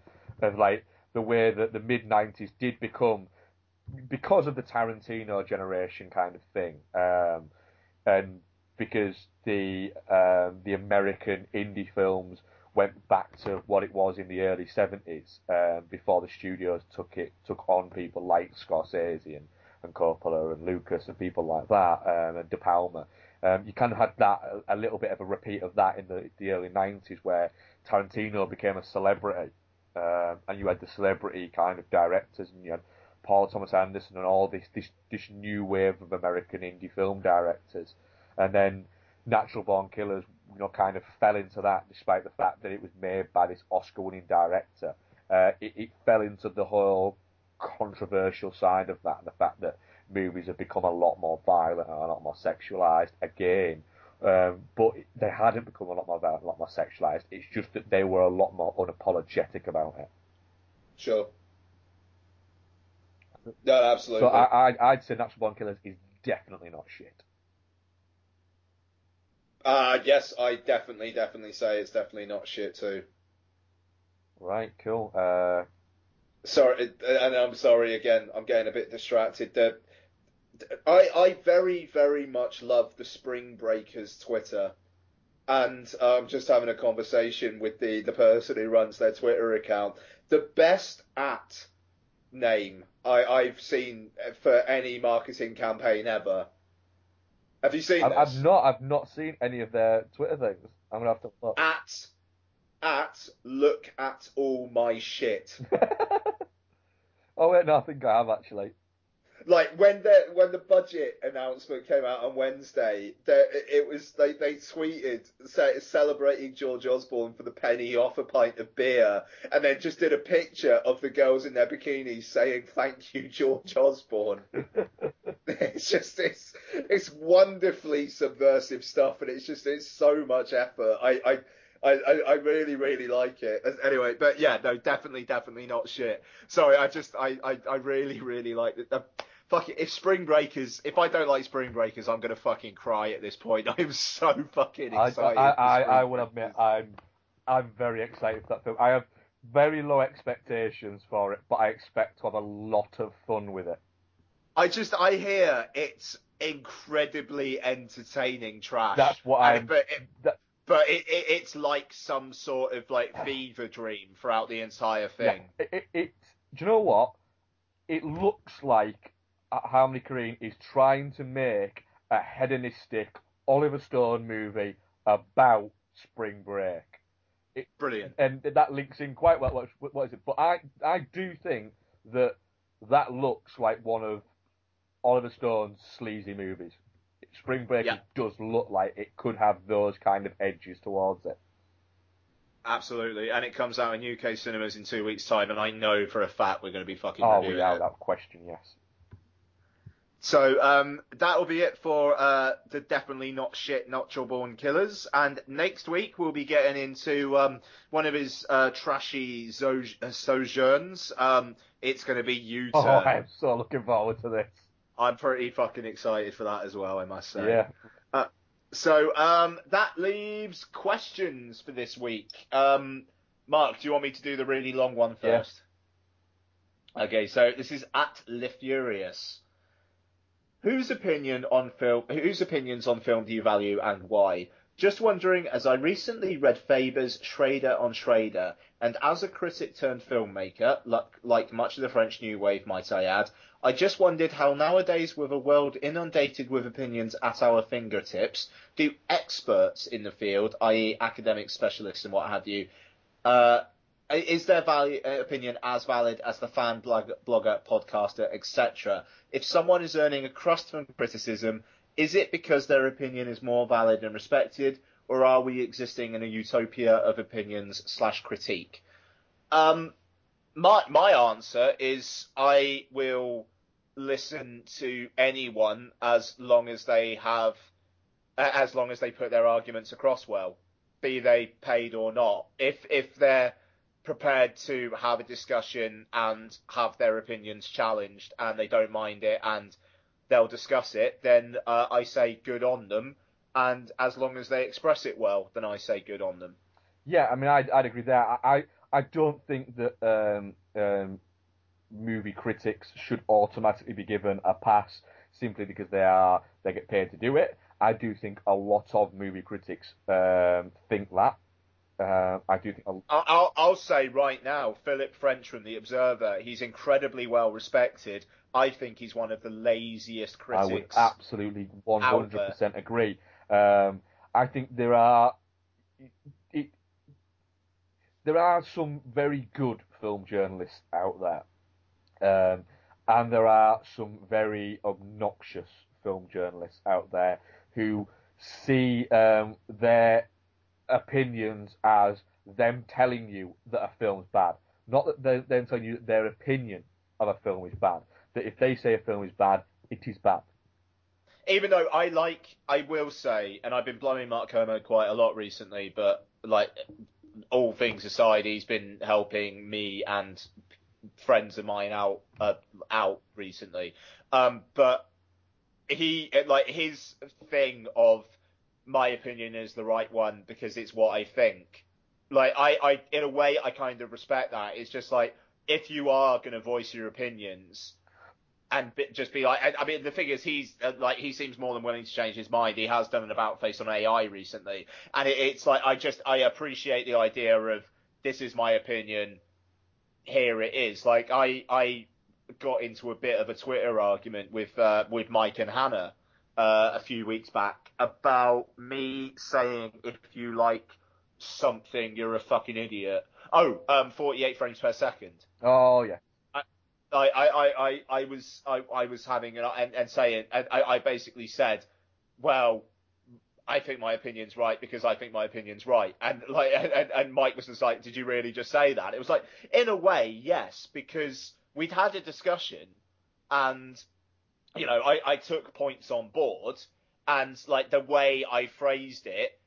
of like the way that the mid '90s did become because of the Tarantino generation kind of thing, um, and because the um, the American indie films went back to what it was in the early '70s um, before the studios took it took on people like Scorsese and, and Coppola and Lucas and people like that um, and De Palma. Um, you kind of had that a, little bit of a repeat of that in the, the early '90s, where Tarantino became a celebrity um, and you had the celebrity kind of directors, and you had Paul Thomas Anderson and all this this this new wave of American indie film directors, and then Natural Born Killers, you know, kind of fell into that, despite the fact that it was made by this Oscar-winning director. Uh, it, it fell into the whole controversial side of that, the fact that movies have become a lot more violent and a lot more sexualized again. Um, but they hadn't become a lot more violent, a lot more sexualized. It's just that they were a lot more unapologetic about it. Sure. No, absolutely. So I, I, I'd say Natural Born Killers is definitely not shit. Uh, yes, I definitely, definitely say it's definitely not shit too. Right, cool. Uh, sorry, and I'm sorry again. I'm getting a bit distracted. The, I I very very much love the Spring Breakers Twitter, and I'm just having a conversation with the the person who runs their Twitter account. The best at name I I've seen for any marketing campaign ever. Have you seen I've, this? I've not, I've not seen any of their Twitter things. I'm gonna have to look. At at look at all my shit. [laughs] oh wait, no, I think I have actually. Like when the when the budget announcement came out on Wednesday, there, it was they they tweeted say, celebrating George Osborne for the penny off a pint of beer, and then just did a picture of the girls in their bikinis saying "Thank you, George Osborne." [laughs] [laughs] it's just it's it's wonderfully subversive stuff, and it's just it's so much effort. I I. I, I, really, really like it. Anyway, but yeah, no, definitely, definitely not shit. Sorry, I just, I, I, I really, really like it. Uh, fuck it. If Spring Breakers, if I don't like Spring Breakers, I'm gonna fucking cry at this point. [laughs] I'm so fucking excited. I, I, I, I will admit, I'm, I'm very excited for that film. I have very low expectations for it, but I expect to have a lot of fun with it. I just, I hear it's incredibly entertaining trash. That's what I'm. But it, that, but it, it, it's like some sort of like [sighs] fever dream throughout the entire thing. Yeah, it, it, do you know what? It looks like uh, Harmony Korine is trying to make a hedonistic Oliver Stone movie about spring break. It, Brilliant. And that links in quite well. What, what is it? But I, I do think that that looks like one of Oliver Stone's sleazy movies. Spring Break yeah. does look like it could have those kind of edges towards it. Absolutely, and it comes out in UK cinemas in two weeks' time, and I know for a fact we're going to be fucking. Oh, without it. that question, yes. So um, that will be it for uh, the definitely not shit not natural born killers. And next week we'll be getting into um, one of his uh, trashy zo- sojourns. Um, it's going to be U Oh, [laughs] I'm so looking forward to this. I'm pretty fucking excited for that as well, I must say. Yeah. Uh, so um, that leaves questions for this week. Um, Mark, do you want me to do the really long one first? Yeah. Okay, so this is at Lefurious. Whose opinion on film? Whose opinions on film do you value and why? Just wondering, as I recently read Faber's Schrader on Schrader, and as a critic turned filmmaker, like, like much of the French New Wave, might I add, I just wondered how nowadays, with a world inundated with opinions at our fingertips, do experts in the field, i.e., academic specialists and what have you, uh, is their value, uh, opinion as valid as the fan blog, blogger, podcaster, etc.? If someone is earning a crust from criticism, is it because their opinion is more valid and respected, or are we existing in a utopia of opinions slash critique? Um, my my answer is I will listen to anyone as long as they have, as long as they put their arguments across well, be they paid or not. If if they're prepared to have a discussion and have their opinions challenged and they don't mind it and they'll discuss it, then uh, I say good on them. And as long as they express it well, then I say good on them. Yeah, I mean, I'd, I'd agree there. I, I, I don't think that um, um, movie critics should automatically be given a pass simply because they are they get paid to do it. I do think a lot of movie critics um, think that. Uh, I do think. A... I'll, I'll say right now, Philip French from The Observer, he's incredibly well respected. I think he's one of the laziest critics. I would absolutely 100% agree. Um, I think there are. It, there are some very good film journalists out there, um, and there are some very obnoxious film journalists out there who see um, their opinions as them telling you that a film's bad. Not that they're them telling you that their opinion of a film is bad. That if they say a film is bad, it is bad. Even though I like, I will say, and I've been blowing Mark Kermode quite a lot recently, but like all things aside, he's been helping me and friends of mine out uh, out recently. Um, but he like his thing of my opinion is the right one because it's what I think. Like I, I in a way I kind of respect that. It's just like if you are going to voice your opinions and be, just be like, I, I, mean, the thing is, he's uh, like, he seems more than willing to change his mind. He has done an about face on AI recently, and it, it's like, I just, I appreciate the idea of this is my opinion, here it is. Like, I, I got into a bit of a Twitter argument with, uh, with Mike and Hannah, uh, a few weeks back about me saying if you like something, you're a fucking idiot. Oh, um, 48 frames per second. Oh yeah. I, I, I, I was I, I was having and, and saying and I, I basically said, well, I think my opinion's right because I think my opinion's right. And like and, and Mike was just like, Did you really just say that? It was like, in a way, yes, because we'd had a discussion and you know, I, I took points on board and like the way I phrased it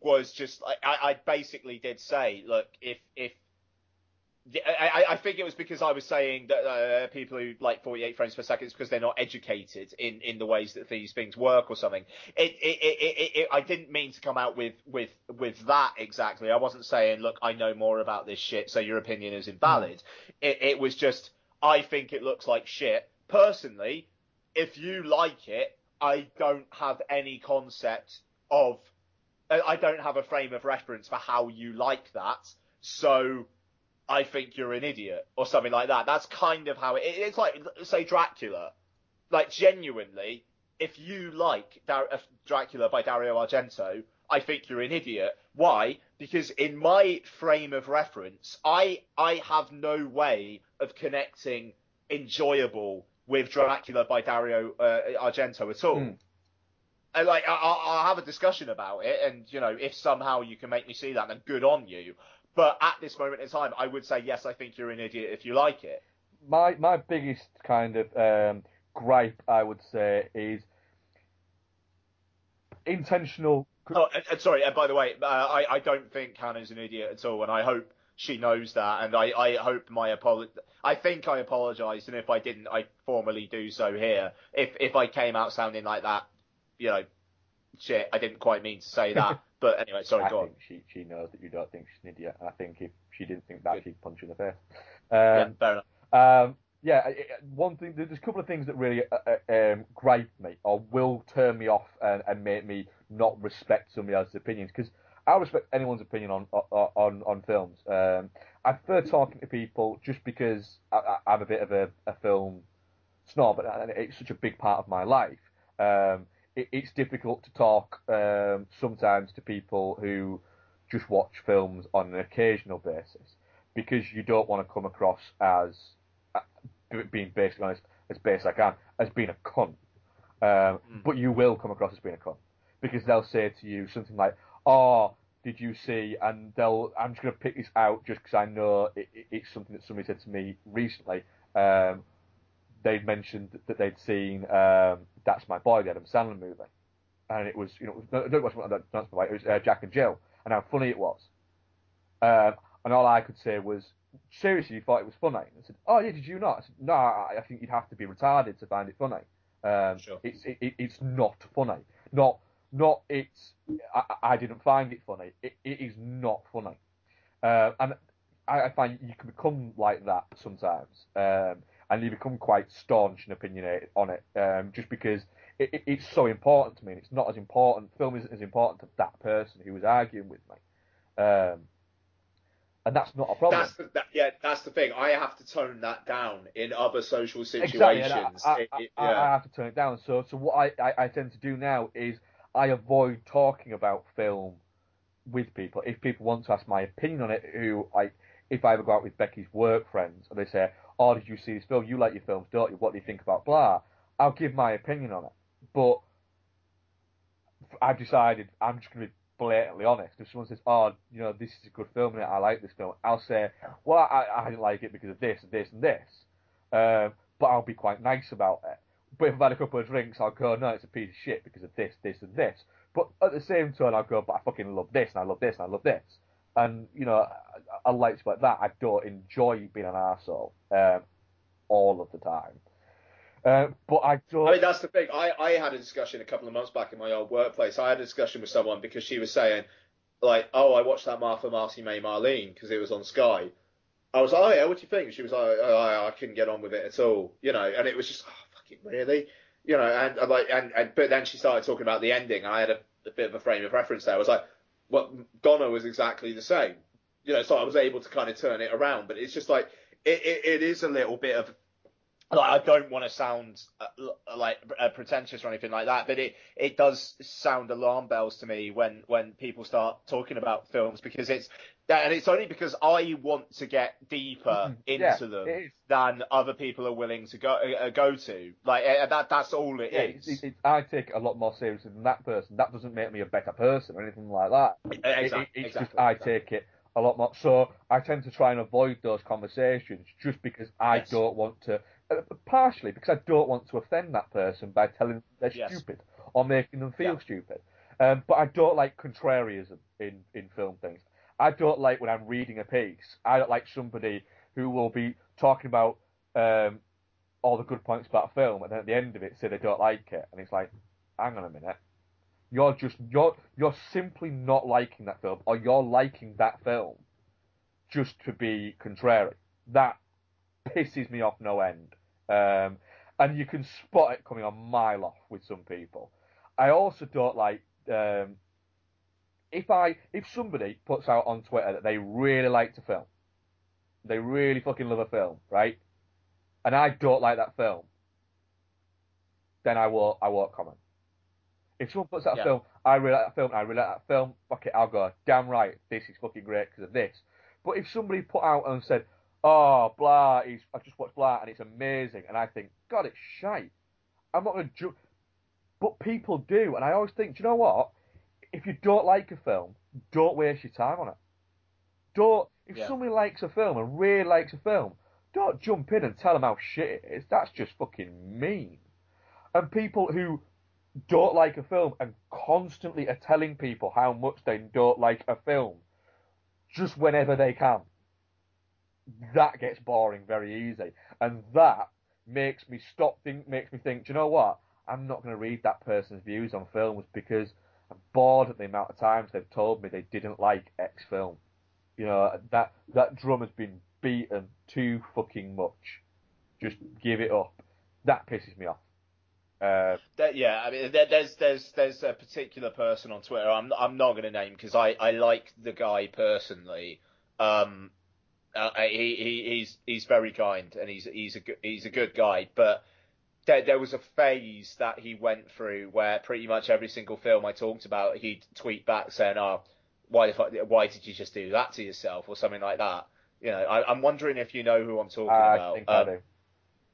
was just like I, I basically did say, look, if if I, I think it was because I was saying that uh, people who like 48 frames per second is because they're not educated in, in the ways that these things work or something. It, it, it, it, I didn't mean to come out with, with, with that exactly. I wasn't saying, look, I know more about this shit, so your opinion is invalid. Mm. It, it was just, I think it looks like shit. Personally, if you like it, I don't have any concept of, I don't have a frame of reference for how you like that. So, I think you're an idiot or something like that. That's kind of how it, it's like, say Dracula. Like genuinely, if you like Dar- uh, Dracula by Dario Argento, I think you're an idiot. Why? Because in my frame of reference, I I have no way of connecting enjoyable with Dracula by Dario uh, Argento at all. Mm. And like I'll, I'll have a discussion about it, and you know if somehow you can make me see that, then good on you. But at this moment in time, I would say yes. I think you're an idiot if you like it. My my biggest kind of um, gripe, I would say, is intentional. Oh, and, and sorry. And by the way, uh, I I don't think Hannah's an idiot at all, and I hope she knows that. And I I hope my apology. I think I apologised, and if I didn't, I formally do so here. If if I came out sounding like that, you know, shit, I didn't quite mean to say that. [laughs] But anyway, sorry, I go think on. She she knows that you don't think she's an idiot. I think if she didn't think that, Good. she'd punch you in the face. Um, yeah, fair enough. Um, yeah, one thing. There's a couple of things that really uh, uh, um, gripe me or will turn me off and, and make me not respect somebody else's opinions because I respect anyone's opinion on on on films. Um, I prefer talking to people just because I, I'm a bit of a, a film snob, and it's such a big part of my life. Um, it, it's difficult to talk um, sometimes to people who just watch films on an occasional basis because you don't want to come across as uh, being basically honest as best I can as being a cunt. Um, But you will come across as being a cunt because they'll say to you something like, "Oh, did you see?" And they'll I'm just going to pick this out just because I know it, it, it's something that somebody said to me recently. Um, they'd mentioned that they'd seen um, That's My Boy, the Adam Sandler movie, and it was you know no, no, That's My Boy, it was uh, Jack and Jill, and how funny it was. Um, and all I could say was, seriously, you thought it was funny? And I said, oh yeah, did you not? I said, no, I, I think you'd have to be retarded to find it funny. Um, Sure. It's it, it, it's not funny. Not not it's I, I didn't find it funny. It, it is not funny. Uh, and I, I find you can become like that sometimes, um, and you become quite staunch and opinionated on it, um, just because it, it, it's so important to me. And it's not as important. Film isn't as important to that person who was arguing with me, um, and that's not a problem. That's the, that, yeah, that's the thing. I have to tone that down in other social situations. Exactly. I, I, It- it- I, I have to turn it down. So, so what I, I, I tend to do now is I avoid talking about film with people. If people want to ask my opinion on it, who I, if I ever go out with Becky's work friends and they say, "Oh, did you see this film? You like your films, don't you? What do you think about blah?" I'll give my opinion on it, but I've decided I'm just going to be blatantly honest. If someone says, "Oh, you know, this is a good film and I like this film," I'll say, "Well, I, I didn't like it because of this and this and this," um, but I'll be quite nice about it. But if I've had a couple of drinks, I'll go, "No, it's a piece of shit because of this, this, and this." But at the same time, I'll go, "But I fucking love this and I love this and I love this." And you know, I, I like stuff like that. I don't enjoy being an arsehole um, all of the time. Uh, but I don't. I mean, that's the thing. I, I had a discussion a couple of months back in my old workplace. I had a discussion with someone because she was saying, like, oh, I watched that Martha Marcy May Marlene because it was on Sky. I was like, oh yeah, what do you think? She was like, oh, I, couldn't get on with it at all, you know. And it was just, oh, fucking really, you know. And, and like, and, and but then she started talking about the ending. And I had a, a bit of a frame of reference there. I was like, well, Goner was exactly the same, you know. So I was able to kind of turn it around. But it's just like, it, it, it is a little bit of like I don't want to sound uh, like uh, pretentious or anything like that, but it it does sound alarm bells to me when when people start talking about films because it's and it's only because I want to get deeper into yeah, them than other people are willing to go uh, go to. Like uh, that that's all it yeah, is. It, it, I take it a lot more seriously than that person. That doesn't make me a better person or anything like that. Exactly. it's exactly, just I exactly. take it a lot more. So I tend to try and avoid those conversations just because I Yes. don't want to. Uh, partially because I don't want to offend that person by telling them they're Yes. stupid or making them feel Yeah. stupid. Um, but I don't like contrarianism in, in film things. I don't like when I'm reading a piece. I don't like somebody who will be talking about um, all the good points about a film and then at the end of it say they don't like it, and it's like, hang on a minute. You're just you're you're simply not liking that film, or you're liking that film just to be contrary. That pisses me off no end. Um, and you can spot it coming a mile off with some people. I also don't like um, if I if somebody puts out on Twitter that they really like to film, they really fucking love a film, right? And I don't like that film, then I won't I won't comment. If someone puts out Yeah. a film, I really like that film, I really like that film, fuck it, I'll go, damn right, this is fucking great because of this. But if somebody put out and said, oh, blah, he's, I've just watched blah and it's amazing, and I think, God, it's shite, I'm not going to ju- But people do, and I always think, do you know what? If you don't like a film, don't waste your time on it. Don't, if Yeah. somebody likes a film and really likes a film, don't jump in and tell them how shit it is. That's just fucking mean. And people who don't like a film and constantly are telling people how much they don't like a film just whenever they can. That gets boring very easy. And that makes me stop think makes me think, do you know what? I'm not gonna read that person's views on films because I'm bored at the amount of times they've told me they didn't like X film. You know, that that drum has been beaten too fucking much. Just give it up. That pisses me off. Uh, yeah, I mean, there, there's there's there's a particular person on Twitter. I'm I'm not going to name because I I like the guy personally. Um, uh, he, he he's he's very kind and he's he's a good, he's a good guy. But there there was a phase that he went through where pretty much every single film I talked about, he'd tweet back saying, "Oh, why the fuck, why did you just do that to yourself?" or something like that. You know, I, I'm wondering if you know who I'm talking I about. think I Um, do.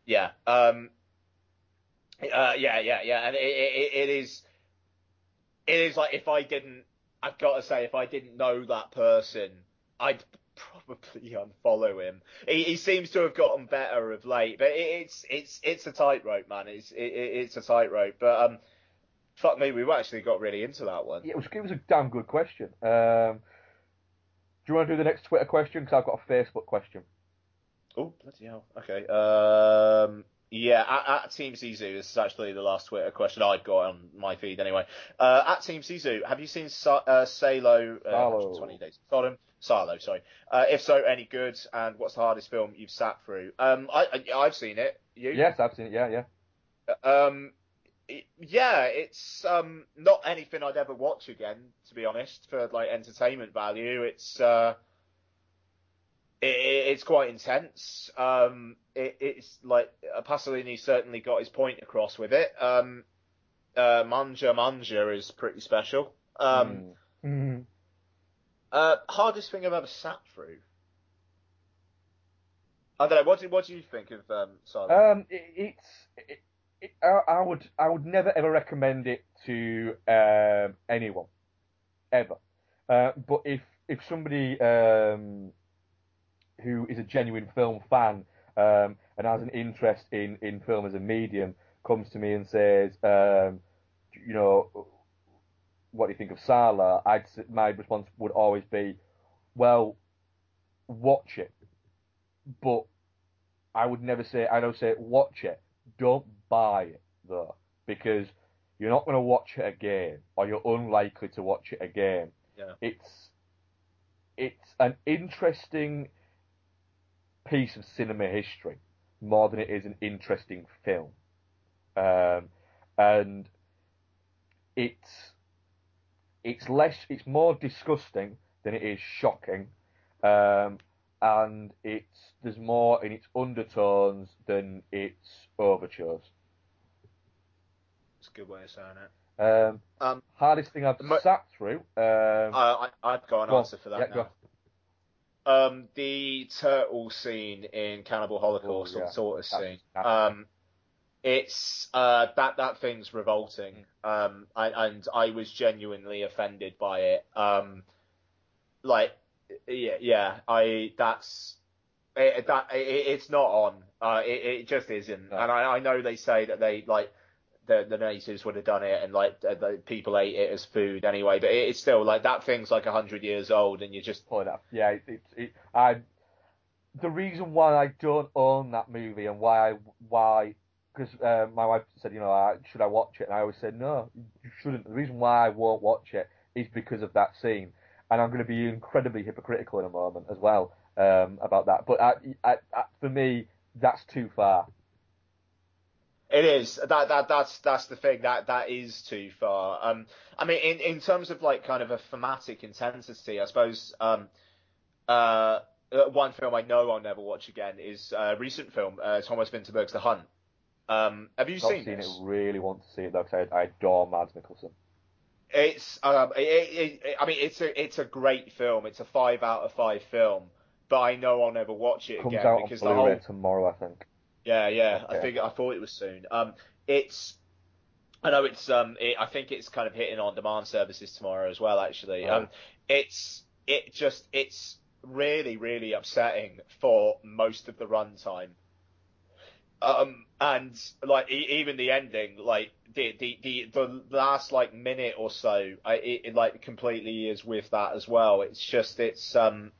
yeah. Um. Uh, yeah, yeah, yeah, and it, it, it is, it is like if I didn't, I've got to say, if I didn't know that person, I'd probably unfollow him. He, he seems to have gotten better of late, but it, it's it's it's a tightrope, man. It's it, it- it's a tightrope. But um, fuck me, we actually got really into that one. Yeah, it was it was a damn good question. Um, do you want to do the next Twitter question? Because I've got a Facebook question. Oh, bloody hell. Okay. Um, yeah, at, at Team Sisu, this is actually the last Twitter question I've got on my feed anyway. Uh, at Team Sisu, have you seen Sa- uh, Salo, uh, Salo. 120 Days of Sodom? Salo, sorry. Uh, if so, any good? And what's the hardest film you've sat through? Um, I, I, I've seen it. You? Yes, I've seen it. Yeah, yeah. Um, it- yeah, it's um not anything I'd ever watch again, to be honest. For like entertainment value, it's uh, it, it- it's quite intense. Um, it, it's like uh, Pasolini certainly got his point across with it. Um, uh, Manja Manja is pretty special. Um, Mm. Uh, hardest thing I've ever sat through. I don't know. What do what do you think of um, Silent? Um, it, it's it, it, I, I would I would never ever recommend it to um, anyone, ever. Uh, but if if somebody um, who is a genuine film fan um, and has an interest in, in film as a medium comes to me and says, um, you know, what do you think of Salo? I'd my response would always be, well, watch it, but I would never say I don't say watch it. Don't buy it though, because you're not going to watch it again, or you're unlikely to watch it again. Yeah. It's it's an interesting piece of cinema history more than it is an interesting film, um, and it's it's less it's more disgusting than it is shocking, um, and it's there's more in its undertones than its overtures. It's a good way of saying it. Um, Um, hardest thing I've mo- sat through. Um, I, I I've got an go on. answer for that Yeah, now. go. Um, the turtle scene in Cannibal Holocaust, Oh, or yeah. the tortoise That's- scene. that's- Um, it's uh, that that thing's revolting. Mm. Um, I, and I was genuinely offended by it. Um, like, yeah, yeah, I that's it, that it, it's not on. Uh, it, it just isn't. No. And I, I know they say that they like the the natives would have done it, and like the, the people ate it as food anyway. But it, it's still like that thing's like hundred years old, and you just up. Yeah, it, it, it, I. The reason why I don't own that movie and why I, why because uh, my wife said, you know, uh, should I watch it? And I always said, no, you shouldn't. The reason why I won't watch it is because of that scene, and I'm going to be incredibly hypocritical in a moment as well um, about that. But I, I, I, for me, that's too far. It is that that that's that's the thing that that is too far. Um, I mean, in in terms of like kind of a thematic intensity, I suppose. Um, uh, uh, one film I know I'll never watch again is a recent film, uh, Thomas Vinterberg's The Hunt. Um, have you Not seen seen it. Really want to see it though, because I, I adore Mads Mikkelsen. It's um, it, it, it, I mean, it's a it's a great film. It's a five out of five film, but I know I'll never watch it Comes again out on because the Blu-ray whole tomorrow, I think. Yeah, yeah. I think I thought it was soon. Um, it's. I know it's. Um, it, I think it's kind of hitting on demand services tomorrow as well. Actually, Oh. um, it's. It just. It's really, really upsetting for most of the runtime. Um, and like e- even the ending, like the the the, the last like minute or so, I, it, it like completely is with that as well. It's just it's um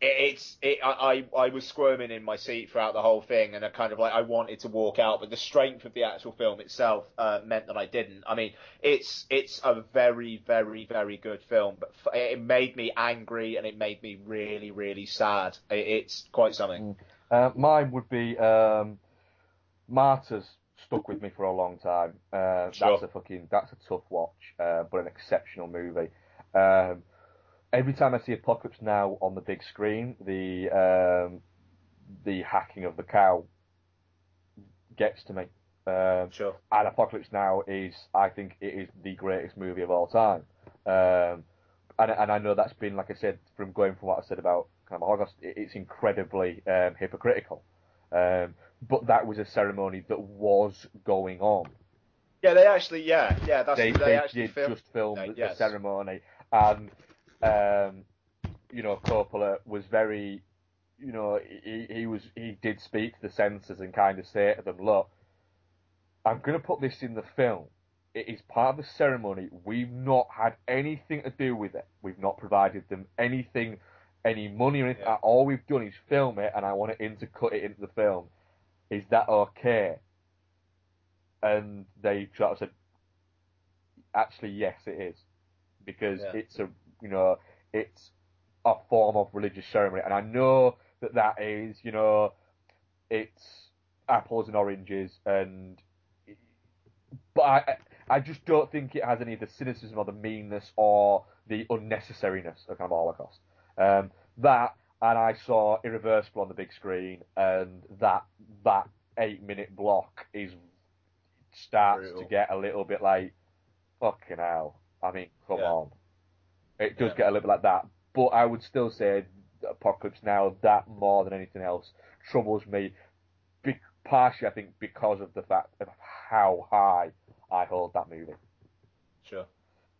it's it, I, I I was squirming in my seat throughout the whole thing, and I kind of like I wanted to walk out, but the strength of the actual film itself uh, meant that I didn't. I mean, it's it's a very very very good film, but f- it made me angry and it made me really really sad. It, it's quite something. Uh, mine would be um, Martyrs. Stuck with me for a long time. Uh, Sure. That's a fucking that's a tough watch, uh, but an exceptional movie. Um, every time I see Apocalypse Now on the big screen, the um, the hacking of the cow gets to me. Um, Sure. and Apocalypse Now is, I think, it is the greatest movie of all time. Um, and and I know that's been, like I said, from going from what I said about Cannibal Holocaust, it, it's incredibly um, hypocritical. Um, but that was a ceremony that was going on. Yeah, they actually yeah yeah that's They, they, they actually did film- just film no, the, the yes. ceremony, and um, you know Coppola was very, you know, he, he was he did speak to the censors and kind of say to them, look, I'm going to put this in the film. It is part of the ceremony. We've not had anything to do with it. We've not provided them anything, any money or anything. All we've done is film it, and I want it to intercut it into the film. Is that okay? And they sort of said, actually, yes, it is, because Yeah. it's a, you know, it's a form of religious ceremony, and I know that that is, you know, it's apples and oranges, and but I, I just don't think it has any of the cynicism or the meanness or the unnecessariness of kind of Holocaust. Um, that and I saw Irreversible on the big screen, and that that eight minute block is starts Brutal. to get a little bit like fucking hell. I mean, come Yeah. on. It does Yeah. get a little bit like that, but I would still say Apocalypse Now that more than anything else troubles me. Be- partially, I think, because of the fact of how high I hold that movie. Sure.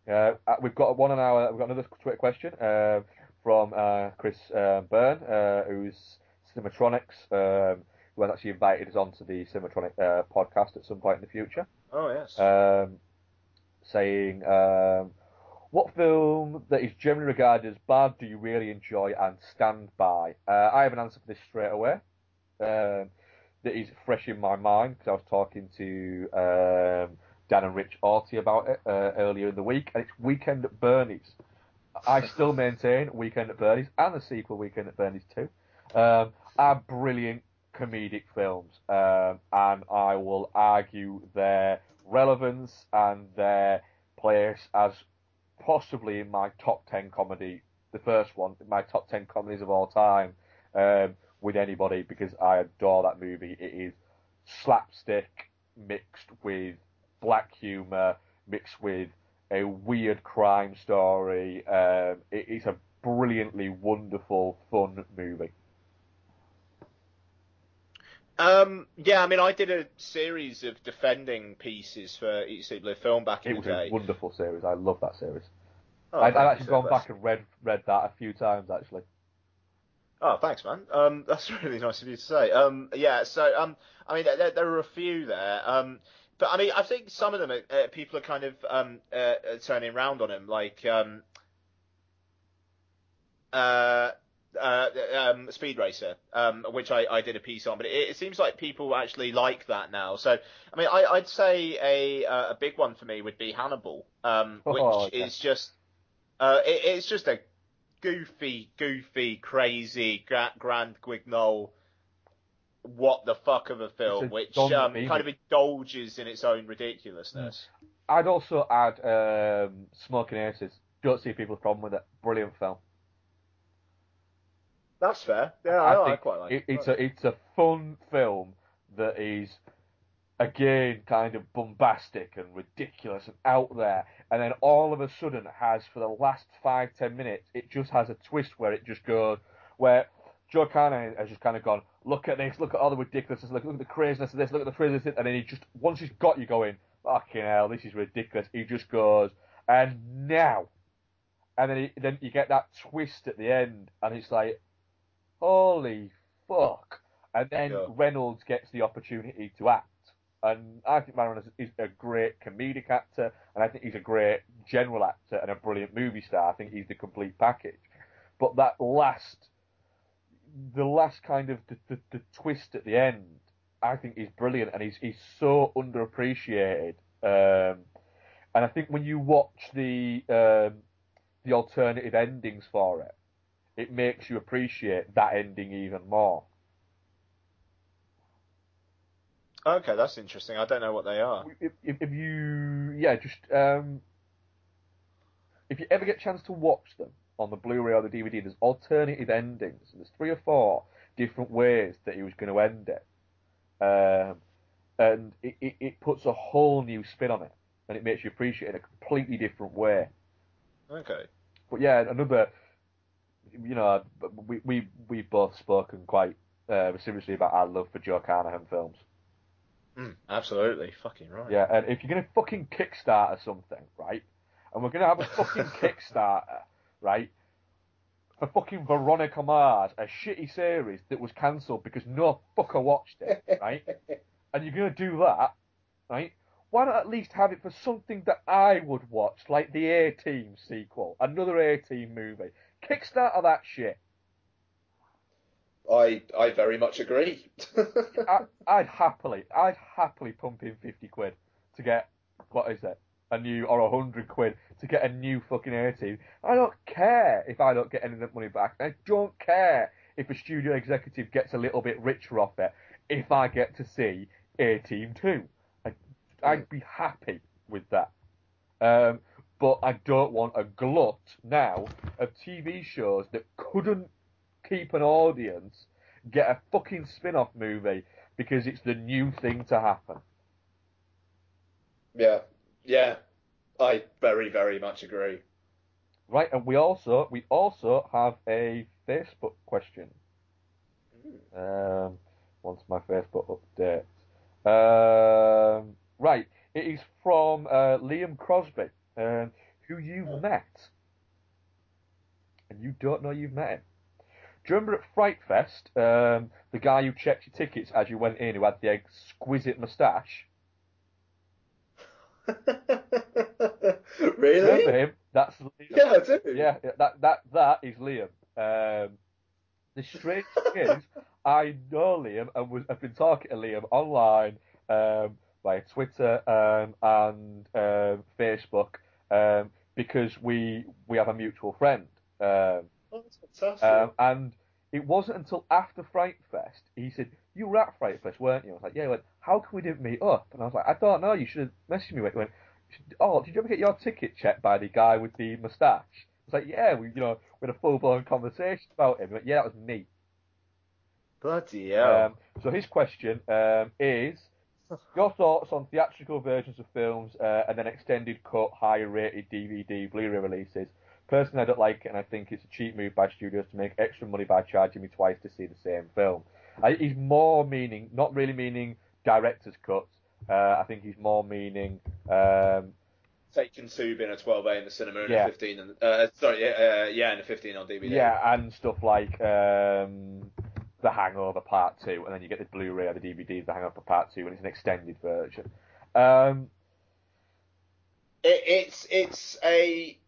Uh, uh, we've got one on our. We've got another Twitter question uh, from uh, Chris uh, Byrne, uh, who's Cinematronics, um, who has actually invited us onto the Cinematronic uh, podcast at some point in the future. Oh yes. Um, saying, um, what film that is generally regarded as bad do you really enjoy and stand by? Uh, I have an answer for this straight away. Um, that is fresh in my mind because I was talking to um, Dan and Rich Orty about it uh, earlier in the week, and it's Weekend at Bernie's. I [laughs] still maintain Weekend at Bernie's and the sequel Weekend at Bernie's too um, are brilliant comedic films, um, and I will argue their relevance and their place as possibly in my top ten comedy, the first one, my top ten comedies of all time, um, with anybody because I adore that movie. It is slapstick mixed with black humour, mixed with a weird crime story. Um, it is a brilliantly wonderful, fun movie. Um, yeah, I mean, I did a series of defending pieces for each particular film back in day. It the was day. a wonderful series. I love that series. Oh, I've, I've actually so gone much. back and read read that a few times actually. Oh, thanks, man. Um, [laughs] that's really nice of you to say. Um, yeah. So, um, I mean, there, there are a few there. Um, but I mean, I think some of them, are, uh, people are kind of um, uh, uh, turning around on him, like um, uh, uh, um, Speed Racer, um, which I, I did a piece on. But it, it seems like people actually like that now. So, I mean, I, I'd say a uh, a big one for me would be Hannibal, um, which Oh, okay. is just uh, it, it's just a goofy, goofy, crazy, gra- grand guignol, what the fuck of a film, a which um, kind of indulges in its own ridiculousness. I'd also add um, Smokin' Aces. Don't see people's problem with it. Brilliant film. That's fair. Yeah, I, I, think quite like it. It's a it's a fun film that is again kind of bombastic and ridiculous and out there, and then all of a sudden has for the last five ten minutes it just has a twist where it just goes where Joe Carnahan has just kind of gone look at this, look at all the ridiculousness, look, look at the craziness of this, look at the craziness, of this," and then he just once he's got you going fucking hell, this is ridiculous. He just goes and now, and then he, then you get that twist at the end, and it's like holy fuck. And then Yeah. Reynolds gets the opportunity to act. And I think Ryan is, is a great comedic actor, and I think he's a great general actor and a brilliant movie star. I think he's the complete package. But that last, the last kind of the, the, the twist at the end, I think is brilliant, and he's he's so underappreciated. Um, and I think when you watch the um, the alternative endings for it, it makes you appreciate that ending even more. Okay, that's interesting. I don't know what they are. If, if, if you, yeah, just um, if you ever get a chance to watch them on the Blu-ray or the DVD, there's alternative endings. There's three or four different ways that he was going to end it, um, and it, it, it puts a whole new spin on it, and it makes you appreciate it in a completely different way. Okay. But yeah, another, you know, we we we've both spoken quite uh, seriously about our love for Joe Carnahan films. Mm, absolutely. Fucking right. Yeah, and if you're gonna fucking Kickstarter something, right, and we're gonna have a fucking [laughs] Kickstarter, right, for fucking Veronica Mars, a shitty series that was cancelled because no fucker watched it, [laughs] right, and you're gonna do that, right. Why not at least have it for something that I would watch, like the A Team sequel, another A Team movie? Kickstarter that shit. I I very much agree. I, [laughs] I'd happily, I'd happily pump in fifty quid to get what is it, a new or a hundred quid to get a new fucking A team. I don't care if I don't get any of that money back. I don't care if a studio executive gets a little bit richer off it. If I get to see A Team two, I, I'd be happy with that. Um, but I don't want a glut now of TV shows that couldn't keep an audience get a fucking spin-off movie because it's the new thing to happen. yeah. Yeah. I very very much agree. Right, and we also we also have a Facebook question. Um, once my Facebook updates. Um, right, it is from uh, Liam Crosby, um, who you've met, and you don't know you've met him. Do you remember at Fright Fest, um, the guy who checked your tickets as you went in, who had the exquisite moustache? [laughs] really? Remember him? That's Liam. Yeah, I do. Yeah, yeah, that that that is Liam. Um, the strange thing [laughs] is, I know Liam and was, I've been talking to Liam online um, via Twitter um, and um, Facebook um, because we we have a mutual friend. Um, Oh, that's fantastic. um, and it wasn't until after Fright Fest he said, "You were at Fright Fest, weren't you?" I was like, "Yeah." He went, "How can we didn't meet up?" And I was like, "I don't know. You should have messaged me." He went, "Oh, did you ever get your ticket checked by the guy with the moustache?" I was like, "Yeah." We, you know, we had a full blown conversation about him. He went, "Yeah, that was me." Bloody hell. Um, so his question um, is [sighs] your thoughts on theatrical versions of films uh, and then extended cut, higher rated DVD, Blu-ray releases. Personally, I don't like it, and I think it's a cheap move by studios to make extra money by charging me twice to see the same film. I, he's more meaning, not really meaning director's cuts. Uh, I think he's more meaning um, Taken two being a 12A in the cinema and Yeah. a 15 and uh, sorry, yeah, uh, yeah, and a 15 on DVD. Yeah, and stuff like um, The Hangover Part 2, and then you get the Blu-ray or the DVD of The Hangover Part 2, and it's an extended version. Um, It, it's it's a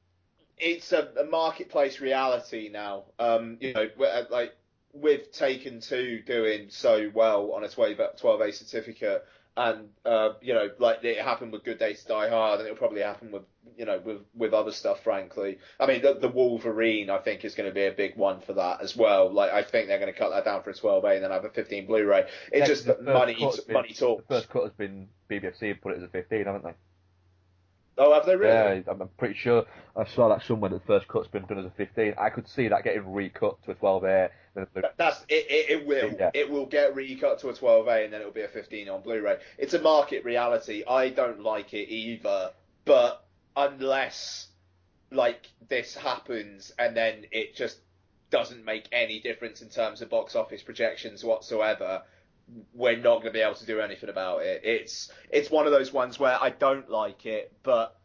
it's a, a marketplace reality now. Um, you know, like with Taken Two doing so well on a 12A certificate, and uh, you know, like it happened with Good Day to Die Hard, and it'll probably happen with you know with with other stuff. Frankly, I mean, the, the Wolverine I think is going to be a big one for that as well. Like I think they're going to cut that down for a 12A and then have a 15 Blu-ray. It's next- just that money been- money talks. The first cut has been BBFC have put it as a 15, haven't they? Oh, have they really? Yeah, I'm I'm pretty sure I saw that somewhere that the first cut's been done as a 15. I could see that getting recut to a 12A. Then a That- That's it. It, it will. Yeah. It will get recut to a 12A and then it'll be a 15 on Blu-ray. It's a market reality. I don't like it either, but unless like this happens and then it just doesn't make any difference in terms of box office projections whatsoever, we're not going to be able to do anything about it. It's it's one of those ones where I don't like it, but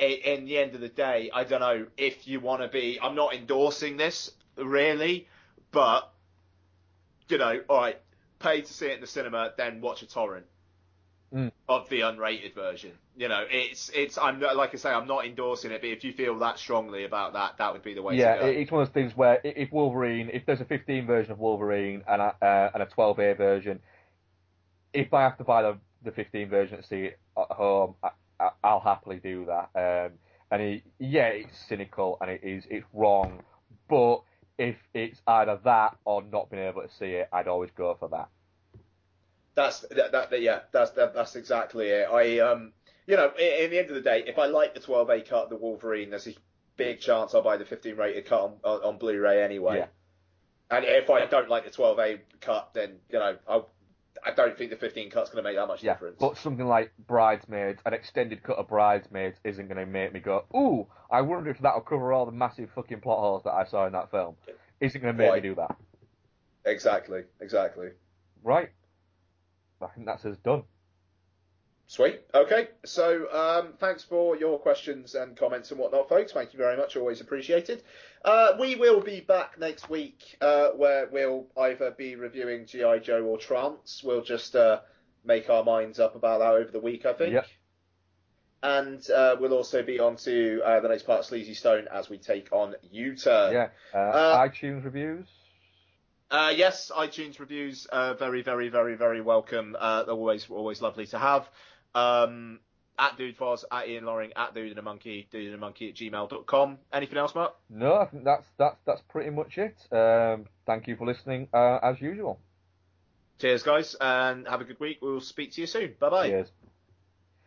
i in the end of the day, I don't know if you want to be. I'm not endorsing this really, but you know, all right, pay to see it in the cinema, then watch a torrent Mm. of the unrated version. You know, it's it's. I'm not, like I say, I'm not endorsing it, but if you feel that strongly about that, that would be the way yeah, to go. it's one of those things where if Wolverine, if there's a 15 version of Wolverine and a, uh, and a 12A version, if I have to buy the, the 15 version to see it at home, I, I, I'll happily do that. Um, and it, yeah, it's cynical and it is it's wrong, but if it's either that or not being able to see it, I'd always go for that. That's that, that, yeah, that's that, that's exactly it. I um, you know, in, in the end of the day, if I like the 12A cut the Wolverine, there's a big chance I'll buy the 15 rated cut on, on, on Blu-ray anyway. Yeah. And if I don't like the 12A cut, then you know, I I don't think the 15 cut's going to make that much Yeah, difference. but something like Bridesmaids, an extended cut of Bridesmaids, isn't going to make me go, ooh, I wonder if that'll cover all the massive fucking plot holes that I saw in that film. Isn't going to make me do that. Exactly, exactly. Right. I think that's us done. Sweet. Okay. So, um, thanks for your questions and comments and whatnot, folks. Thank you very much. Always appreciated. Uh, we will be back next week, uh, where we'll either be reviewing GI Joe or Trance. We'll just uh, make our minds up about that over the week, I think. Yep. And uh, we'll also be on to uh, the next part of Sleazy Stone as we take on U-Turn. Yeah. Uh, Uh, iTunes reviews. Uh, yes, iTunes reviews are very, very, very, very welcome. Uh, they're always, always lovely to have. Um, at Dude Foz, at Ian Loring, at Dude and a Monkey, Dude and a Monkey at gmail.com. Anything else, Mark? No, I think that's that's that's pretty much it. Um, thank you for listening, uh, as usual. Cheers, guys, and have a good week. We'll speak to you soon. Bye bye. Cheers.